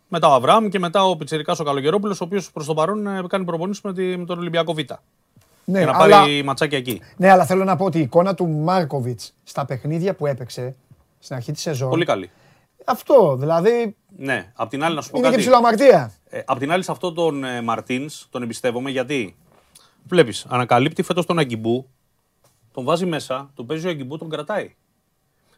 Μετά ο Αβραάμ και μετά ο πιτσιρικάς ο Καλογερόπουλος, ο οποίος προς το παρόν ε, κάνει προπονήσεις με, τη- με τον Ολυμπιακό Β. Ναι, για να αλλά, πάρει ματσάκια εκεί. ναι, αλλά θέλω να πω ότι η εικόνα του Μάρκοβιτς στα παιχνίδια που έπαιξε στην αρχή της σεζόν. Πολύ καλή. Αυτό, δηλαδή Ναι, απ' την άλλη να σου πω είναι και κάτι. ψηλοαμαρτία. Ε, απ' την άλλη, σε αυτόν τον ε, Μαρτίνς τον εμπιστεύομαι γιατί βλέπεις, ανακαλύπτει φέτος τον Αγκιμπού, τον βάζει μέσα, τον παίζει ο Αγκιμπού, τον κρατάει.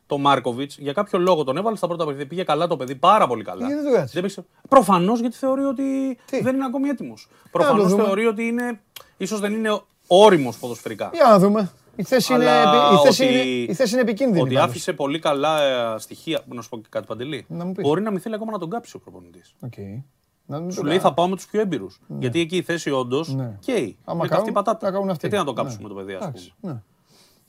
Το Μάρκοβιτς για κάποιο λόγο τον έβαλε στα πρώτα παιχνίδια. Πήγε καλά το παιδί, πάρα πολύ καλά. Γιατί δεν το κάτσε; Προφανώς γιατί θεωρεί ότι Τι; δεν είναι ακόμη έτοιμος. το Προφανώς δούμε. θεωρεί ότι είναι, ίσως δεν είναι όριμος ποδοσφαιρικά. Για να δούμε. Η θέση, είναι, Αλλά επι- η θέση, ότι- είναι, η θέση είναι επικίνδυνη. Ότι πάντως. άφησε πολύ καλά ε, στοιχεία. Να σου πω και κάτι Παντελή. Να μου πεις. Μπορεί να μην θέλει ακόμα να τον κάψει ο προπονητής. Οκ. Να μην Σου το λέει κάνω. θα πάω με τους πιο έμπειρους. Γιατί εκεί η θέση όντως Ναι. καίει. Άμα Με κάνουν, καυτή πατάτα. θα κάνουν αυτοί. Γιατί να το Ναι. κάψουμε το παιδί, ας πούμε. Εντάξει, ναι.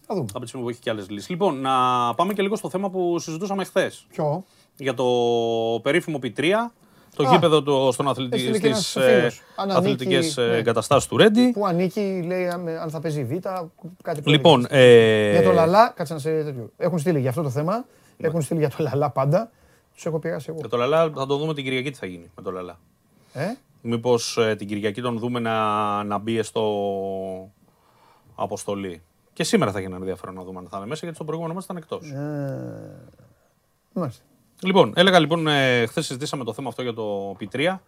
Θα δούμε. Από τη στιγμή που έχει και άλλες λύσεις. Λοιπόν, να πάμε και λίγο στο θέμα που συζητούσαμε χθες. Ποιο; Για το περίφημο Π3 Το γήπεδο του στον αθλητικ... στις ε, αθλητικές ναι. εγκαταστάσεις του Ρέντι. Που ανήκει, λέει, αν θα παίζει Β, κάτι που Λοιπόν, ε... Για το Λαλά, κάτσε να σε τέτοιο. Έχουν στείλει για αυτό το θέμα, ναι. έχουν στείλει για το Λαλά πάντα. Τους έχω πειράσει εγώ. Για το Λαλά θα το δούμε την Κυριακή τι θα γίνει με το Λαλά. Ε; Μήπως ε, την Κυριακή τον δούμε να, να μπει στο αποστολή. Και σήμερα θα γίνει ενδιαφέρον να δούμε αν θα είναι μέσα, γιατί στο προηγούμενο μας ήταν εκτός. Ε, λοιπόν, έλεγα λοιπόν, ε, χθες συζητήσαμε το θέμα αυτό για το Πιτρία,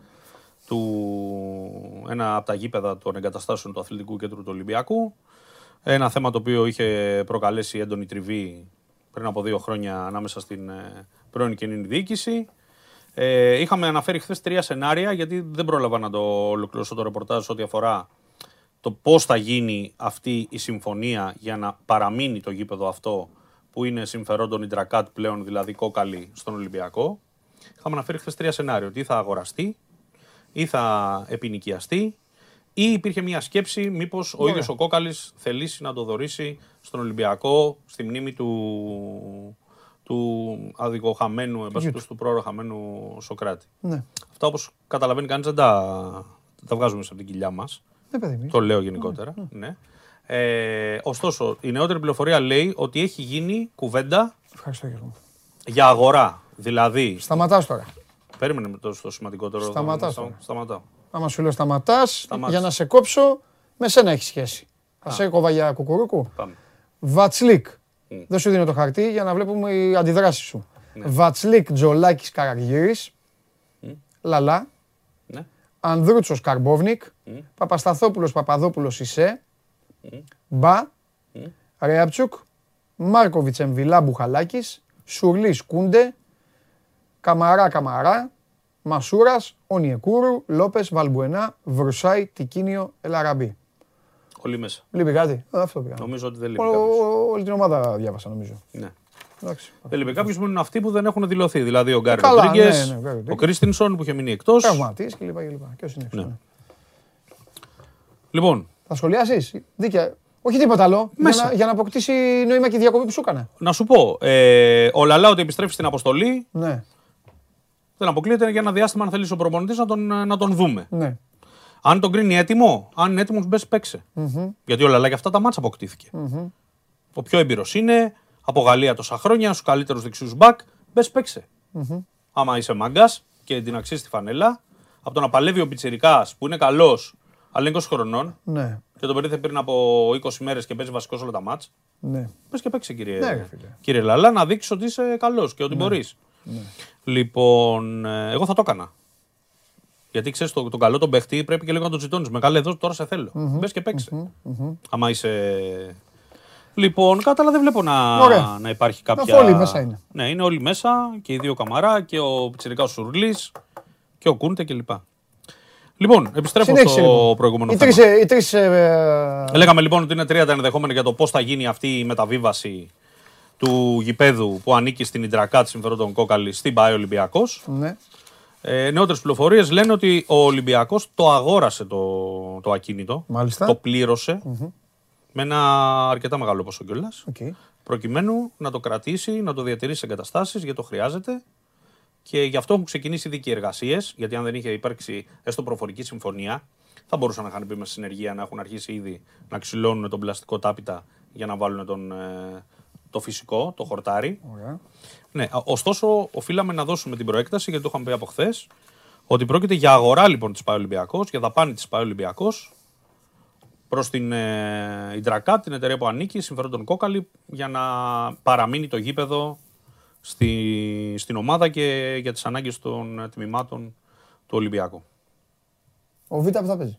του, ένα από τα γήπεδα των εγκαταστάσεων του Αθλητικού Κέντρου του Ολυμπιακού. Ένα θέμα το οποίο είχε προκαλέσει έντονη τριβή πριν από δύο χρόνια ανάμεσα στην ε, πρώην κοινή διοίκηση. Ε, είχαμε αναφέρει χθες τρία σενάρια, γιατί δεν πρόλαβα να το ολοκληρώσω το ρεπορτάζ ό,τι αφορά το πώς θα γίνει αυτή η συμφωνία για να παραμείνει το γήπεδο αυτό που είναι συμφερόντων Ιντρακάτ πλέον, δηλαδή κόκαλη στον Ολυμπιακό. Είχαμε αναφέρει χθες τρία σενάρια. Ότι ή θα αγοραστεί, ή θα επινοικιαστεί, ή υπήρχε μια σκέψη μήπως ο ίδιος ο κόκαλης θελήσει να το δωρήσει στον Ολυμπιακό στη μνήμη του, του αδικοχαμένου, εμπασχετού του πρόωρο χαμένου Σοκράτη. Ναι. Αυτά όπως καταλαβαίνει κανείς δεν τα, τα βγάζουμε από την κοιλιά μας. Ναι, το λέω γενικότερα. Ναι. ναι. Ε, ωστόσο, η νεότερη πληροφορία λέει ότι έχει γίνει κουβέντα για αγορά. Δηλαδή. Σταματάς τώρα. Περίμενε το, το σημαντικότερο. Σταματάς. Σταματάω. Άμα σου λέω σταματάς, για να σε κόψω, με σένα έχει σχέση. Θα σε έκοβα για κουκουρούκου. Πάμε. Βατσλίκ. Δεν σου δίνω το χαρτί για να βλέπουμε οι αντιδράσεις σου. Ναι. Βατσλίκ Τζολάκης Καραργύρη. Λαλά. Ναι. Ανδρούτσος Καρμπόβνικ. Mm. Παπασταθόπουλος Παπαδόπουλος Ισέ. Μπα. Ρέαπτσουκ. Μάρκοβιτς Εμβιλά Μπουχαλάκη. Σουρλής Κούντε. Καμαρά Καμαρά. Μασούρας, Ονιεκούρου, Λόπες, Βαλμπουενά, Βρουσάη, Τικίνιο, Ελαραμπή. Όλοι μέσα. Λείπει κάτι; Αυτό πήγα. Νομίζω ότι δεν λείπει. Όλη την ομάδα διάβασα νομίζω. Ναι. Δεν λείπει κάποιο που είναι αυτοί που δεν έχουν δηλωθεί. Δηλαδή ο Γκάρι Ροντρίγκες, ναι, ναι, ο Κρίστινσον που είχε μείνει εκτός. Τραυματής κλπ. Και όσοι είναι έξω. Λοιπόν. Θα σχολιάσεις; Δίκαια. Όχι τίποτα άλλο. Μέσα. Για, να, για να αποκτήσει νόημα και η διακοπή που σου έκανε. Να σου πω. Ε, ο Λαλά ότι επιστρέφει στην αποστολή. Ναι. Δεν αποκλείεται για ένα διάστημα αν θέλεις ο προπονητής να τον, να τον δούμε. Ναι. Αν τον κρίνει έτοιμο, αν είναι έτοιμος, μπες παίξε. Mm-hmm. Γιατί ο Λαλά για αυτά τα μάτσα αποκτήθηκε. Mm-hmm. Ο πιο έμπειρος είναι, από Γαλλία τόσα χρόνια, στους καλύτερους δεξιούς μπακ, μπες παίξε. Mm-hmm. Άμα είσαι μάγκα και την αξίζει τη φανέλα, από το να παλεύει ο Πιτσερικά που είναι καλός, αλλά είναι 20 χρονών, ναι. και τον περίθε πριν από 20 μέρες και παίζει βασικός όλα τα μάτσα. Ναι. Πες και παίξε, κύριε, ναι, κύριε Λαλά, να δείξεις ότι είσαι καλός και ότι ναι. μπορείς. Ναι. Λοιπόν, ε, εγώ θα το έκανα. Γιατί ξέρεις, τον το καλό τον παίχτη πρέπει και λίγο να τον ζητώνεις. Μεγάλε εδώ, τώρα σε θέλω. Mm-hmm. Μπε και παίξε. Mm-hmm. Άμα είσαι. Λοιπόν, κατά άλλα δεν βλέπω να, να υπάρχει κάποια. Όλοι μέσα είναι. Ναι, είναι όλοι μέσα και οι δύο καμαρά και ο Πιτσυρικά ο Σουρλής και ο Κούντε κλπ. Λοιπόν, επιστρέφω Συνέχισε, στο λοιπόν. προηγούμενο οι θέμα. Τρεις, οι τρεις, ε, ε... Λέγαμε λοιπόν ότι είναι τρία τα ενδεχόμενα για το πώς θα γίνει αυτή η μεταβίβαση του γηπέδου που ανήκει στην Ιντρακά τη συμφερόντων Κόκαλη στην ΠΑΕ Ολυμπιακός. Ναι. Ε, Νεότερες πληροφορίες λένε ότι ο Ολυμπιακός το αγόρασε το, το ακίνητο. Μάλιστα. Το πληρωσε με ένα αρκετά μεγάλο ποσό κιόλας. Okay. Προκειμένου να το κρατήσει, να το διατηρήσει σε εγκαταστάσεις γιατί το χρειάζεται. Και γι' αυτό έχουν ξεκινήσει ήδη και εργασίες. Γιατί αν δεν είχε υπάρξει έστω προφορική συμφωνία, θα μπορούσαν να είχαν πει με συνεργεία να έχουν αρχίσει ήδη να ξυλώνουν τον πλαστικό τάπητα για να βάλουν τον, ε, το φυσικό, το χορτάρι. Ωραία. Ναι, ωστόσο, οφείλαμε να δώσουμε την προέκταση, γιατί το είχαμε πει από χθες, ότι πρόκειται για αγορά λοιπόν της ΠΑΕ Ολυμπιακό, για δαπάνη της ΠΑΕ Ολυμπιακό προς την ε, Ιντρακάτ, την εταιρεία που ανήκει, συμφέρον Κόκαλη, για να παραμείνει το γήπεδο στη, στην ομάδα και για τις ανάγκες των τμήματων του Ολυμπιακού. Ο Β' που θα παίζει.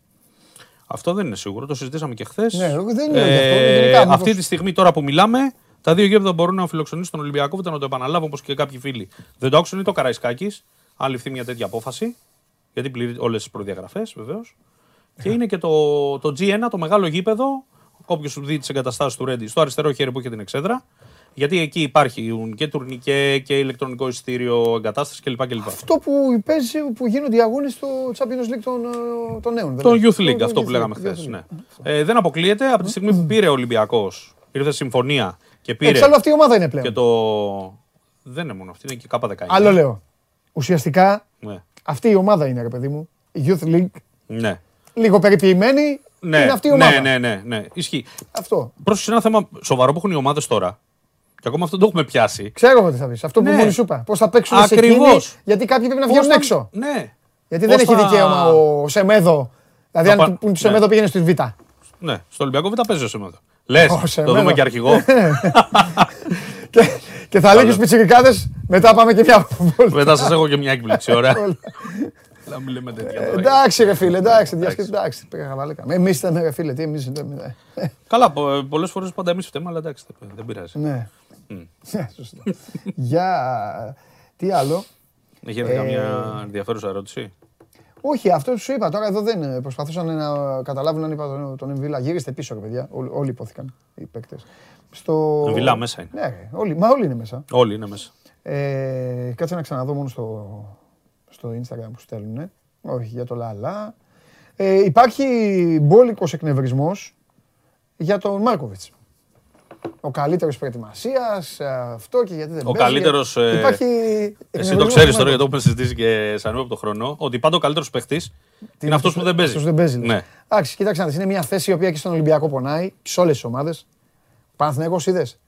Αυτό δεν είναι σίγουρο, το συζητήσαμε και χθες. Ναι, δεν είναι ε, αυτό. Αυτή τη στιγμή τώρα που μιλάμε, τα δύο γήπεδα μπορούν να φιλοξενήσουν τον Ολυμπιακό, ούτε να το επαναλάβω όπως και κάποιοι φίλοι. Δεν το άκουσαν ή το Καραϊσκάκης, αν ληφθεί μια τέτοια απόφαση. Γιατί πληρεί όλες τις προδιαγραφές βεβαίως. Και είναι και το, το G1, το μεγάλο γήπεδο, όποιος σου δει τις εγκαταστάσεις του Ρέντι, στο αριστερό χέρι που έχει την εξέδρα. Γιατί εκεί υπάρχουν και τουρνικέ και ηλεκτρονικό εισιτήριο, εγκατάσταση κλπ. κλπ. Αυτό που παίζει, που γίνονται οι αγώνες στο Champions League των, των νέων. Το Youth League, αυτό που λέγαμε χθες. Ναι. Ε, δεν αποκλείεται από τη στιγμή που πήρε ο Ολυμπιακός, ήρθε συμφωνία και πήρε. Εξάλλου αυτή η ομάδα είναι πλέον. Και το... Δεν είναι μόνο αυτή, είναι και κάπα 19. Άλλο λέω. Ουσιαστικά ναι. Αυτή η ομάδα είναι, ρε παιδί μου. Η Youth League. Ναι. Λίγο περιποιημένη. Ναι, είναι αυτή η ομάδα. ναι, ναι, ναι, ναι. Ισχύει. Αυτό. Πρόσεξε ένα θέμα σοβαρό που έχουν οι ομάδες τώρα. Και ακόμα αυτό το έχουμε πιάσει. Ξέρω εγώ τι θα πεις. Αυτό που Ναι. μόλι σου είπα. Πώς θα παίξουν σε Ακριβώς. εκείνη, γιατί κάποιοι πρέπει να Πώς βγαίνουν θα- έξω. Ναι. Γιατί Πώς δεν έχει θα- δικαίωμα ο Σεμέδο. Δηλαδή, Θα αν πα- του- που του ναι. Σεμέδο πήγαινε στη Β. Ναι, στο Ολυμπιακό Β' παίζει ο Σεμέδο. Λες, Ω, το Σεμέδο. δούμε και αρχηγό. Και, και θα λέγει στου πιτσιρικάδες, μετά πάμε και μια βόλτα. Μετά σας έχω και μια έκπληξη, ωραία. Να μην λέμε τέτοια τώρα. Εντάξει, ρε φίλε, εντάξει, διασκε- εντάξει. Πήγα χαβαλέκα. Εμείς ήταν, ρε φίλε, τι εμείς. Καλά, πολλές φορές πάντα εμείς φταίμε, αλλά εντάξει, δεν- δεν πειράζει. Ναι. Ναι, σωστά. Για. Τι άλλο; Έχει έρθει Ε, καμιά ενδιαφέρουσα ερώτηση; Όχι, αυτό σου είπα τώρα εδώ δεν ε, προσπαθούσαν να καταλάβουν αν είπα τον, τον Εμβίλα. Γύριστε πίσω, ρε παιδιά. Όλοι, όλοι υπόθηκαν οι παίκτες. Στο... Εμβιλά μέσα είναι. Ναι, ρε, όλοι, μα όλοι είναι μέσα. Όλοι είναι μέσα. Ε, κάτσε να ξαναδώ μόνο στο, στο Instagram που στέλνουν. Όχι, για το λαλά. Ε, υπάρχει μπόλικος εκνευρισμός για τον Μάρκοβιτς. Ο καλύτερος προετοιμασίας, αυτό και γιατί δεν Ο παίζει. καλύτερος, ε, Υπάρχει Εσύ το εκνευρισμός ξέρεις του τώρα, γιατί το Μάρκοβιτς. έχουμε συζητήσει και σαν από το χρόνο, ότι πάντα ο καλύτερος παίχτης είναι αυτός που δεν παίζει. Αυτός δεν παίζει. λες. Ναι. Εντάξει, κοίταξε να δεις, είναι μια θέση η οποία και στον Ολυμπιακό πονάει, και σε όλες τις ομάδες. Παναθηναϊκός είδες.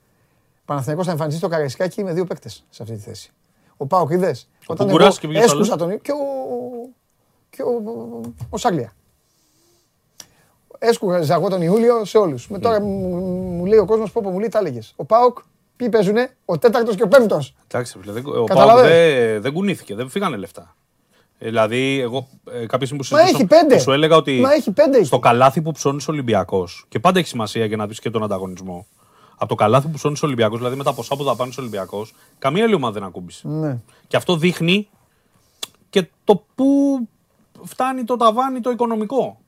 Παναθηναϊκός θα εμφανιστεί στο Καραϊσκάκι με δύο παίκτες σε αυτή τη θέση. Ο Πάοκ είδες. Όταν εγώ Κουκουράς και ποιος έσκουσα άλλος; τον... Και ο... Και ο... ο Σάγλια. Έσκουζα εγώ τον Ιούλιο σε όλους. Με τώρα μου, μου λέει ο κόσμος, πω πω μου λέει, τα έλεγες. Ο Πάοκ, ποιοι παίζουνε, ο τέταρτος και ο πέμπτος. Εντάξει, φίλε, δεν- ο Καταλαβαίνω. Πάοκ δεν, δεν κουνήθηκε, δεν φύγανε λεφτά. Ε, Δηλαδή, εγώ ε, κάποια στιγμή που Μα συζητούσα, έχει πέντε. που σου έλεγα ότι Μα έχει πέντε εκεί. στο καλάθι που ψώνεις ο Ολυμπιακός, και πάντα έχει σημασία για να δεις και τον ανταγωνισμό. Από το καλάθι που ψώνεις ο Ολυμπιακός, δηλαδή με τα ποσά που δαπάνεις ο Ολυμπιακός, καμία άλλη ομάδα δεν ακούμπησε. Ναι. Και αυτό δείχνει και το πού φτάνει το ταβάνι το οικονομικό.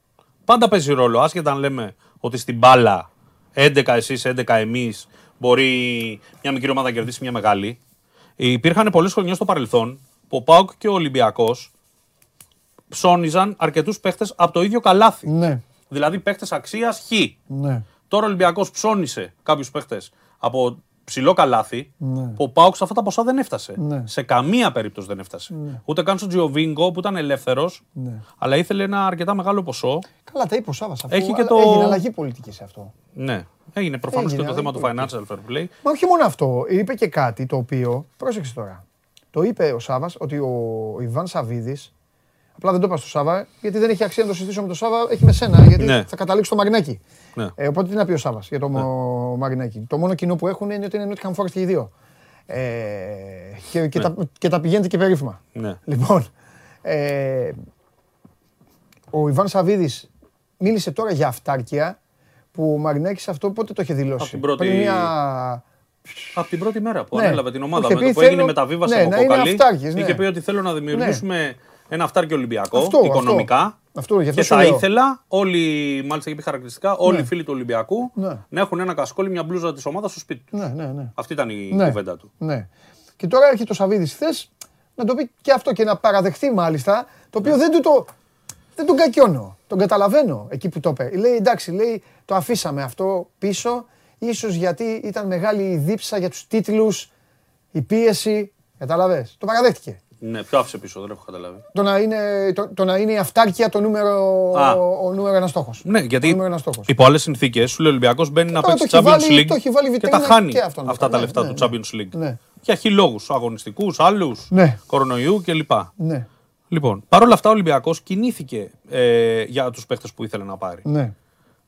Πάντα παίζει ρόλο, άσχετα αν λέμε ότι στην μπάλα 11 εσείς, 11 εμείς, μπορεί μια μικρή ομάδα να κερδίσει μια μεγάλη. Υπήρχαν πολλές χρονιές στο παρελθόν που ο Πάοκ και ο Ολυμπιακός ψώνιζαν αρκετούς παίχτες από το ίδιο καλάθι. Ναι, Δηλαδή παίχτες αξίας χ. ναι. Τώρα ο Ολυμπιακός ψώνισε κάποιους παίχτες από ψηλό καλάθι, Ναι. που ο Πάοκ σε αυτά τα ποσά δεν έφτασε. Ναι. Σε καμία περίπτωση δεν έφτασε. Ούτε καν στον Τζιοβίνκο που ήταν ελεύθερος, Ναι. αλλά ήθελε ένα αρκετά μεγάλο ποσό. Καλά, τα είπε ο Σάββας αφού Έχει και αλλά το- έγινε αλλαγή πολιτικής σε αυτό. Ναι, έγινε προφανώς και Έγινε, το θέμα αλλά του financial fair play. Μα όχι μόνο αυτό. Είπε και κάτι το οποίο. Πρόσεξε τώρα. Το είπε ο Σάβα ότι ο Ιβάν Σαββίδης. Απλά δεν το είπα στο Σάβα, γιατί δεν έχει αξία να το συζητήσω με τον Σάβα, έχει με σένα, γιατί Ναι. θα καταλήξει στο Μαρινάκι. Ναι. Ε, οπότε τι να πει ο Σάβας για το Μο- Μαρινάκι. Το μόνο κοινό που έχουν είναι ότι είναι Nottingham Forest και οι δύο. Ε, και, και, τα, και τα πηγαίνετε και περίφημα. Ναι. Λοιπόν, ε, ο Ιβάν Σαββίδης μίλησε τώρα για αυτάρκεια που ο Μαρινάκης αυτό πότε το είχε δηλώσει; Από την πρώτη- Πριν μια... Από την πρώτη μέρα που Ναι. ανέλαβε την ομάδα, Είχε με το πει που έγινε θέλω- μεταβίβαση ναι, από να είναι κόκαλη, αυτάρκης, ναι. είχε πει ότι θέλω να δημιουργήσουμε ένα αυτάρκιο Ολυμπιακό, Αυτό, αυτό. οικονομικά. Αυτό, γι' αυτό και σου θα λέω. ήθελα όλοι, μάλιστα είχε πει χαρακτηριστικά, όλοι Ναι. οι φίλοι του Ολυμπιακού Ναι. να έχουν ένα κασκόλι, μια μπλούζα της ομάδας στο σπίτι τους. Ναι, ναι, ναι. Αυτή ήταν η ναι. κουβέντα του. Ναι. Και τώρα έρχεται ο Σαββίδης χθες να το πει και αυτό και να παραδεχτεί μάλιστα, το οποίο δεν του το... Δεν τον κακιώνω. Τον καταλαβαίνω εκεί που το είπε. Λέει εντάξει, λέει το αφήσαμε αυτό πίσω, ίσως γιατί ήταν μεγάλη η δίψα για τους τίτλους, η πίεση. Καταλαβες. Το παραδέχτηκε. Ναι, ποιο άφησε πίσω, δεν έχω καταλάβει. Το να είναι, το, το να είναι η αυτάρκεια το νούμερο, Α. ο, ο νούμερο ένας στόχος. Ναι, Ο γιατί νούμερο ένας στόχος. υπό άλλες συνθήκες σου λέει ο Ολυμπιακός μπαίνει να τώρα παίξει το έχει Champions βάλει- League το έχει βάλει και τα βιτρίνα χάνει και αυτόν αυτά τα ναι, λεφτά ναι, του ναι. Champions League. Ναι. Για χι λόγους, αγωνιστικούς, άλλους, Ναι. κορονοϊού κλπ. Ναι, Λοιπόν, παρόλα αυτά ο Ολυμπιακός κινήθηκε ε, για τους παίχτες που ήθελε να πάρει. ναι.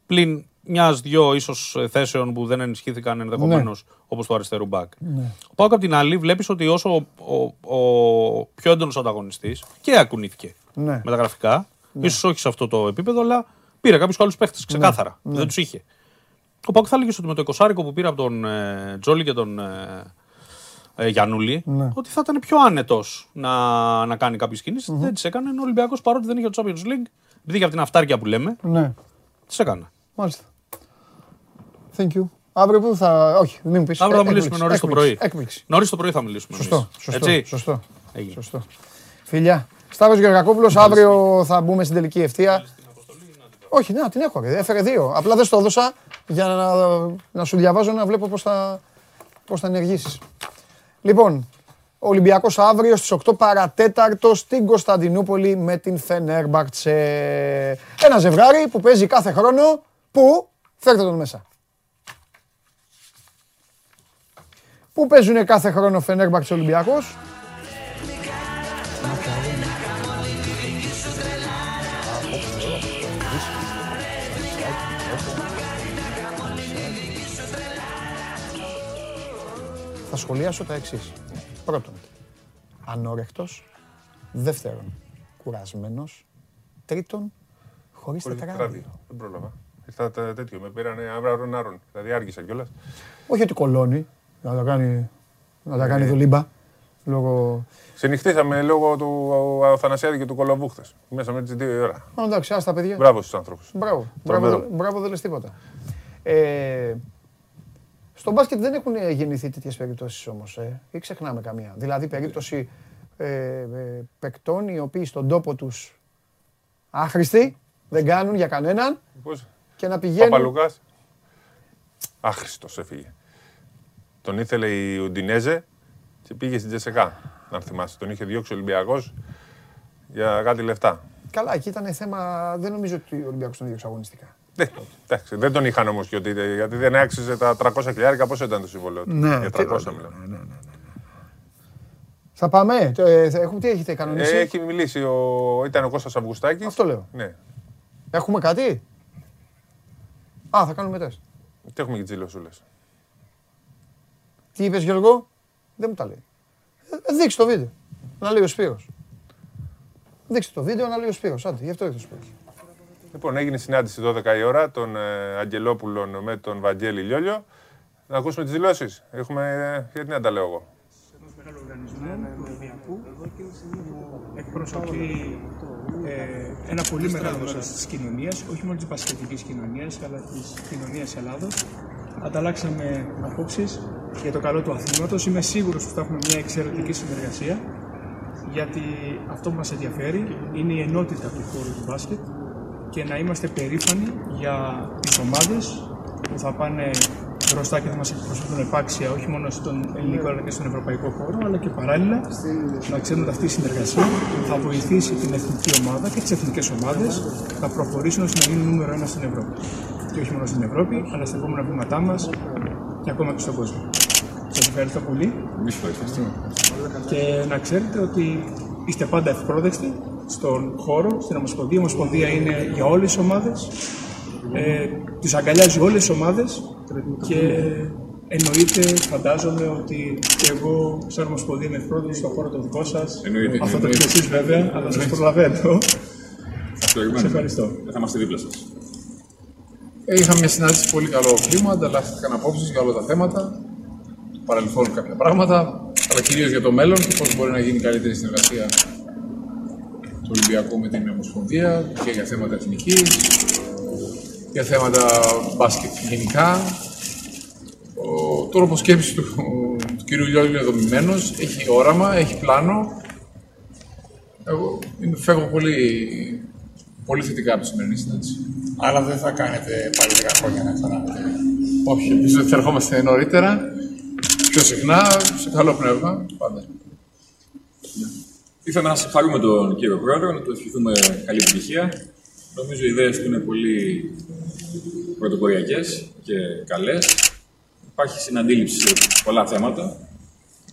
Πλην μια-δυο ίσως θέσεων που δεν ενισχύθηκαν ενδεχομένως Ναι. όπως του αριστερού μπακ. Ο Πάουκ απ' την άλλη βλέπεις ότι όσο ο, ο, ο πιο έντονος ανταγωνιστής και ακουνήθηκε Ναι. με τα γραφικά, ίσως όχι σε αυτό το επίπεδο, αλλά πήρε κάποιους άλλου παίχτες ξεκάθαρα. Δεν τους είχε. Ο Πάουκ θα έλεγες ότι με το 20 που πήρε από τον ε, Τζόλι και τον ε, ε, Γιανούλη, Ναι. ότι θα ήταν πιο άνετος να, να κάνει κάποιες κινήσεις. Δεν τις έκανε. Ο Ολυμπιακός παρότι δεν είχε το Champions League, επειδή είχε αυτή την αυτάρκεια που λέμε, ναι. τις έκανε. Μάλιστα. Thank you. Αύριο που θα. Όχι, μην μου πεις. Αύριο θα μιλήσουμε νωρίς το πρωί. Έκπληξη. Νωρίς το πρωί θα μιλήσουμε. Σωστό. εμείς. Σωστό. Έτσι; Σωστό. Έγινε. σωστό. Φιλιά. Σταύρος Γεωργακόπουλος, αύριο θα μπούμε στην τελική ευθεία. Όχι, ναι, την έχω. ρε. Έφερε δύο. Απλά δεν στο έδωσα για να, να σου διαβάζω να βλέπω πώς θα, πώς θα ενεργήσεις. Λοιπόν, Ο Ολυμπιακός αύριο στις 8 παρατέταρτο στην Κωνσταντινούπολη με την Φενέρμπαρτσε. Ένα ζευγάρι που παίζει κάθε χρόνο. Πού; Φέρτε τον μέσα. Πού παίζουν κάθε χρόνο Φενέρμπαρτσε Ολυμπιακός; Θα σχολιάσω τα εξής. Πρώτον, ανόρεκτος. Δεύτερον, κουρασμένος. Τρίτον, χωρίς τετράδιο. Δεν πρόλαβα. Ήρθα τέτοιο, με πήρανε αύριο άρων. Δηλαδή άργησα κιόλας. Όχι ότι κολώνει, να τα κάνει, να τα κάνει δουλίμπα. Λόγω... Συνυχτήσαμε λόγω του Αθανασιάδη και του Κολοβούχτε. Μέσα με τις δύο ώρα. Εντάξει, άστα παιδιά. Μπράβο στους άνθρωπους. Μπράβο, μπράβο, μπράβο, δεν λες τίποτα. Ε, στο μπάσκετ δεν έχουν γεννηθεί τέτοιες περιπτώσεις όμως. Ε, ή ξεχνάμε καμία. Δηλαδή περίπτωση ε, ε, παικτών οι οποίοι στον τόπο τους άχρηστοι, δεν κάνουν για κανέναν. Πώς; Και να πηγαίνουν. Παπαλουκάς. Άχρηστος έφυγε. Τον ήθελε η Ουντινέζε και πήγε στην Τζεσεκά. Αν θυμάσαι. Τον είχε διώξει ο Ολυμπιακός για κάτι λεφτά. Καλά, εκεί ήταν θέμα. Δεν νομίζω ότι ο Ολυμπιακός τον διώξει αγωνιστικά. Ναι, εντάξει, δεν τον είχαν όμως γιατί, γιατί δεν άξιζε τα 300 χιλιάρικα. Πώ ήταν το συμβόλαιο του; Ναι, για 300 μιλάω. Ναι, ναι, ναι, Θα πάμε. Ε, έχουμε, τι έχετε κανονίσει; Ε, έχει μιλήσει. Ο, ήταν ο Κώστας Αυγουστάκης. Αυτό λέω. Ναι. Έχουμε κάτι; Α, θα κάνουμε τεστ. Τι έχουμε και τσιλοσούλες. Τι είπες Γιώργο; Δεν μου τα λέει. Ε, δείξε το βίντεο. Να λέει ο Σπύρος. Δείξτε το βίντεο να λέει ο Σπύρος. Άντε, γι' αυτό έχει το Σπύρος. Λοιπόν, έγινε συνάντηση 12 η ώρα των ε, Αγγελόπουλων με τον Βαγγέλη Λιόλιο. Να ακούσουμε τις δηλώσεις. Έχουμε, ε, γιατί να τα λέω εγώ. μεγάλο οργανισμό του Ολυμπιακού εκπροσωπεί ε, ένα πολύ μεγάλο μέρο της κοινωνίας, όχι μόνο της πασχετικής κοινωνίας, αλλά της κοινωνίας Ελλάδος. Ανταλλάξαμε απόψεις για το καλό του αθλήματος. Είμαι σίγουρος ότι θα έχουμε μια εξαιρετική συνεργασία, γιατί αυτό που μας ενδιαφέρει είναι η ενότητα του χώρου του μπάσκετ και να είμαστε περήφανοι για τις ομάδες που θα πάνε μπροστά και θα μας εκπροσωπούν επάξια όχι μόνο στον ελληνικό αλλά και στον ευρωπαϊκό χώρο αλλά και παράλληλα να ξέρουν ότι αυτή η συνεργασία θα βοηθήσει την εθνική ομάδα και τις εθνικές ομάδες να προχωρήσουν ώστε να γίνουν νούμερο ένα στην Ευρώπη. Και όχι μόνο στην Ευρώπη, αλλά στα επόμενα βήματά μας και ακόμα και στον κόσμο. Σας ευχαριστώ πολύ. Και να ξέρετε ότι είστε πάντα ευπρόδεκτοι στον χώρο, στην Ομοσπονδία. Η Ομοσπονδία είναι για όλες τις ομάδες. Ε, τις αγκαλιάζει όλες τις ομάδες και εννοείται, φαντάζομαι, ότι και εγώ σαν Ομοσπονδία είμαι ευπρόδεκτος στον χώρο το δικό σας. Εννοείται. Αυτό το έχετε εσείς βέβαια, αλλά σας προλαβαίνω. Σε ευχαριστώ. Θα είμαστε δίπλα σας. Ε, είχαμε μια συνάντηση πολύ καλό κλίμα, ανταλλάχθηκαν απόψεις για όλα τα θέματα, παρελθόν κάποια πράγματα, αλλά κυρίως για το μέλλον και πώς μπορεί να γίνει καλύτερη συνεργασία του Ολυμπιακού με την Ομοσπονδία και για θέματα εθνικής, για θέματα μπάσκετ γενικά. Ο τρόπος σκέψης του, του κ. Λιώλη είναι δομημένος, έχει όραμα, έχει πλάνο. Εγώ είμαι, φεύγω πολύ, πολύ θετικά από τη σημερινή συνάντηση. Αλλά δεν θα κάνετε πάλι 10 χρόνια να ξανάρθετε. Όχι, ελπίζω ότι θα ερχόμαστε νωρίτερα, πιο συχνά, σε καλό πνεύμα, πάντα. Ήθελα να συγχαρούμε τον κύριο Πρόεδρο, να του ευχηθούμε καλή επιτυχία. Νομίζω οι ιδέες του είναι πολύ πρωτοποριακές και καλές. Υπάρχει συναντήληψη σε πολλά θέματα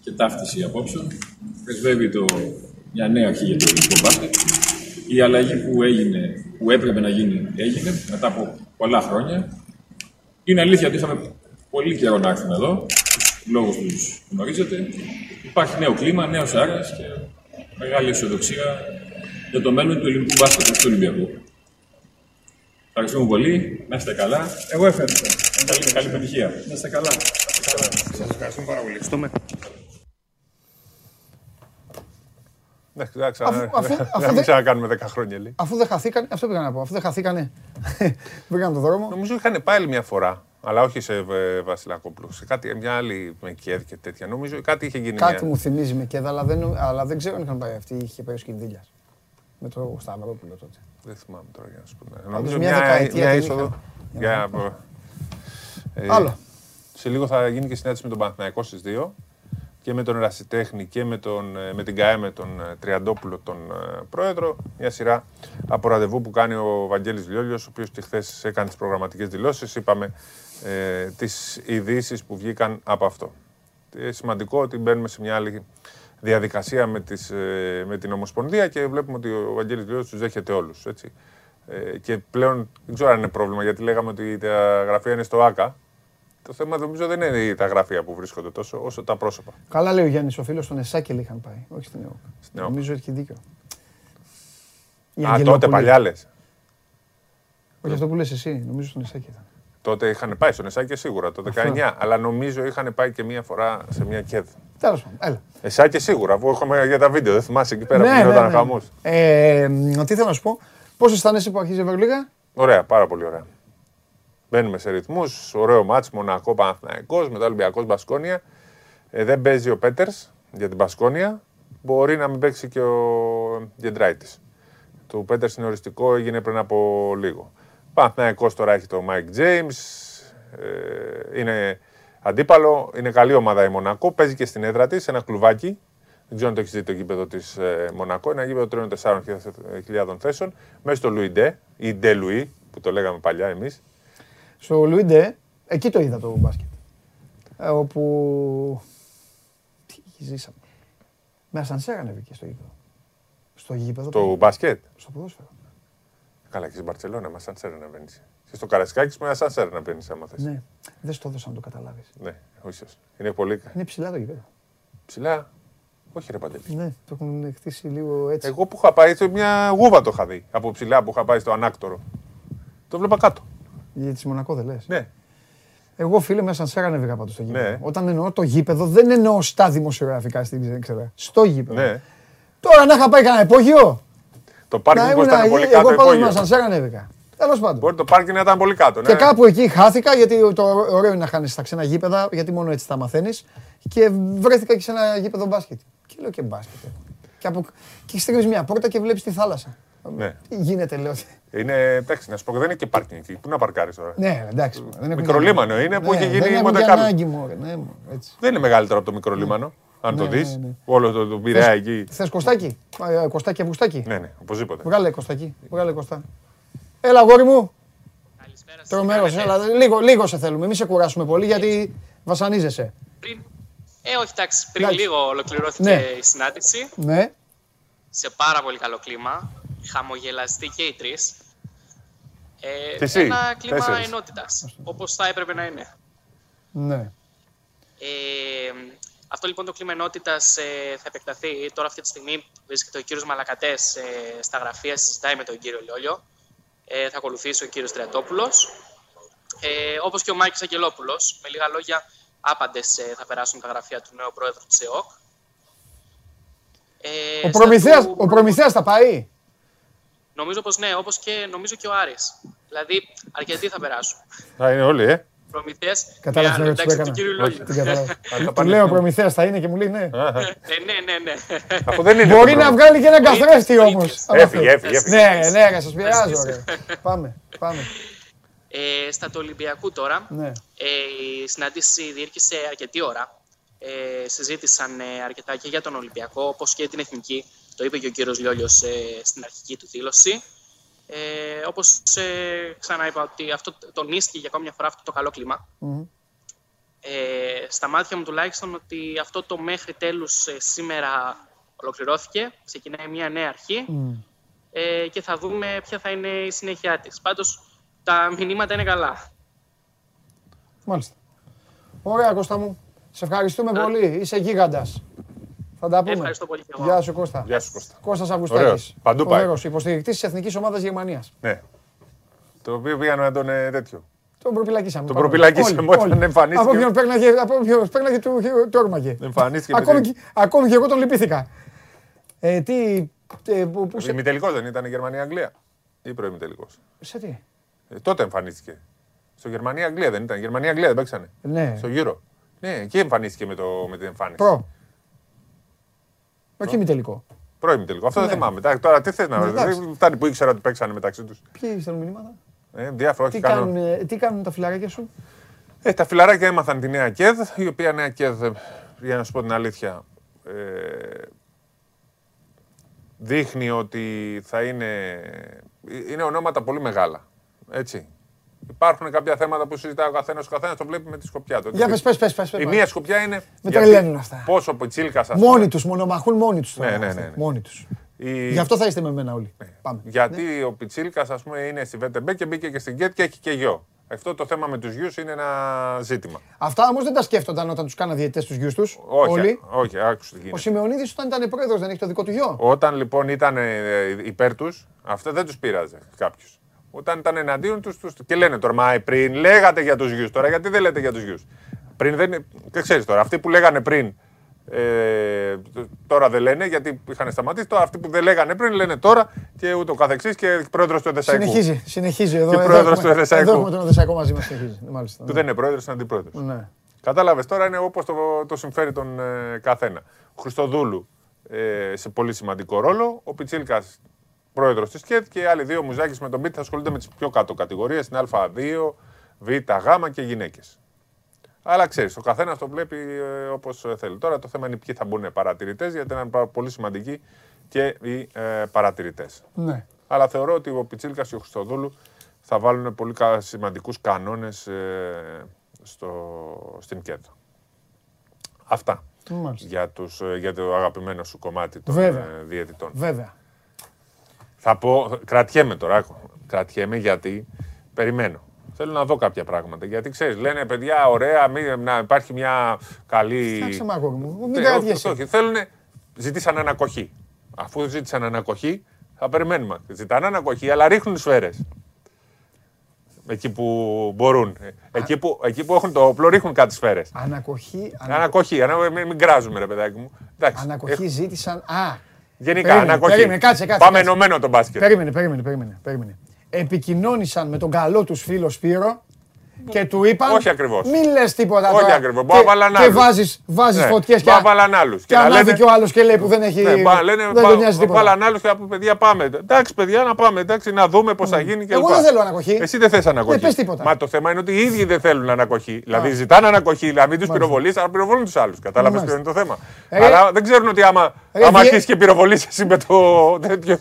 και ταύτιση απόψεων. Πρεσβεύει το, μια νέα αρχή για το ελληνικό μπάσκετ. Η αλλαγή που έγινε, που έπρεπε να γίνει, έγινε μετά από πολλά χρόνια. Είναι αλήθεια ότι είχαμε πολύ καιρό να έρθουμε εδώ, λόγω τους γνωρίζετε. Υπάρχει νέο κλίμα, νέος αέρας και μεγάλη αισιοδοξία για το μέλλον του ελληνικού μπάσκετ του Ολυμπιακού. Ευχαριστούμε πολύ. Να είστε καλά. Εγώ ευχαριστώ. Καλή, καλή επιτυχία. Να είστε καλά. Σας ευχαριστούμε πάρα πολύ. Στο μέλλον. Εντάξει, δεν θα ξανακάνουμε 10 χρόνια λέει. Αφού δεν χαθήκανε, αυτό πήγα να πω. Αφού δεν χαθήκανε, πήγαμε τον δρόμο. Νομίζω είχαν πάει μια φορά. Αλλά όχι σε Βασιλακόπουλο. Σε κάτι, μια άλλη με Κιέδ και τέτοια. Νομίζω κάτι είχε γίνει. Κάτι μου θυμίζει με Κιέδ, αλλά δεν, αλλά δεν ξέρω αν είχαν πάει αυτή. Είχε πάει ο Σκινδύλιας. Με το Σταυρόπουλο τότε. Δεν θυμάμαι τώρα για να σου πω. Νομίζω μια, δεκαετία μια είσοδο. Για... Άλλο. Σε λίγο θα γίνει και συνάντηση με τον Παναθηναϊκό στις 2. και με τον Ρασιτέχνη και με, τον, ε, με την ΚΑΕ, με τον ε, Τριαντόπουλο, τον ε, πρόεδρο. Μια σειρά από ραντεβού που κάνει ο Βαγγέλης Λιόλιος, ο οποίος και χθες έκανε τις προγραμματικές δηλώσεις. Είπαμε ε, τις ειδήσεις που βγήκαν από αυτό. Ε, σημαντικό ότι μπαίνουμε σε μια άλλη διαδικασία με, τις, ε, με την Ομοσπονδία και βλέπουμε ότι ο Βαγγέλης Λιόλιος τους δέχεται όλους. Έτσι. Ε, και πλέον δεν ξέρω αν είναι πρόβλημα γιατί λέγαμε ότι τα γραφεία είναι στο ΆΚΑ το θέμα νομίζω δεν είναι τα γραφεία που βρίσκονται τόσο, όσο τα πρόσωπα. Καλά λέει ο Γιάννης, ο φίλος στον Εσάκελ είχαν πάει, όχι στην ΕΟΚ. Νομίζω έχει δίκιο. Α, τότε παλιά λες. Όχι αυτό που λες εσύ, νομίζω στον Εσάκη ήταν. Τότε είχαν πάει στον Εσάκη σίγουρα, το 19, αλλά νομίζω είχαν πάει και μία φορά σε μία κέδ. Τέλος πάντων, έλα. Εσάκη σίγουρα, αφού έχουμε για τα βίντεο, δεν θυμάσαι εκεί πέρα ναι, που γινόταν ναι, ναι. χαμός. Ε, τι θέλω να σου πω, πώς αισθάνεσαι που αρχίζει η Ευρωλίγα; Ωραία, πάρα πολύ ωραία. Μπαίνουμε σε ρυθμούς. Ωραίο μάτς, Μονακό Παναθηναϊκός, μετά Ολυμπιακός Μπασκόνια. Ε, δεν παίζει ο Πέτερς για την Μπασκόνια. Μπορεί να μην παίξει και ο Γκεντράιτις. Το Πέτερς είναι οριστικό, έγινε πριν από λίγο. Παναθηναϊκός τώρα έχει το Μάικ Τζέιμς. Ε, είναι αντίπαλο. Είναι καλή ομάδα η Μονακό. Παίζει και στην έδρα της, ένα κλουβάκι. Δεν ξέρω αν το έχεις δει το γήπεδο της ε, Μονακό. Ένα γήπεδο 3-4 θέσεων. Μέσα στο Λουί Ντε, ή Ντε Λουί, που το λέγαμε παλιά εμείς στο Λουίντε, εκεί το είδα το μπάσκετ. Ε, όπου. Τι ζήσαμε. Με ασανσέρ ανέβηκε στο γήπεδο. Στο γήπεδο. Το μπάσκετ; Στο ποδόσφαιρο. Καλά, και στην Παρσελόνα με ασανσέρ να μπαίνει. Και στο Καρασκάκι με ασανσέρ να μπαίνει, άμα θες. Ναι, δεν στο έδωσα να το καταλάβεις. Ναι, όχι. Είναι πολύ. Είναι ψηλά το γήπεδο. Ψηλά; Όχι ρε Παντελή. Ναι, το έχουν χτίσει λίγο έτσι. Εγώ που είχα πάει, μια γούβα το είχα δει από ψηλά που είχα πάει στο ανάκτορο. Το βλέπα κάτω. Για τη Μονακό δεν λες. Ναι. Εγώ φίλε μέσα σαν ανέβηκα πάντως στο γήπεδο. Ναι. Όταν εννοώ το γήπεδο, δεν εννοώ στα δημοσιογραφικά στην ξέρω. Στο γήπεδο. Ναι. Τώρα να είχα πάει κανένα υπόγειο. Το πάρκινγκ που ήταν πολύ κάτω. Εγώ πάντω μέσα σαν ανέβηκα. Τέλος πάντων. Μπορεί το πάρκινγκ να ήταν πολύ κάτω. Ναι. Και κάπου εκεί χάθηκα, γιατί το ωραίο είναι να χάνεις στα ξένα γήπεδα, γιατί μόνο έτσι τα μαθαίνεις. Και βρέθηκα και σε ένα γήπεδο μπάσκετ. Και λέω και μπάσκετ. Και, από... και μια πόρτα και βλέπεις τη θάλασσα. Ναι. Τι γίνεται, λέω. Είναι, εντάξει, να σου πω, δεν είναι και πάρκινγκ εκεί. Πού να παρκάρεις τώρα; Ναι, εντάξει. Μικρολίμανο είναι που έχει γίνει η Μοντεκάρλο. Ναι, δεν είναι μεγαλύτερο από το μικρολίμανο. Αν το ναι, δεις, ναι, ναι. όλο το, το πειραιά εκεί. Θες κοστάκι, ε, κοστάκι αυγουστάκι; Ναι, ναι, οπωσδήποτε. Βγάλε κοστάκι, βγάλε κοστά. Έλα, γόρι μου. Καλησπέρα Τρομερός, έλα, λίγο, λίγο σε θέλουμε. Μην σε κουράσουμε πολύ γιατί βασανίζεσαι. Πριν, ε, όχι, εντάξει, πριν λίγο ολοκληρώθηκε η συνάντηση. Ναι. Σε πάρα πολύ καλό κλίμα χαμογελαστή και οι τρεις. Ε, ένα κλίμα ενότητας, όπως θα έπρεπε να είναι. Ναι. Ε, αυτό λοιπόν το κλίμα ενότητας ε, θα επεκταθεί. Τώρα, αυτή τη στιγμή, βρίσκεται ο κύριος Μαλακατές ε, στα γραφεία, συζητάει με τον κύριο Λιόλιο. Ε, θα ακολουθήσει ο κύριος Τριατόπουλο. Ε, Όπως και ο Μάικη Αγγελόπουλος. Με λίγα λόγια, άπαντες ε, θα περάσουν τα γραφεία του νέου πρόεδρου της ΕΟΚ. Ε, ο Προμηθέας, θα πάει; Νομίζω πως ναι, όπως και νομίζω και ο Άρης. Δηλαδή, αρκετοί θα περάσουν. Θα είναι όλοι, ε. Προμηθέας. Κατάλαβες την ερώτηση που έκανα. Του λέω Προμηθέας θα είναι και μου λέει ναι. Ε, ναι, ναι, ναι. Αφού δεν είναι. Μπορεί να βγάλει και ένα καθρέφτη όμως. Έφυγε, έφυγε. Ναι, ναι, να σας πειράζω. Πάμε, πάμε. Ε, στα του Ολυμπιακού τώρα, ναι. ε, η συνάντηση διήρκησε αρκετή ώρα. Ε, συζήτησαν ε, αρκετά και για τον Ολυμπιακό, όπως και την Εθνική. Το είπε και ο κύριος Λιόλιος ε, στην αρχική του δήλωση. Ε, όπως ε, ξαναείπα ότι αυτό τονίστηκε για ακόμη μια φορά αυτό το καλό Ε, στα μάτια μου τουλάχιστον ότι αυτό το μέχρι τέλους ε, σήμερα ολοκληρώθηκε, ξεκινάει μια νέα αρχή ε, και θα δούμε ποια θα είναι η συνέχεια της. Πάντως τα μηνύματα είναι καλά. Μάλιστα. Ωραία Κώστα μου. Σε ευχαριστούμε πολύ. Είσαι γίγαντας. Θα τα πούμε. Ευχαριστώ πολύ και εγώ. Γεια σου Κώστα. Γεια σου Κώστα. Κώστας Αυγουστάκης. Παντού πάει. Φοβερός, υποστηρικτής της Εθνικής Ομάδας Γερμανίας. Ναι. Το οποίο πήγαμε να τον ε, τέτοιο. Τον προπυλακίσαμε. Τον προπυλακίσαμε όταν εμφανίστηκε. Από ποιον πέγναγε, από ποιον πέγναγε του, του όρμαγε. Εμφανίστηκε. Ακόμη, και, ακόμη και εγώ τον λυπήθηκα. Ε, τι, ε, που, που σε... Ημιτελικός δεν ήταν η Γερμανία-Αγγλία ή προημιτελικός; Σε τι; Ε, τότε εμφανίστηκε. Στο Γερμανία-Αγγλία δεν ήταν. Γερμανία-Αγγλία δεν παίξανε. Ναι. Στο γύρο. Ναι, εκεί εμφανίστηκε με, το, με την εμφάνιση. Προ. Όχι τελικό. Πρώην τελικό. Αυτό δεν ναι. θυμάμαι. Τώρα τι θες να βρει. Φτάνει που ήξερα ότι παίξανε μεταξύ τους. Ποιοι στέλνουν μηνύματα; Ε, διάφορα, τι, κάνουν, τι κάνουν τα φιλαράκια σου; Ε, τα φιλαράκια έμαθαν τη νέα ΚΕΔ, η οποία νέα ΚΕΔ για να σου πω την αλήθεια, ε, δείχνει ότι θα είναι, είναι ονόματα πολύ μεγάλα. Έτσι. Υπάρχουν κάποια θέματα που συζητάει ο καθένας, ο καθένας το βλέπει με τη σκοπιά του. Για πες, πες, πες, πες, Η πες. μία σκοπιά είναι. Με γιατί τρελαίνουν αυτά. Πόσο από τσίλκα σας Μόνοι τους, μονομαχούν μόνοι τους. Ναι, ναι, ναι, ναι. Μόνοι τους. Η... Γι' αυτό θα είστε με μένα όλοι. Πάμε. Γιατί ο Πιτσίλκας, ας πούμε, είναι στη ΒΤΜ και μπήκε και στην ΚΕΤ και έχει και γιο. Αυτό το θέμα με τους γιους είναι ένα ζήτημα. Αυτά όμως δεν τα σκέφτονταν όταν τους κάναν διαιτητές τους γιους τους. Όχι, Όλοι. όχι, άκουσε τι Ο γίνεται. Σιμεωνίδης όταν ήταν πρόεδρος δεν έχει το δικό του γιο. Όταν λοιπόν ήταν ε, υπέρ τους, αυτό δεν τους πείραζε κάποιου. Όταν ήταν εναντίον τους, τους... και λένε τώρα, μα πριν λέγατε για τους γιους, τώρα γιατί δεν λέτε για τους γιους; Πριν δεν. Δεν ξέρεις τώρα, αυτοί που λέγανε πριν. Ε, τώρα δεν λένε γιατί είχαν σταματήσει. Τώρα αυτοί που δεν λέγανε πριν λένε τώρα και ούτω καθεξής και πρόεδρος του Εδεσαϊκού. Συνεχίζει, συνεχίζει εδώ. Και εδώ πρόεδρος έχουμε- του Εδεσαϊκού. Εδώ έχουμε τον Εδεσαϊκό μαζί μας. Συνεχίζει. Μάλιστα. Που δεν είναι πρόεδρος, είναι αντιπρόεδρος. Ναι. Κατάλαβες τώρα είναι όπως το, το συμφέρει τον ε, καθένα. Ο Χριστοδούλου ε, σε πολύ σημαντικό ρόλο. Ο Πιτσίλκας πρόεδρος της ΚΕΤ και οι άλλοι δύο μουζάκι με τον Πίτ θα ασχολούνται με τις πιο κάτω κατηγορίες, την Α2, Β, Γ και γυναίκες. Αλλά ξέρεις, ο καθένας το βλέπει ε, όπως θέλει. Τώρα το θέμα είναι ποιοι θα μπουν παρατηρητές, γιατί είναι πάρα πολύ σημαντικοί και οι ε, παρατηρητές. Ναι. Αλλά θεωρώ ότι ο Πιτσίλκας και ο Χριστοδούλου θα βάλουν πολύ κα- σημαντικούς κανόνες ε, στο, στην ΚΕΔ. Αυτά Μάλιστα. για, τους, ε, για το αγαπημένο σου κομμάτι των Βέβαια. ε, διαιτητών. Βέβαια. Θα πω, κρατιέμαι τώρα, άκου. κρατιέμαι γιατί περιμένω. Θέλω να δω κάποια πράγματα. Γιατί ξέρεις, λένε παιδιά, ωραία, μη, να υπάρχει μια καλή. Φτιάξε με αγόρι μου. Μην Ναι, όχι, κρατιέσαι. όχι, θέλουν, ζητήσαν ανακοχή. Αφού ζήτησαν ανακοχή, θα περιμένουμε. Ζητάνε ανακοχή, αλλά ρίχνουν σφαίρες. Εκεί που μπορούν. Εκεί που, εκεί που έχουν το όπλο, ρίχνουν κάτι σφαίρες. Ανακοχή. ανα- Ανακοχή, ανα, μην, μην κράζουμε, ρε παιδάκι μου. Εντάξει, Ανακοχή ζήτησαν. Α, Γενικά, Περίμενε, ανακοχή. περίμενε, κάτσε, κάτσε, Πάμε κάτσε. ενωμένο τον μπάσκετ. περίμενε, περίμενε, περίμενε, περίμενε. Επικοινώνησαν με τον καλό τους φίλο Σπύρο και του είπαν. Όχι ακριβώς. Μην λες τίποτα Όχι τώρα. ακριβώς, Και- μπορεί να βάλαν Και άλλους. βάζει βάζεις Ναι, φωτιές και, μπορεί να βάλαν άλλους. και Και να ανάβει λένε- και ο άλλος και λέει που δεν έχει. Ναι, πά, λένε, δεν τον νοιάζει πά, τίποτα. βάλαν άλλους και να πούμε, παιδιά πάμε. Εντάξει, παιδιά, να πάμε. Εντάξει, να δούμε πώς θα γίνει και Εγώ λοιπά. δεν θέλω ανακοχή. Εσύ δεν θες ανακοχή. Ναι, πες τίποτα. Μα το θέμα είναι ότι οι ίδιοι δεν θέλουν ανακοχή. Δηλαδή ζητάνε ανακοχή, δηλαδή μην τους πυροβολείς, αλλά πυροβολούν τους άλλους. Κατάλαβες ποιο Μάλιστα. είναι το θέμα. Ε, αλλά δεν ξέρουν ότι άμα, ρε, άμα διε- αρχίσεις και πυροβολείς εσύ με το τέτοιο,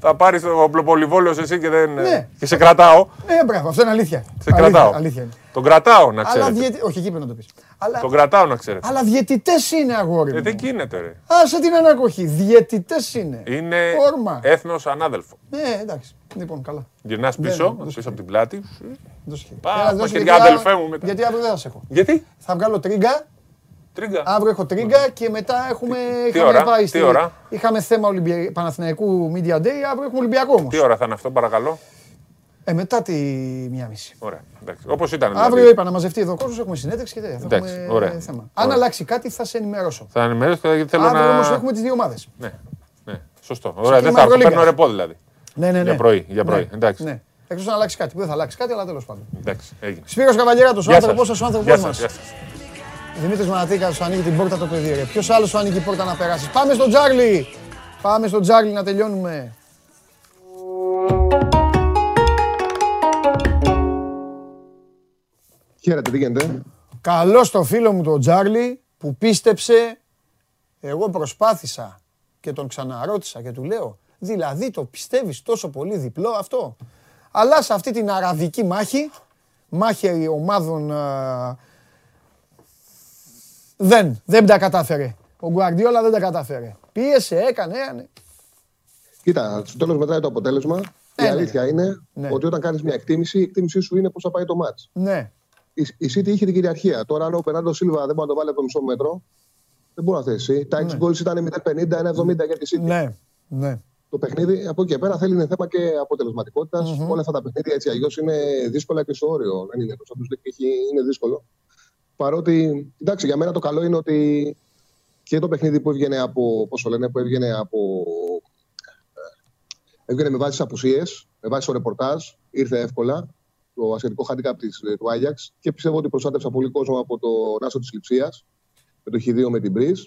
θα πάρεις το οπλοπολιβόλιο εσύ και, δεν, Ναι. και σε κρατάω. Ε, μπράβο, αυτό είναι αλήθεια. Σε Αλήθεια, κρατάω. Αλήθεια είναι. Τον κρατάω να Αλλά ξέρετε. διαιτητέ. Όχι, εκεί πρέπει να το πεις. Αλλά, Τον κρατάω να ξέρετε. αλλά διαιτητές είναι αγόρι Ε, μου. δεν γίνεται, ρε. Άσε την ανακοχή. Διαιτητές είναι. Είναι Όρμα. έθνος ανάδελφο. Ναι, εντάξει. Λοιπόν, καλά. Γυρνάς Δεν, πίσω, δεν, πίσω από την πλάτη. Δώσε χέρι. Πάω, Έλα, δώσε μαχαιριά, γιατί αδελφέ αύριο- μου, μετά. Γιατί αύριο δεν θα σε έχω. Γιατί; Θα βγάλω τρίγκα. Τρίγκα. Αύριο έχω τρίγκα και μετά έχουμε. τι είχαμε ώρα, πάει τι στη- ώρα; Είχαμε θέμα Ολυμπια... Παναθηναϊκού Media Day, αύριο έχουμε Ολυμπιακό όμως. Τι ώρα θα είναι αυτό, παρακαλώ; Ε, μετά τη μία μισή. Ωραία. Όπως ήταν. Αύριο δηλαδή. είπα να μαζευτεί εδώ ο κόσμος, έχουμε συνέντευξη και τέτοια. Θα Εντάξει, έχουμε ωραία. θέμα. Αν Ωραία. αλλάξει κάτι θα σε ενημερώσω. Θα ενημερώσω γιατί θέλω Αύριο να. όμως έχουμε τις δύο ομάδες. Ναι, ναι. Σωστό. Ωραία, δεν κλίμα θα έρθω. Ευρωλίγκας. Παίρνω ρεπό δηλαδή. Ναι, ναι, ναι. Για πρωί, για πρωί. Ναι, Εντάξει. Ναι. Εκτός να αλλάξει κάτι που δεν θα αλλάξει κάτι, αλλά τέλος πάντων. Εντάξει, έγινε. Σπύρος Καβαλιέράτος, ο Γεια άνθρωπός σας. σας, ο Γεια άνθρωπός σας, μας. γεια σας. Δημήτρης Μανατίκας, σου ανοίγει την πόρτα το παιδί. Ρε. Ποιος άλλος σου ανοίγει την πόρτα να περάσεις; Πάμε στον Τζάρλι. Πάμε στον Τζάρλι να τελειώνουμε. Χαίρετε, τι γίνεται. Καλό στο φίλο μου τον Τζάρλι που πίστεψε. Εγώ προσπάθησα και τον ξαναρώτησα και του λέω δηλαδή το πιστεύεις τόσο πολύ διπλό αυτό; Αλλάς σε αυτή την αραβική μάχη, μάχη ομάδων α, δεν, δεν τα κατάφερε. Ο Γκουαρντιόλα δεν τα κατάφερε. Πίεσε, έκανε, έκανε. Κοίτα, στο τέλος μετράει το αποτέλεσμα. Ε, η ναι. αλήθεια είναι Ναι. ότι όταν κάνεις μια εκτίμηση, η εκτίμησή σου είναι πώς θα πάει το μάτ. Ναι. Η, η City είχε την κυριαρχία. Τώρα, αν ο Περνάντο Σίλβα δεν μπορεί να το βάλει από το μισό μέτρο, δεν μπορεί να θέσει. Τα 6 goals ήταν 0-50, 1-70 για τη City. Ναι, ναι. Το παιχνίδι από εκεί και πέρα θέλει είναι θέμα και αποτελεσματικότητας. Όλα αυτά τα παιχνίδια έτσι αλλιώς είναι δύσκολα και στο όριο. Δεν είναι τόσο απλό είναι δύσκολο. Παρότι, εντάξει, για μένα το καλό είναι ότι και το παιχνίδι που έβγαινε από, πώς το λένε, που έβγαινε από, ε, έβγαινε με βάση τι απουσίες, με βάση το ρεπορτάζ, ήρθε εύκολα το ασιατικό handicap της, ε, του Άγιαξ και πιστεύω ότι προστάτευσα πολύ κόσμο από το Νάσο της Λιψία με το Χ2 με την Μπρίζ.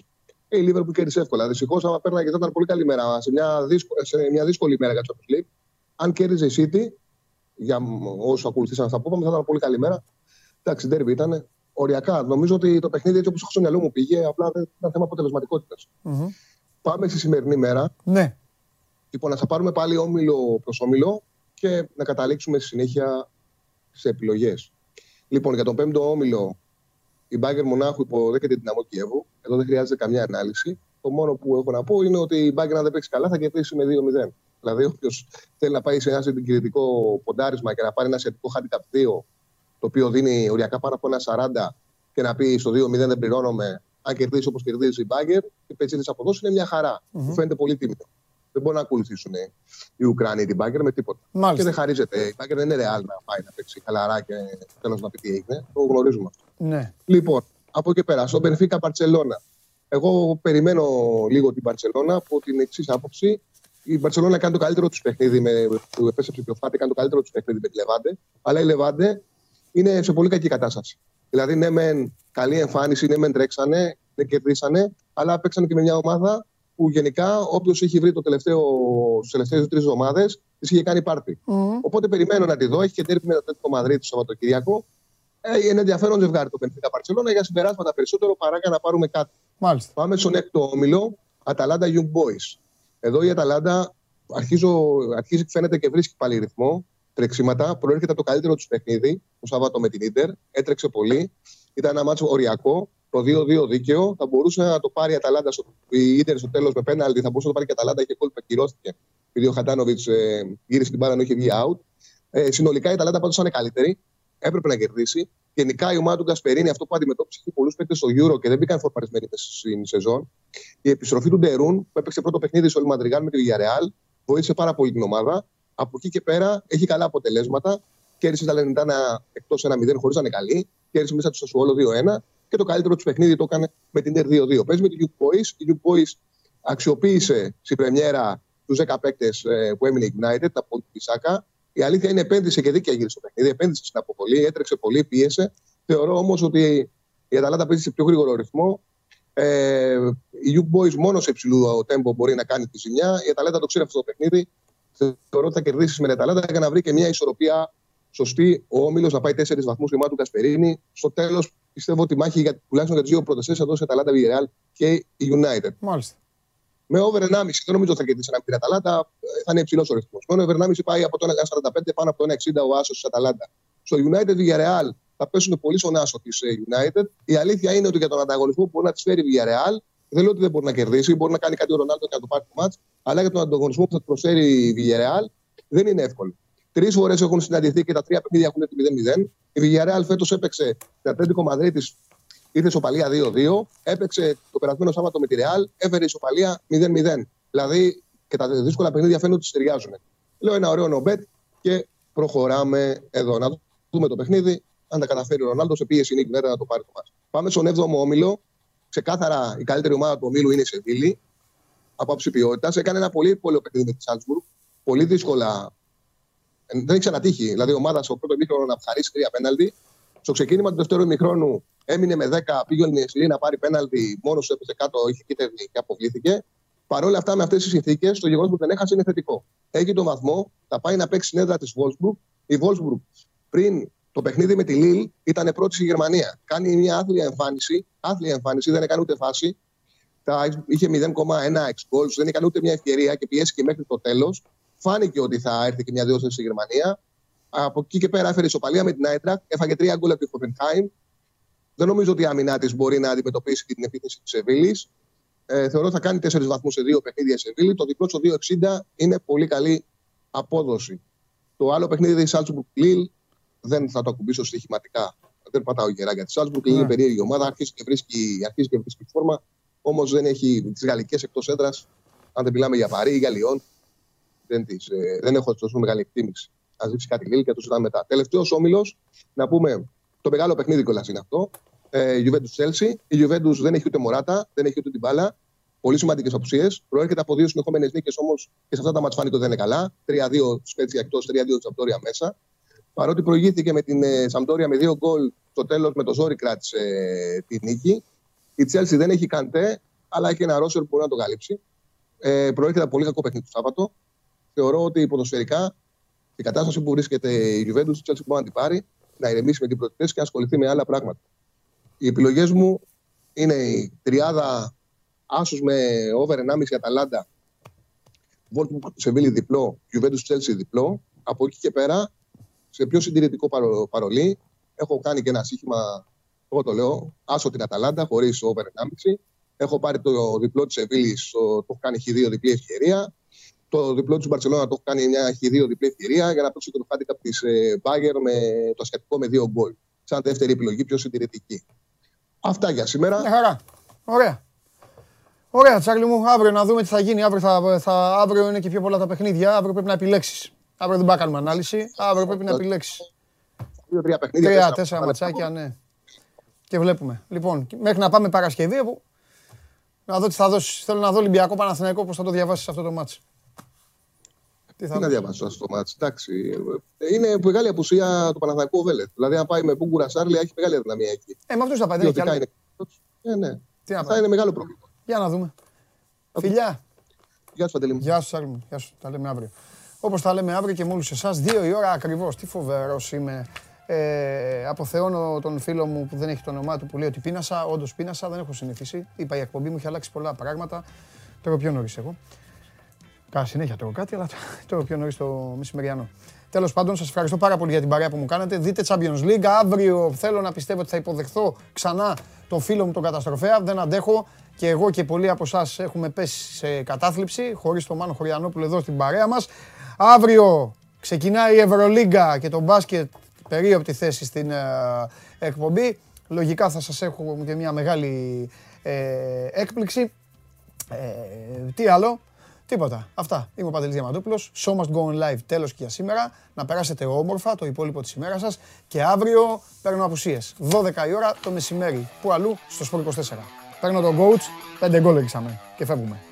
Ε, η Λίβερπουλ κέρδισε εύκολα. Δυστυχώς, άμα πέρναγε, θα ήταν πολύ καλή μέρα. Σε μια, δύσκολη, σε μια δύσκολη μέρα για το Champions League. Αν κέρδιζε η City, για όσους ακολουθήσαν αυτά που είπαμε, θα ήταν πολύ καλή μέρα. Εντάξει, ντέρμπι ήταν. οριακά. Νομίζω ότι το παιχνίδι έτσι όπως έχω στο μυαλό μου πήγε, απλά δεν ήταν θέμα αποτελεσματικότητας. Mm-hmm. Πάμε στη σημερινή μέρα. Ναι. Λοιπόν, να θα πάρουμε πάλι όμιλο προς όμιλο και να καταλήξουμε στη συνέχεια σε επιλογές. Λοιπόν, για τον πέμπτο όμιλο, η Μπάγκερ Μονάχου υποδέχεται την Δυναμό Κιέβου. Εδώ δεν χρειάζεται καμιά ανάλυση. Το μόνο που έχω να πω είναι ότι η Μπάγκερ, αν δεν παίξει καλά, θα κερδίσει με 2-0. Δηλαδή, όποιος θέλει να πάει σε ένα συγκριτικό ποντάρισμα και να πάρει ένα σχετικό handicap 2, το οποίο δίνει οριακά πάνω από ένα 40 και να πει στο 2-0 δεν πληρώνομαι, αν κερδίσει όπως κερδίζει η Μπάγκερ, οι πετσίδε αποδόσει είναι μια χαρά. Mm-hmm. Μου φαίνεται πολύ τίμητο. Δεν μπορούν να ακολουθήσουν οι Ουκρανοί την Μπάγκερ με τίποτα. Μάλιστα. Και δεν χαρίζεται. Η Μπάγκερ δεν είναι ρεάλ να πάει να παίξει χαλαρά και τέλος να πει τι έγινε. Το γνωρίζουμε αυτό. Ναι. Λοιπόν, από εκεί πέρα, στο Μπενφίκα Παρσελώνα. Εγώ περιμένω λίγο την Παρσελώνα από την εξής άποψη. Η Μπαρσελόνα κάνει το καλύτερο τους παιχνίδι με το επέστρεψε πιο φάτη, κάνει το καλύτερο τους παιχνίδι με τη Λεβάντε. Αλλά η Λεβάντε είναι σε πολύ κακή κατάσταση. Δηλαδή, ναι, μεν καλή εμφάνιση, ναι, μεν τρέξανε, δεν κερδίσανε, αλλά παίξανε και με μια ομάδα που γενικά όποιος έχει βρει το τελευταίο, στι τελευταίες δύο-τρεις εβδομάδες της είχε κάνει πάρτι. Mm. Οπότε περιμένω να τη δω. Έχει και τέρπι με το τέτοιο Μαδρίτη το Σαββατοκύριακο. Ε, είναι ενδιαφέρον ζευγάρι το Πενθήκα Παρσελόνα για συμπεράσματα περισσότερο παρά για να πάρουμε κάτι. Μάλιστα. Πάμε στον έκτο όμιλο, Αταλάντα Young Boys. Εδώ η Αταλάντα αρχίζω, αρχίζει φαίνεται και βρίσκει πάλι ρυθμό τρεξίματα. Προέρχεται από το καλύτερο τους παιχνίδι το Σάββατο με την ντερ. Έτρεξε πολύ. Ήταν ένα μάτσο οριακό. Το 2-2 δίκαιο. Θα μπορούσε να το πάρει η Αταλάντα στο, η ντερ στο τέλος με πέναλτι. Θα μπορούσε να το πάρει και η Αταλάντα. Είχε κόλπα, κυρώθηκε. Επειδή ο Χατάνοβιτς ε, γύρισε την μπάλα ενώ είχε βγει out. Ε, συνολικά η Αταλάντα πάντως ήταν καλύτερη. Έπρεπε να κερδίσει. Γενικά η ομάδα του Γκασπερίνη, αυτό που αντιμετώπισε είχε πολλούς παίκτες στο Euro και δεν μπήκαν φορπαρισμένοι στην σεζόν. Η επιστροφή του Ντερούν που έπαιξε πρώτο παιχνίδι στο Μαντριγάν με τη Villarreal βοήθησε πάρα πολύ την ομάδα. Από εκεί και πέρα έχει καλά αποτελέσματα. Κέρδισε τα Λενιτάνα εκτός 1-0 χωρίς να είναι καλή. Κέρδισε μέσα του Σασουόλο 2-1 και το καλύτερο του παιχνίδι το έκανε με την Τερ 2-2. Παίζει με την Young Boys. Η Young Boys αξιοποίησε στην Πρεμιέρα τους 10 παίκτες ε, που έμεινε United από την Πισάκα. Η αλήθεια είναι επένδυσε και δίκαια γύρω στο παιχνίδι. Επένδυσε στην αποβολή, έτρεξε πολύ, πίεσε. Θεωρώ όμως ότι η Αταλάντα παίζει σε πιο γρήγορο ρυθμό. Ε, η Young Boys μόνος σε υψηλό τέμπο μπορεί να κάνει τη ζημιά. Η Αταλάντα το ξέρει αυτό το παιχνίδι. Θεωρώ ότι θα κερδίσεις με την Αταλάντα για να βρει και μια ισορροπία σωστή. Ο Όμιλος να πάει τέσσερις βαθμούς του Κασπερίνη. Στο τέλος πιστεύω ότι η μάχη για τουλάχιστον για τις δύο πρώτε θέσει θα δώσει η Αταλάντα, η Real και η United. Μάλιστα. Με over 1,5 δεν νομίζω ότι θα κερδίσει ένα την Αταλάντα, θα είναι υψηλός ο ρυθμός. Με over 1,5 πάει από το 1,45 πάνω από το 1,60 ο Άσος της Αταλάντα. Στο United η Real θα πέσουν πολύ στον άσο της ε, United. Η αλήθεια είναι ότι για τον ανταγωνισμό που μπορεί να της φέρει η Villarreal, δεν λέω ότι δεν μπορεί να κερδίσει, μπορεί να κάνει κάτι ο Ρονάλντο και να το πάρει το μάτς, αλλά για τον ανταγωνισμό που θα προσφέρει η Villarreal δεν είναι εύκολο. Τρεις φορές έχουν συναντηθεί και τα τρία παιχνίδια έχουν έρθει 0-0. Η Villarreal φέτος έπαιξε την Ατλέντικο Μαδρίτη, ήρθε ισοπαλία 2-2. Έπαιξε το περασμένο Σάββατο με τη Real, έφερε ισοπαλία 0-0. Δηλαδή και τα δύσκολα παιχνίδια φαίνονται ότι ταιριάζουν. Λέω ένα ωραίο νομπέτ και προχωράμε εδώ. Να δούμε το παιχνίδι αν τα καταφέρει ο Ρονάλντο, σε πίεση είναι η κυβέρνηση να το πάρει το μάτι. Πάμε στον 7ο όμιλο. Ξεκάθαρα η καλύτερη ομάδα του ομίλου είναι η Σεβίλη. Από άψη ποιότητας. Έκανε ένα πολύ πολύ παιχνίδι με τη Σάλτσμπουργκ. Πολύ δύσκολα. Ε, δεν έχει ξανατύχει. Δηλαδή η ομάδα στο πρώτο ημίχρονο να χαρίσει τρία πέναλτι. Στο ξεκίνημα του δεύτερου ημίχρονου έμεινε με 10, πήγαινε η να πάρει πέναλτι. Μόνος του έπεσε κάτω, είχε κίτρινη και αποβλήθηκε. Παρ' όλα αυτά, με αυτές τις συνθήκες, το γεγονός που δεν έχασε είναι θετικό. Έχει τον βαθμό, θα πάει να παίξει συνέδρα της Βόλσμπουργκ. Η Βόλσμπουργκ πριν το παιχνίδι με τη Λίλ ήταν πρώτη στη Γερμανία. Κάνει μια άθλια εμφάνιση. Άθλια εμφάνιση, δεν έκανε ούτε φάση. Τα, είχε 0,1 εξ goals, δεν έκανε ούτε μια ευκαιρία και πιέστηκε μέχρι το τέλος. Φάνηκε ότι θα έρθει και μια διόρθωση στη Γερμανία. Από εκεί και πέρα έφερε ισοπαλία με την Άιντραχτ, έφαγε τρία γκολ από τη Χοφενχάιμ. Δεν νομίζω ότι η άμυνά της μπορεί να αντιμετωπίσει την επίθεση της Σεβίλης. Ε, θεωρώ θα κάνει τέσσερις βαθμούς σε δύο παιχνίδια η Σεβίλη. Το διπλό στο 2,60 είναι πολύ καλή απόδοση. Το άλλο παιχνίδι της Σάλτσμπουργκ Λίλ δεν θα το ακουμπήσω στοιχηματικά. Δεν πατάω γερά για τη Σάλτσμπουργκ. Είναι ναι. περίεργη ομάδα. Αρχίζει και βρίσκει, αρχίζει και βρίσκει φόρμα. Όμως δεν έχει τις γαλλικές εκτός έδρας. Αν δεν μιλάμε για Παρί ή για Λιόν, δεν, τις, ε, δεν έχω τόσο μεγάλη εκτίμηση. Α δείξει κάτι λίγο και το συζητάμε μετά. Τελευταίος όμιλος, να πούμε το μεγάλο παιχνίδι κιόλας είναι αυτό. Ε, Juventus Chelsea. Η Juventus δεν έχει ούτε Μωράτα, δεν έχει ούτε την μπάλα. Πολύ σημαντικές απουσίες. Προέρχεται από δύο συνεχόμενες νίκες όμως και σε αυτά τα μάτια φάνηκε δεν είναι καλά. 3-2 Σπέτσια εκτός, 3-2 Τσαπτόρια μέσα. Παρότι προηγήθηκε με την ε, Σαμπτόρια με δύο γκολ, στο τέλος με το ζόρι κράτησε ε, τη νίκη. Η Τσέλσι δεν έχει καντέ, αλλά έχει ένα ρόσερ που μπορεί να το καλύψει. Ε, προέρχεται από πολύ κακό παιχνίδι το Σάββατο. Θεωρώ ότι ποδοσφαιρικά η κατάσταση που βρίσκεται η Juventus, η Chelsea μπορεί να την πάρει, να ηρεμήσει με την προτιμήση και να ασχοληθεί με άλλα πράγματα. Οι επιλογές μου είναι η τριάδα άσο με over 1,5 Αταλάντα. Βόλτ Σεβίλη διπλό, Juventus Chelsea διπλό. Από εκεί και πέρα, σε πιο συντηρητικό παρολί, έχω κάνει και ένα σύγχυμα, εγώ το λέω, άσο την Αταλάντα, χωρίς over 1,5. Έχω πάρει το διπλό της Σεβίλη, το έχω κάνει χ2 διπλή ευκαιρία. Το διπλό της Μπαρσελόνα το έχω κάνει μια χ2 διπλή ευκαιρία για να παίξω το handicap της Μπάγκερ με το ασιατικό με δύο γκολ. Σαν δεύτερη επιλογή, πιο συντηρητική. Αυτά για σήμερα. Μια χαρά. Ωραία. Ωραία, Τσάρλι μου, αύριο να δούμε τι θα γίνει. Αύριο, θα, θα, αύριο είναι και πιο πολλά τα παιχνίδια. Αύριο πρέπει να επιλέξεις. Αύριο δεν πάμε κάνουμε ανάλυση. Αύριο πρέπει να επιλέξεις. Δύο-τρία παιχνίδια. Τρία-τέσσερα ματσάκια, ναι. Και βλέπουμε. Λοιπόν, μέχρι να πάμε Παρασκευή, να δω τι θα δώσεις. Θέλω να δω Ολυμπιακό Παναθηναϊκό πώς θα το διαβάσεις αυτό το μάτσο. Τι, θα τι να διαβάσω αυτό το μάτσο. Εντάξει. Είναι μεγάλη απουσία του Παναθηναϊκού Βέλετ. Δηλαδή, αν πάει με Πούγκουρα Σάρλι, έχει μεγάλη αδυναμία εκεί. Ε, με αυτούς θα πάει. Δεν έχει είναι... Ε, ναι. Τι θα είναι μεγάλο πρόβλημα. Για να δούμε. Φιλιά. Γεια σου, Παντελή Γεια σου, Σάρλι Γεια σου. Τα λέμε αύριο. Όπως τα λέμε αύριο και με όλους εσάς, δύο η ώρα ακριβώς. Τι φοβερός είμαι. Ε, αποθεώνω τον φίλο μου που δεν έχει το όνομά του που λέει ότι πίνασα. Όντως πίνασα, δεν έχω συνηθίσει. Είπα η εκπομπή μου έχει αλλάξει πολλά πράγματα. Τώρα πιο νωρίς εγώ. Κάνα συνέχεια τρώω κάτι, αλλά τώρα πιο νωρίς το μεσημεριανό. Τέλος πάντων, σας ευχαριστώ πάρα πολύ για την παρέα που μου κάνατε. Δείτε Champions League. Αύριο θέλω να πιστεύω ότι θα υποδεχθώ ξανά τον φίλο μου τον καταστροφέα. Δεν αντέχω και εγώ και πολλοί από εσάς έχουμε πέσει σε κατάθλιψη χωρίς τον Μάνο Χωριανόπουλο εδώ στην παρέα μας. Αύριο ξεκινάει η Ευρωλίγκα και το μπάσκετ περίοπτη θέση στην ε, εκπομπή. Λογικά θα σας έχω και μια μεγάλη ε, έκπληξη. Ε, τι άλλο, τίποτα. Αυτά. Είμαι ο Παντελής Διαμαντούπουλος. Show must go on live. Τέλος και για σήμερα. Να περάσετε όμορφα το υπόλοιπο της ημέρας σας. Και αύριο παίρνω απουσίες. 12 η ώρα το μεσημέρι. Πού αλλού, στο Sport 24. Παίρνω τον coach, 5 γκολ και φεύγουμε.